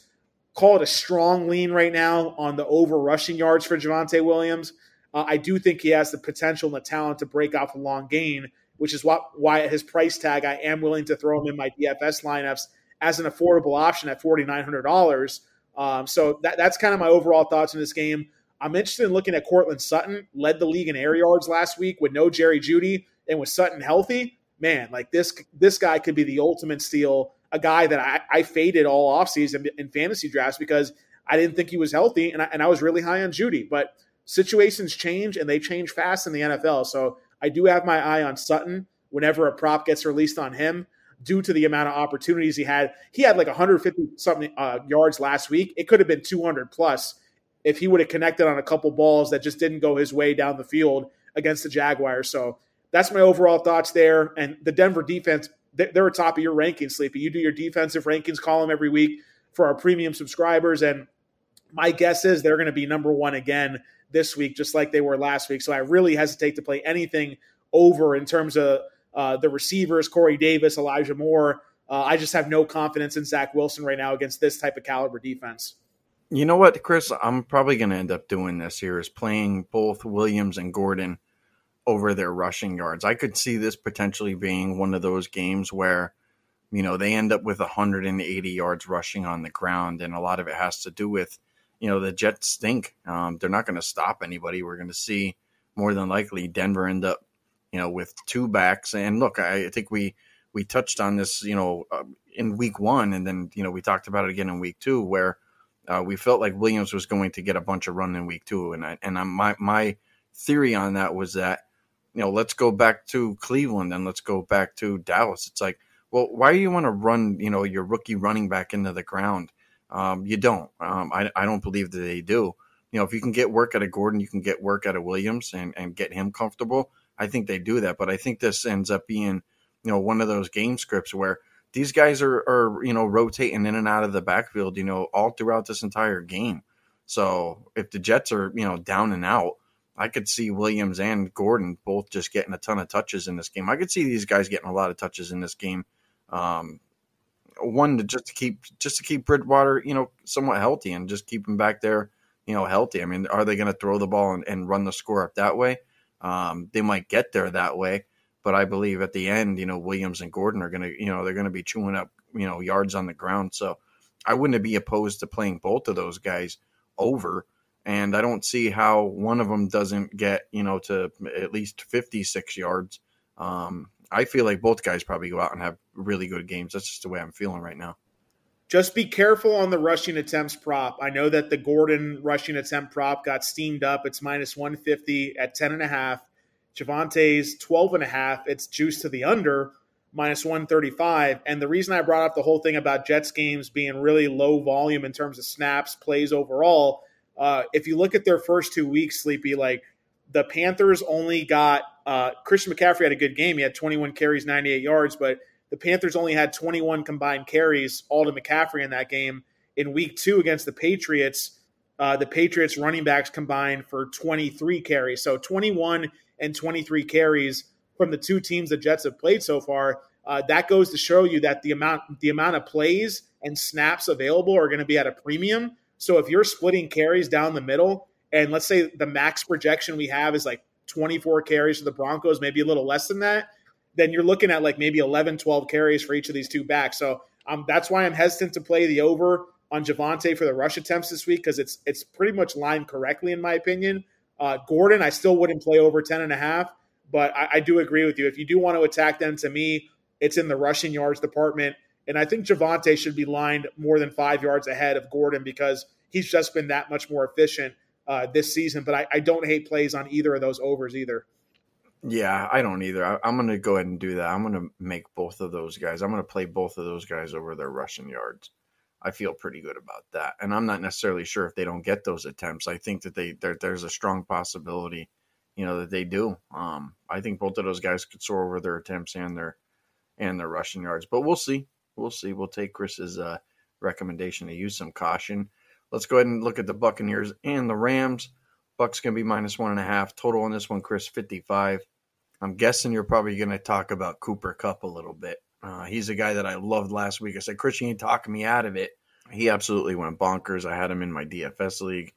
Call it a strong lean right now on the over rushing yards for Javonte Williams. Uh, I do think he has the potential and the talent to break off a long gain which is what why at his price tag I am willing to throw him in my DFS lineups as an affordable option at forty nine hundred dollars. Um, so that, that's kind of my overall thoughts in this game. I'm interested in looking at Courtland Sutton, led the league in air yards last week with no Jerry Jeudy and with Sutton healthy. Man, like this this guy could be the ultimate steal. A guy that I, I faded all offseason in fantasy drafts because I didn't think he was healthy, and I, and I was really high on Jeudy. But situations change, and they change fast in the NFL. So I do have my eye on Sutton whenever a prop gets released on him due to the amount of opportunities he had. He had like 150 something uh, yards last week. It could have been 200 plus if he would have connected on a couple balls that just didn't go his way down the field against the Jaguars. So that's my overall thoughts there. And the Denver defense, they're top of your rankings, Sleepy. You do your defensive rankings column every week for our premium subscribers. And my guess is they're going to be number one again this week, just like they were last week. So I really hesitate to play anything over in terms of uh, the receivers, Corey Davis, Elijah Moore. Uh, I just have no confidence in Zach Wilson right now against this type of caliber defense.
You know what, Chris? I'm probably going to end up doing this here is playing both Williams and Gordon over their rushing yards. I could see this potentially being one of those games where, you know, they end up with 180 yards rushing on the ground, and a lot of it has to do with, you know, the Jets stink. Um, they're not going to stop anybody. We're going to see more than likely Denver end up you know, with two backs. And look, I think we we touched on this, you know, uh, in week one, and then you know we talked about it again in week two, where uh, we felt like Williams was going to get a bunch of run in week two, and I, and I, my my theory on that was that you know let's go back to Cleveland and let's go back to Dallas. It's like, well, why do you want to run you know your rookie running back into the ground? Um, you don't. Um, I I don't believe that they do. You know, if you can get work out of Gordon, you can get work out of Williams and and get him comfortable. I think they do that. But I think this ends up being, you know, one of those game scripts where these guys are, are you know, rotating in and out of the backfield, you know, all throughout this entire game. So if the Jets are, you know, down and out, I could see Williams and Gordon both just getting a ton of touches in this game. I could see these guys getting a lot of touches in this game. Um, one to just to keep just to keep Bridgewater, you know, somewhat healthy and just keep him back there, you know, healthy. I mean, are they going to throw the ball and, and, run the score up that way? Um, they might get there that way, but I believe at the end, you know, Williams and Gordon are going to, you know, they're going to be chewing up, you know, yards on the ground. So I wouldn't be opposed to playing both of those guys over. And I don't see how one of them doesn't get, you know, to at least 56 yards. Um, I feel like both guys probably go out and have really good games. That's just the way I'm feeling right now.
Just be careful on the rushing attempts prop. I know that the Gordon rushing attempt prop got steamed up. It's minus 150 at 10.5. Javonte's 12.5. It's juiced to the under, minus 135. And the reason I brought up the whole thing about Jets games being really low volume in terms of snaps, plays overall, uh, if you look at their first two weeks, Sleepy, like the Panthers only got uh, Christian McCaffrey had a good game. He had 21 carries, 98 yards, but – the Panthers only had 21 combined carries, all to McCaffrey in that game. In week two against the Patriots, uh, the Patriots running backs combined for 23 carries. So 21 and 23 carries from the two teams the Jets have played so far. Uh, that goes to show you that the amount the amount of plays and snaps available are going to be at a premium. So if you're splitting carries down the middle, and let's say the max projection we have is like 24 carries for the Broncos, maybe a little less than that, then you're looking at like maybe 11, 12 carries for each of these two backs. So um, that's why I'm hesitant to play the over on Javonte for the rush attempts this week because it's it's pretty much lined correctly in my opinion. Uh, Gordon, I still wouldn't play over 10 and a half, but I, I do agree with you. If you do want to attack them, to me, it's in the rushing yards department. And I think Javonte should be lined more than five yards ahead of Gordon because he's just been that much more efficient uh, this season. But I, I don't hate plays on either of those overs either.
Yeah, I don't either. I, am going to go ahead and do that. I'm going to make both of those guys. I'm going to play both of those guys over their rushing yards. I feel pretty good about that, and I'm not necessarily sure if they don't get those attempts. I think that they there's a strong possibility, you know, that they do. Um, I think both of those guys could soar over their attempts and their and their rushing yards, but we'll see. We'll see. We'll take Chris's uh, recommendation to use some caution. Let's go ahead and look at the Buccaneers and the Rams. Bucks gonna be minus one and a half total on this one. Chris fifty five. I'm guessing you're probably going to talk about Cooper Kupp a little bit. Uh, he's a guy that I loved last week. I said, Christian, you talking me out of it. He absolutely went bonkers. I had him in my DFS league.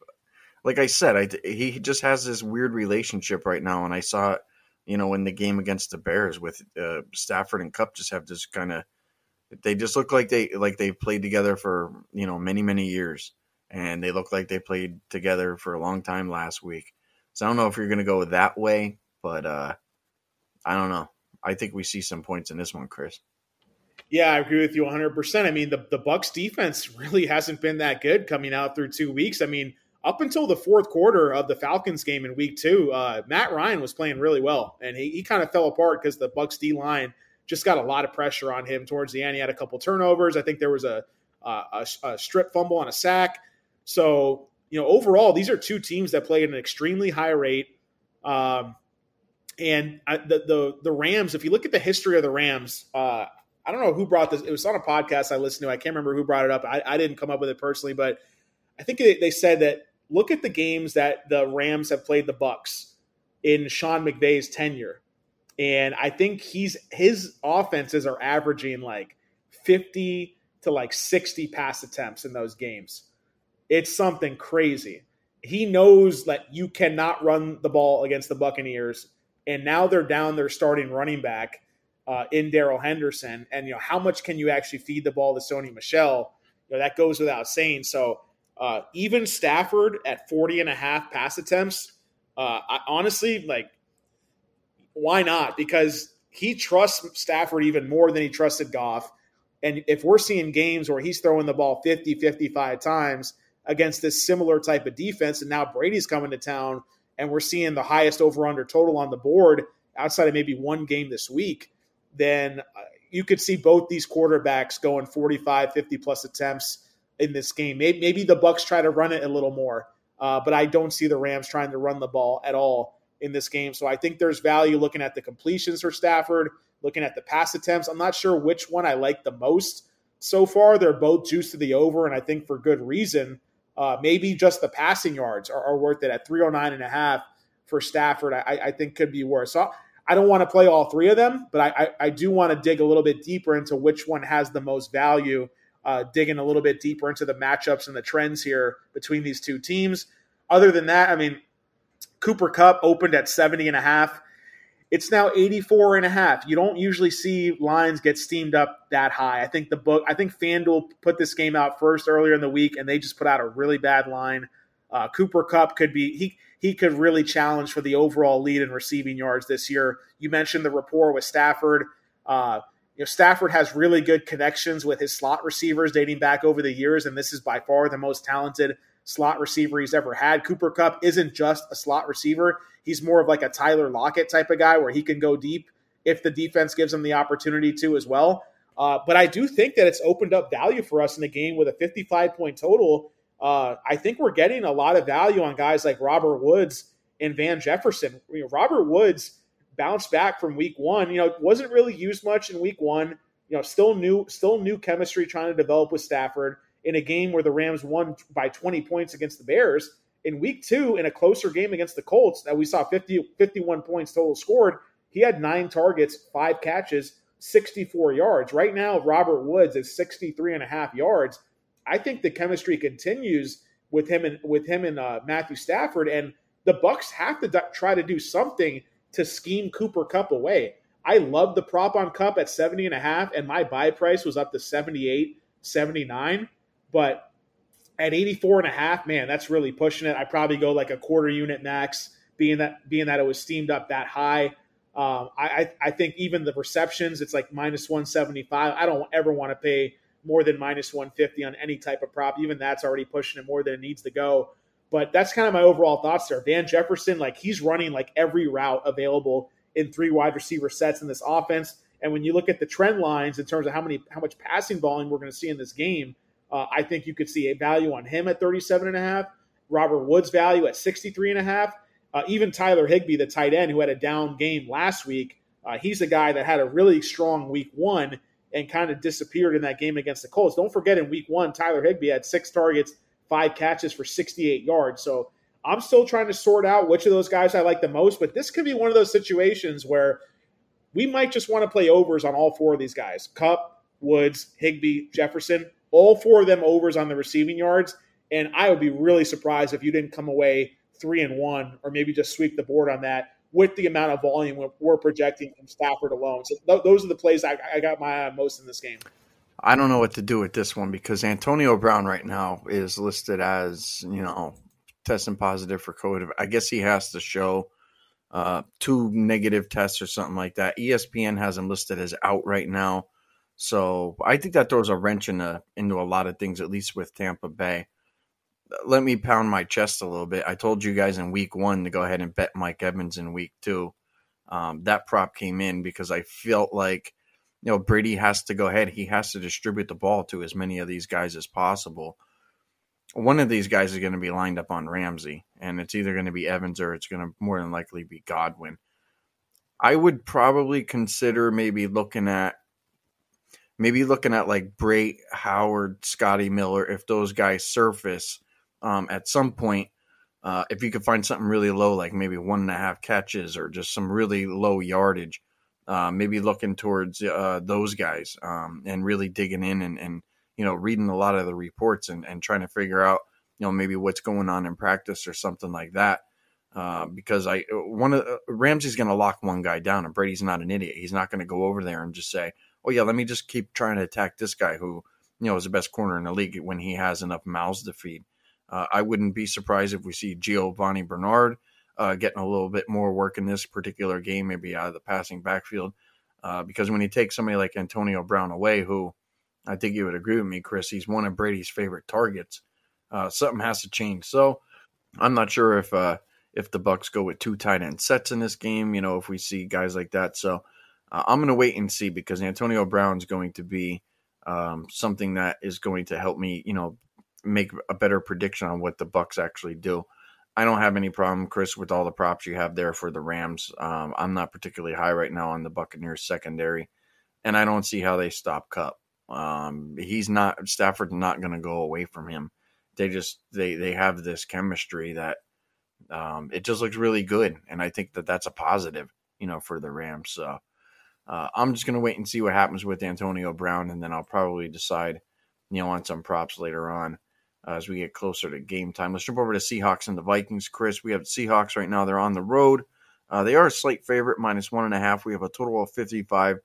Like I said, I, he just has this weird relationship right now, and I saw it, you know, in the game against the Bears with uh, Stafford and Kupp just have this kind of they just look like they like they've played together for you know many many years, and they look like they played together for a long time last week. So I don't know if you're going to go that way, but uh, I don't know. I think we see some points in this one, Chris.
Yeah, I agree with you 100%. I mean, the the Bucks defense really hasn't been that good coming out through 2 weeks. I mean, up until the fourth quarter of the Falcons game in week 2, uh, Matt Ryan was playing really well and he, he kind of fell apart cuz the Bucks D line just got a lot of pressure on him towards the end. He had a couple turnovers. I think there was a a, a strip fumble on a sack. So, you know, overall, these are two teams that play at an extremely high rate. Um, and I, the, the the Rams, if you look at the history of the Rams, uh, I don't know who brought this. It was on a podcast I listened to. I can't remember who brought it up. I, I didn't come up with it personally, but I think they said that look at the games that the Rams have played the Bucks in Sean McVay's tenure, and I think he's his offenses are averaging like fifty to like sixty pass attempts in those games. It's something crazy. He knows that you cannot run the ball against the Buccaneers and now they're down their starting running back uh, in Darrell Henderson. And you know how much can you actually feed the ball to Sony Michel? You know that goes without saying. So uh, even Stafford at 40 and a half pass attempts, uh, I, honestly, like, why not? Because he trusts Stafford even more than he trusted Goff. And if we're seeing games where he's throwing the ball 50, 55 times against this similar type of defense, and now Brady's coming to town – and we're seeing the highest over under total on the board outside of maybe one game this week, then uh, you could see both these quarterbacks going 45, 50 plus attempts in this game. Maybe, maybe the Bucks try to run it a little more, uh, but I don't see the Rams trying to run the ball at all in this game. So I think there's value looking at the completions for Stafford, looking at the pass attempts. I'm not sure which one I like the most so far. They're both juiced to the over, and I think for good reason. Uh, maybe just the passing yards are, are, worth it at 309 and a half for Stafford. I, I think could be worse. So I don't want to play all three of them, but I, I, I, do want to dig a little bit deeper into which one has the most value, uh, digging a little bit deeper into the matchups and the trends here between these two teams. Other than that, I mean, Cooper Kupp opened at 70 and a half. It's now 84 and a half. You don't usually see lines get steamed up that high. I think the book, I think FanDuel put this game out first earlier in the week, and they just put out a really bad line. Uh, Cooper Kupp could be he he could really challenge for the overall lead in receiving yards this year. You mentioned the rapport with Stafford. Uh, you know, Stafford has really good connections with his slot receivers dating back over the years, and this is by far the most talented slot receiver he's ever had. Cooper Kupp isn't just a slot receiver. He's more of like a Tyler Lockett type of guy where he can go deep if the defense gives him the opportunity to as well. Uh, but I do think that it's opened up value for us in the game with a 55 point total. Uh, I think we're getting a lot of value on guys like Robert Woods and Van Jefferson. Robert Woods bounced back from week one. You know, wasn't really used much in week one. You know, still new, still new chemistry trying to develop with Stafford in a game where the Rams won by 20 points against the Bears. In week two, in a closer game against the Colts, that we saw 50, 51 points total scored, he had nine targets, five catches, 64 yards. Right now, Robert Woods is 63 and a half yards. I think the chemistry continues with him and with him and uh, Matthew Stafford, and the Bucks have to try to do something to scheme Cooper Kupp away. I love the prop on Kupp at 70 and a half, and my buy price was up to 78, 79. But at 84 and a half, man, that's really pushing it. I probably go like a quarter unit max, being that being that it was steamed up that high. Um, I, I think even the receptions, it's like minus 175. I don't ever want to pay more than minus 150 on any type of prop. Even that's already pushing it more than it needs to go. But that's kind of my overall thoughts there. Van Jefferson, like he's running like every route available in three wide receiver sets in this offense. And when you look at the trend lines in terms of how many how much passing volume we're going to see in this game, uh, I think you could see a value on him at 37 and a half, Robert Woods value at 63 and a half, uh, even Tyler Higbee, the tight end who had a down game last week. Uh, he's a guy that had a really strong week one and kind of disappeared in that game against the Colts. Don't forget in week one, Tyler Higbee had six targets, five catches for 68 yards. So I'm still trying to sort out which of those guys I like the most, but this could be one of those situations where we might just want to play overs on all four of these guys Kupp, Woods, Higbee, Jefferson all four of them overs on the receiving yards. And I would be really surprised if you didn't come away three and one, or maybe just sweep the board on that with the amount of volume we're projecting from Stafford alone. So th- those are the plays I, I got my eye on most in this game.
I don't know what to do with this one because Antonio Brown right now is listed as, you know, testing positive for COVID. I guess he has to show uh, two negative tests or something like that. ESPN has him listed as out right now. So I think that throws a wrench into, into a lot of things, at least with Tampa Bay. Let me pound my chest a little bit. I told you guys in week one to go ahead and bet Mike Evans in week two. Um, that prop came in because I felt like you know, Brady has to go ahead. He has to distribute the ball to as many of these guys as possible. One of these guys is going to be lined up on Ramsey, and it's either going to be Evans or it's going to more than likely be Godwin. I would probably consider maybe looking at maybe looking at like Brate Howard, Scotty Miller, if those guys surface um, at some point. Uh, if you could find something really low, like maybe one and a half catches or just some really low yardage, uh, maybe looking towards uh, those guys um, and really digging in and, and, you know reading a lot of the reports and, and trying to figure out you know maybe what's going on in practice or something like that. Uh, because I one of uh, Ramsey's going to lock one guy down, and Brady's not an idiot. He's not going to go over there and just say, "Oh yeah, let me just keep trying to attack this guy who you know is the best corner in the league when he has enough mouths to feed." Uh, I wouldn't be surprised if we see Giovani Bernard uh, getting a little bit more work in this particular game, maybe out of the passing backfield. Uh, because when you take somebody like Antonio Brown away, who I think you would agree with me, Chris, he's one of Brady's favorite targets. Uh, something has to change. So I'm not sure if uh, if the Bucks go with two tight end sets in this game. You know, if we see guys like that. So uh, I'm going to wait and see because Antonio Brown's going to be um, something that is going to help me. You know, make a better prediction on what the Bucks actually do. I don't have any problem, Chris, with all the props you have there for the Rams. Um, I'm not particularly high right now on the Buccaneers secondary, and I don't see how they stop Kupp. Um, he's not Stafford's not going to go away from him. They just they they have this chemistry that um, it just looks really good, and I think that that's a positive, you know, for the Rams. So uh, I'm just going to wait and see what happens with Antonio Brown, and then I'll probably decide, you know, on some props later on uh, as we get closer to game time. Let's jump over to Seahawks and the Vikings. Chris, we have Seahawks right now. They're on the road. Uh, they are a slight favorite, minus one and a half. We have a total of 55.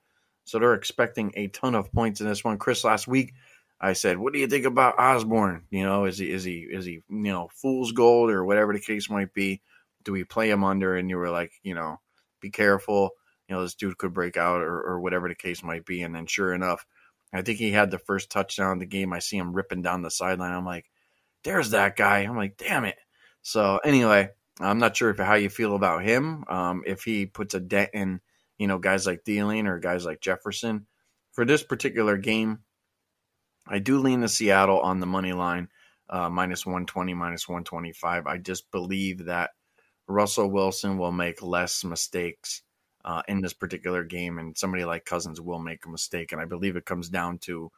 So they're expecting a ton of points in this one. Chris, last week I said, "What do you think about Osborn? You know, is he is he is he you know fool's gold or whatever the case might be? Do we play him under?" And you were like, you know, be careful. Know, this dude could break out or, or whatever the case might be. And then sure enough, I think he had the first touchdown of the game. I see him ripping down the sideline. I'm like, there's that guy. I'm like, damn it. So anyway, I'm not sure if how you feel about him. Um, if he puts a dent in, you know, guys like Thielen or guys like Jefferson. For this particular game, I do lean to Seattle on the money line, uh, minus 120, minus 125. I just believe that Russell Wilson will make less mistakes uh, in this particular game, and somebody like Cousins will make a mistake. And I believe it comes down to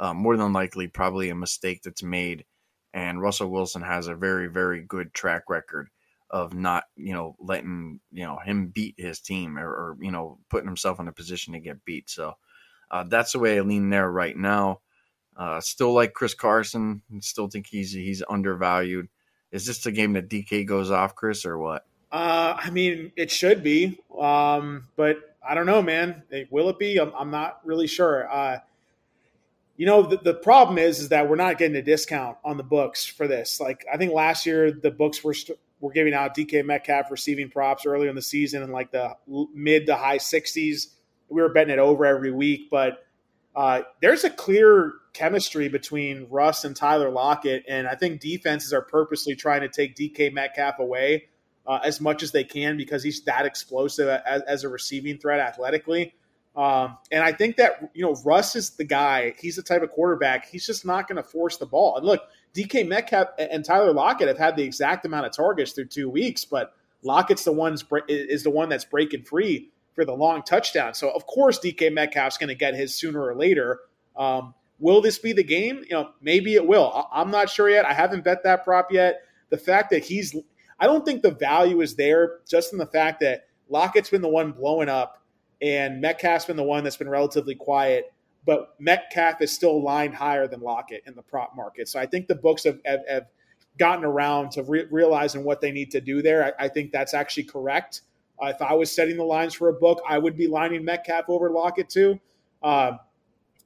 uh, more than likely probably a mistake that's made. And Russell Wilson has a very, very good track record of not, you know, letting you know him beat his team or, or you know putting himself in a position to get beat. So uh, that's the way I lean there right now. Uh, still like Chris Carson. Still think he's he's undervalued. Is this the game that DK goes off, Chris, or what?
Uh, I mean, it should be, um, but I don't know, man. Will it be? I'm, I'm not really sure. Uh, you know, the, the, problem is is that we're not getting a discount on the books for this. Like, I think last year the books were st- were giving out DK Metcalf receiving props earlier in the season in like the mid to high 60s. We were betting it over every week, but uh, there's a clear chemistry between Russ and Tyler Lockett, and I think defenses are purposely trying to take DK Metcalf away uh, as much as they can because he's that explosive as, as a receiving threat athletically. Um, and I think that you know Russ is the guy. He's the type of quarterback. He's just not going to force the ball. And look, DK Metcalf and Tyler Lockett have had the exact amount of targets through two weeks, but Lockett's the one's is the one that's breaking free for the long touchdown. So of course DK Metcalf's going to get his sooner or later. Um, will this be the game? You know, maybe it will. I'm not sure yet. I haven't bet that prop yet. The fact that he's I don't think the value is there just in the fact that Lockett's been the one blowing up and Metcalf's been the one that's been relatively quiet, but Metcalf is still lined higher than Lockett in the prop market. So I think the books have, have, have gotten around to re- realizing what they need to do there. I, I, think that's actually correct. Uh, if I was setting the lines for a book, I would be lining Metcalf over Lockett too. Uh,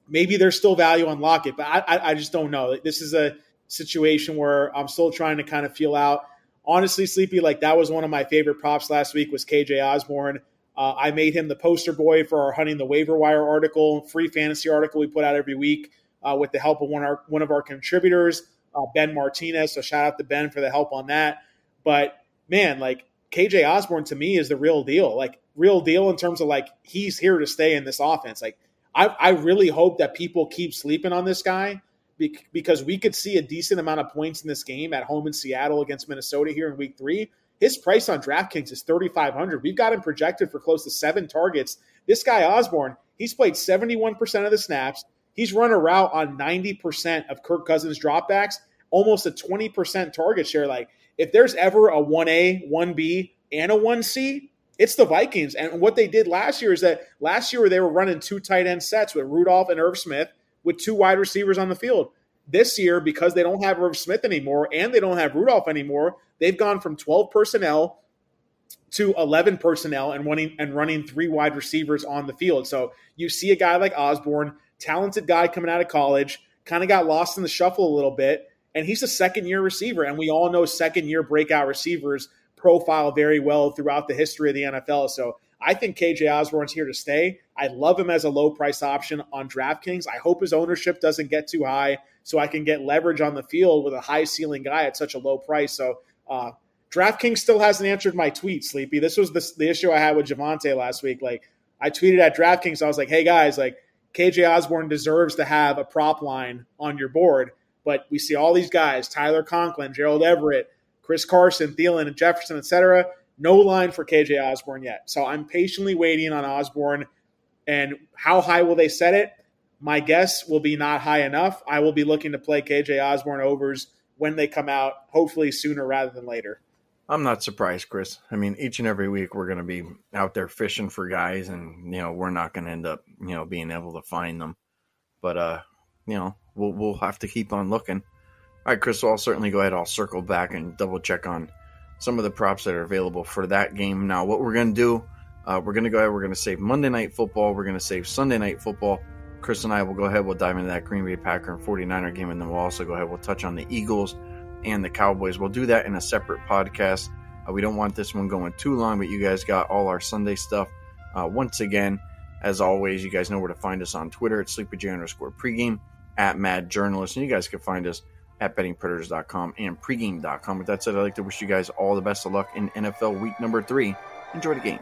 maybe there's still value on Lockett, but I, I, I just don't know. This is a situation where I'm still trying to kind of feel out. Honestly, Sleepy, like that was one of my favorite props last week was KJ Osborn. Uh, I made him the poster boy for our hunting the waiver wire article, free fantasy article we put out every week uh, with the help of one of our, one of our contributors, uh, Ben Martinez. So shout out to Ben for the help on that. But man, like KJ Osborn to me is the real deal. Like real deal in terms of like he's here to stay in this offense. Like I, I really hope that people keep sleeping on this guy because we could see a decent amount of points in this game at home in Seattle against Minnesota here in week three. His price on DraftKings is 3,500. We've got him projected for close to seven targets. This guy, Osborn, he's played 71% of the snaps. He's run a route on 90% of Kirk Cousins' dropbacks, almost a 20% target share. Like, if there's ever a 1A, 1B, and a 1C, it's the Vikings. And what they did last year is that last year they were running two tight end sets with Rudolph and Irv Smith with two wide receivers on the field. This year, because they don't have Irv Smith anymore and they don't have Rudolph anymore, they've gone from 12 personnel to 11 personnel and running and running three wide receivers on the field. So you see a guy like Osborn, talented guy coming out of college, kind of got lost in the shuffle a little bit, and he's a second year receiver. And we all know second year breakout receivers profile very well throughout the history of the NFL. So I think KJ Osborn's here to stay. I love him as a low price option on DraftKings. I hope his ownership doesn't get too high so I can get leverage on the field with a high ceiling guy at such a low price. So uh, DraftKings still hasn't answered my tweet, Sleepy. This was the, the issue I had with Javonte last week. Like I tweeted at DraftKings, I was like, hey guys, like KJ Osborn deserves to have a prop line on your board. But we see all these guys, Tyler Conklin, Gerald Everett, Chris Carson, Thielen, and Jefferson, etc. No line for KJ Osborn yet. So I'm patiently waiting on Osborn. And how high will they set it? My guess will be not high enough. I will be looking to play KJ Osborn overs when they come out, hopefully sooner rather than later.
I'm not surprised, Chris. I mean, each and every week we're going to be out there fishing for guys, and you know we're not going to end up, you know, being able to find them. But uh, you know, we'll we'll have to keep on looking. All right, Chris. So I'll certainly go ahead. I'll circle back and double check on some of the props that are available for that game. Now, what we're going to do, uh, we're going to go ahead. We're going to save Monday Night Football. We're going to save Sunday Night Football. Chris and I will go ahead. We'll dive into that Green Bay Packer and 49er game, and then we'll also go ahead. We'll touch on the Eagles and the Cowboys. We'll do that in a separate podcast. Uh, we don't want this one going too long, but you guys got all our Sunday stuff. Uh, once again, as always, you guys know where to find us on Twitter at SleepyJ underscore pregame, at Mad Journalist, and you guys can find us at bettingpredators.com and pregame.com. With that said, I'd like to wish you guys all the best of luck in NFL week number three. Enjoy the games.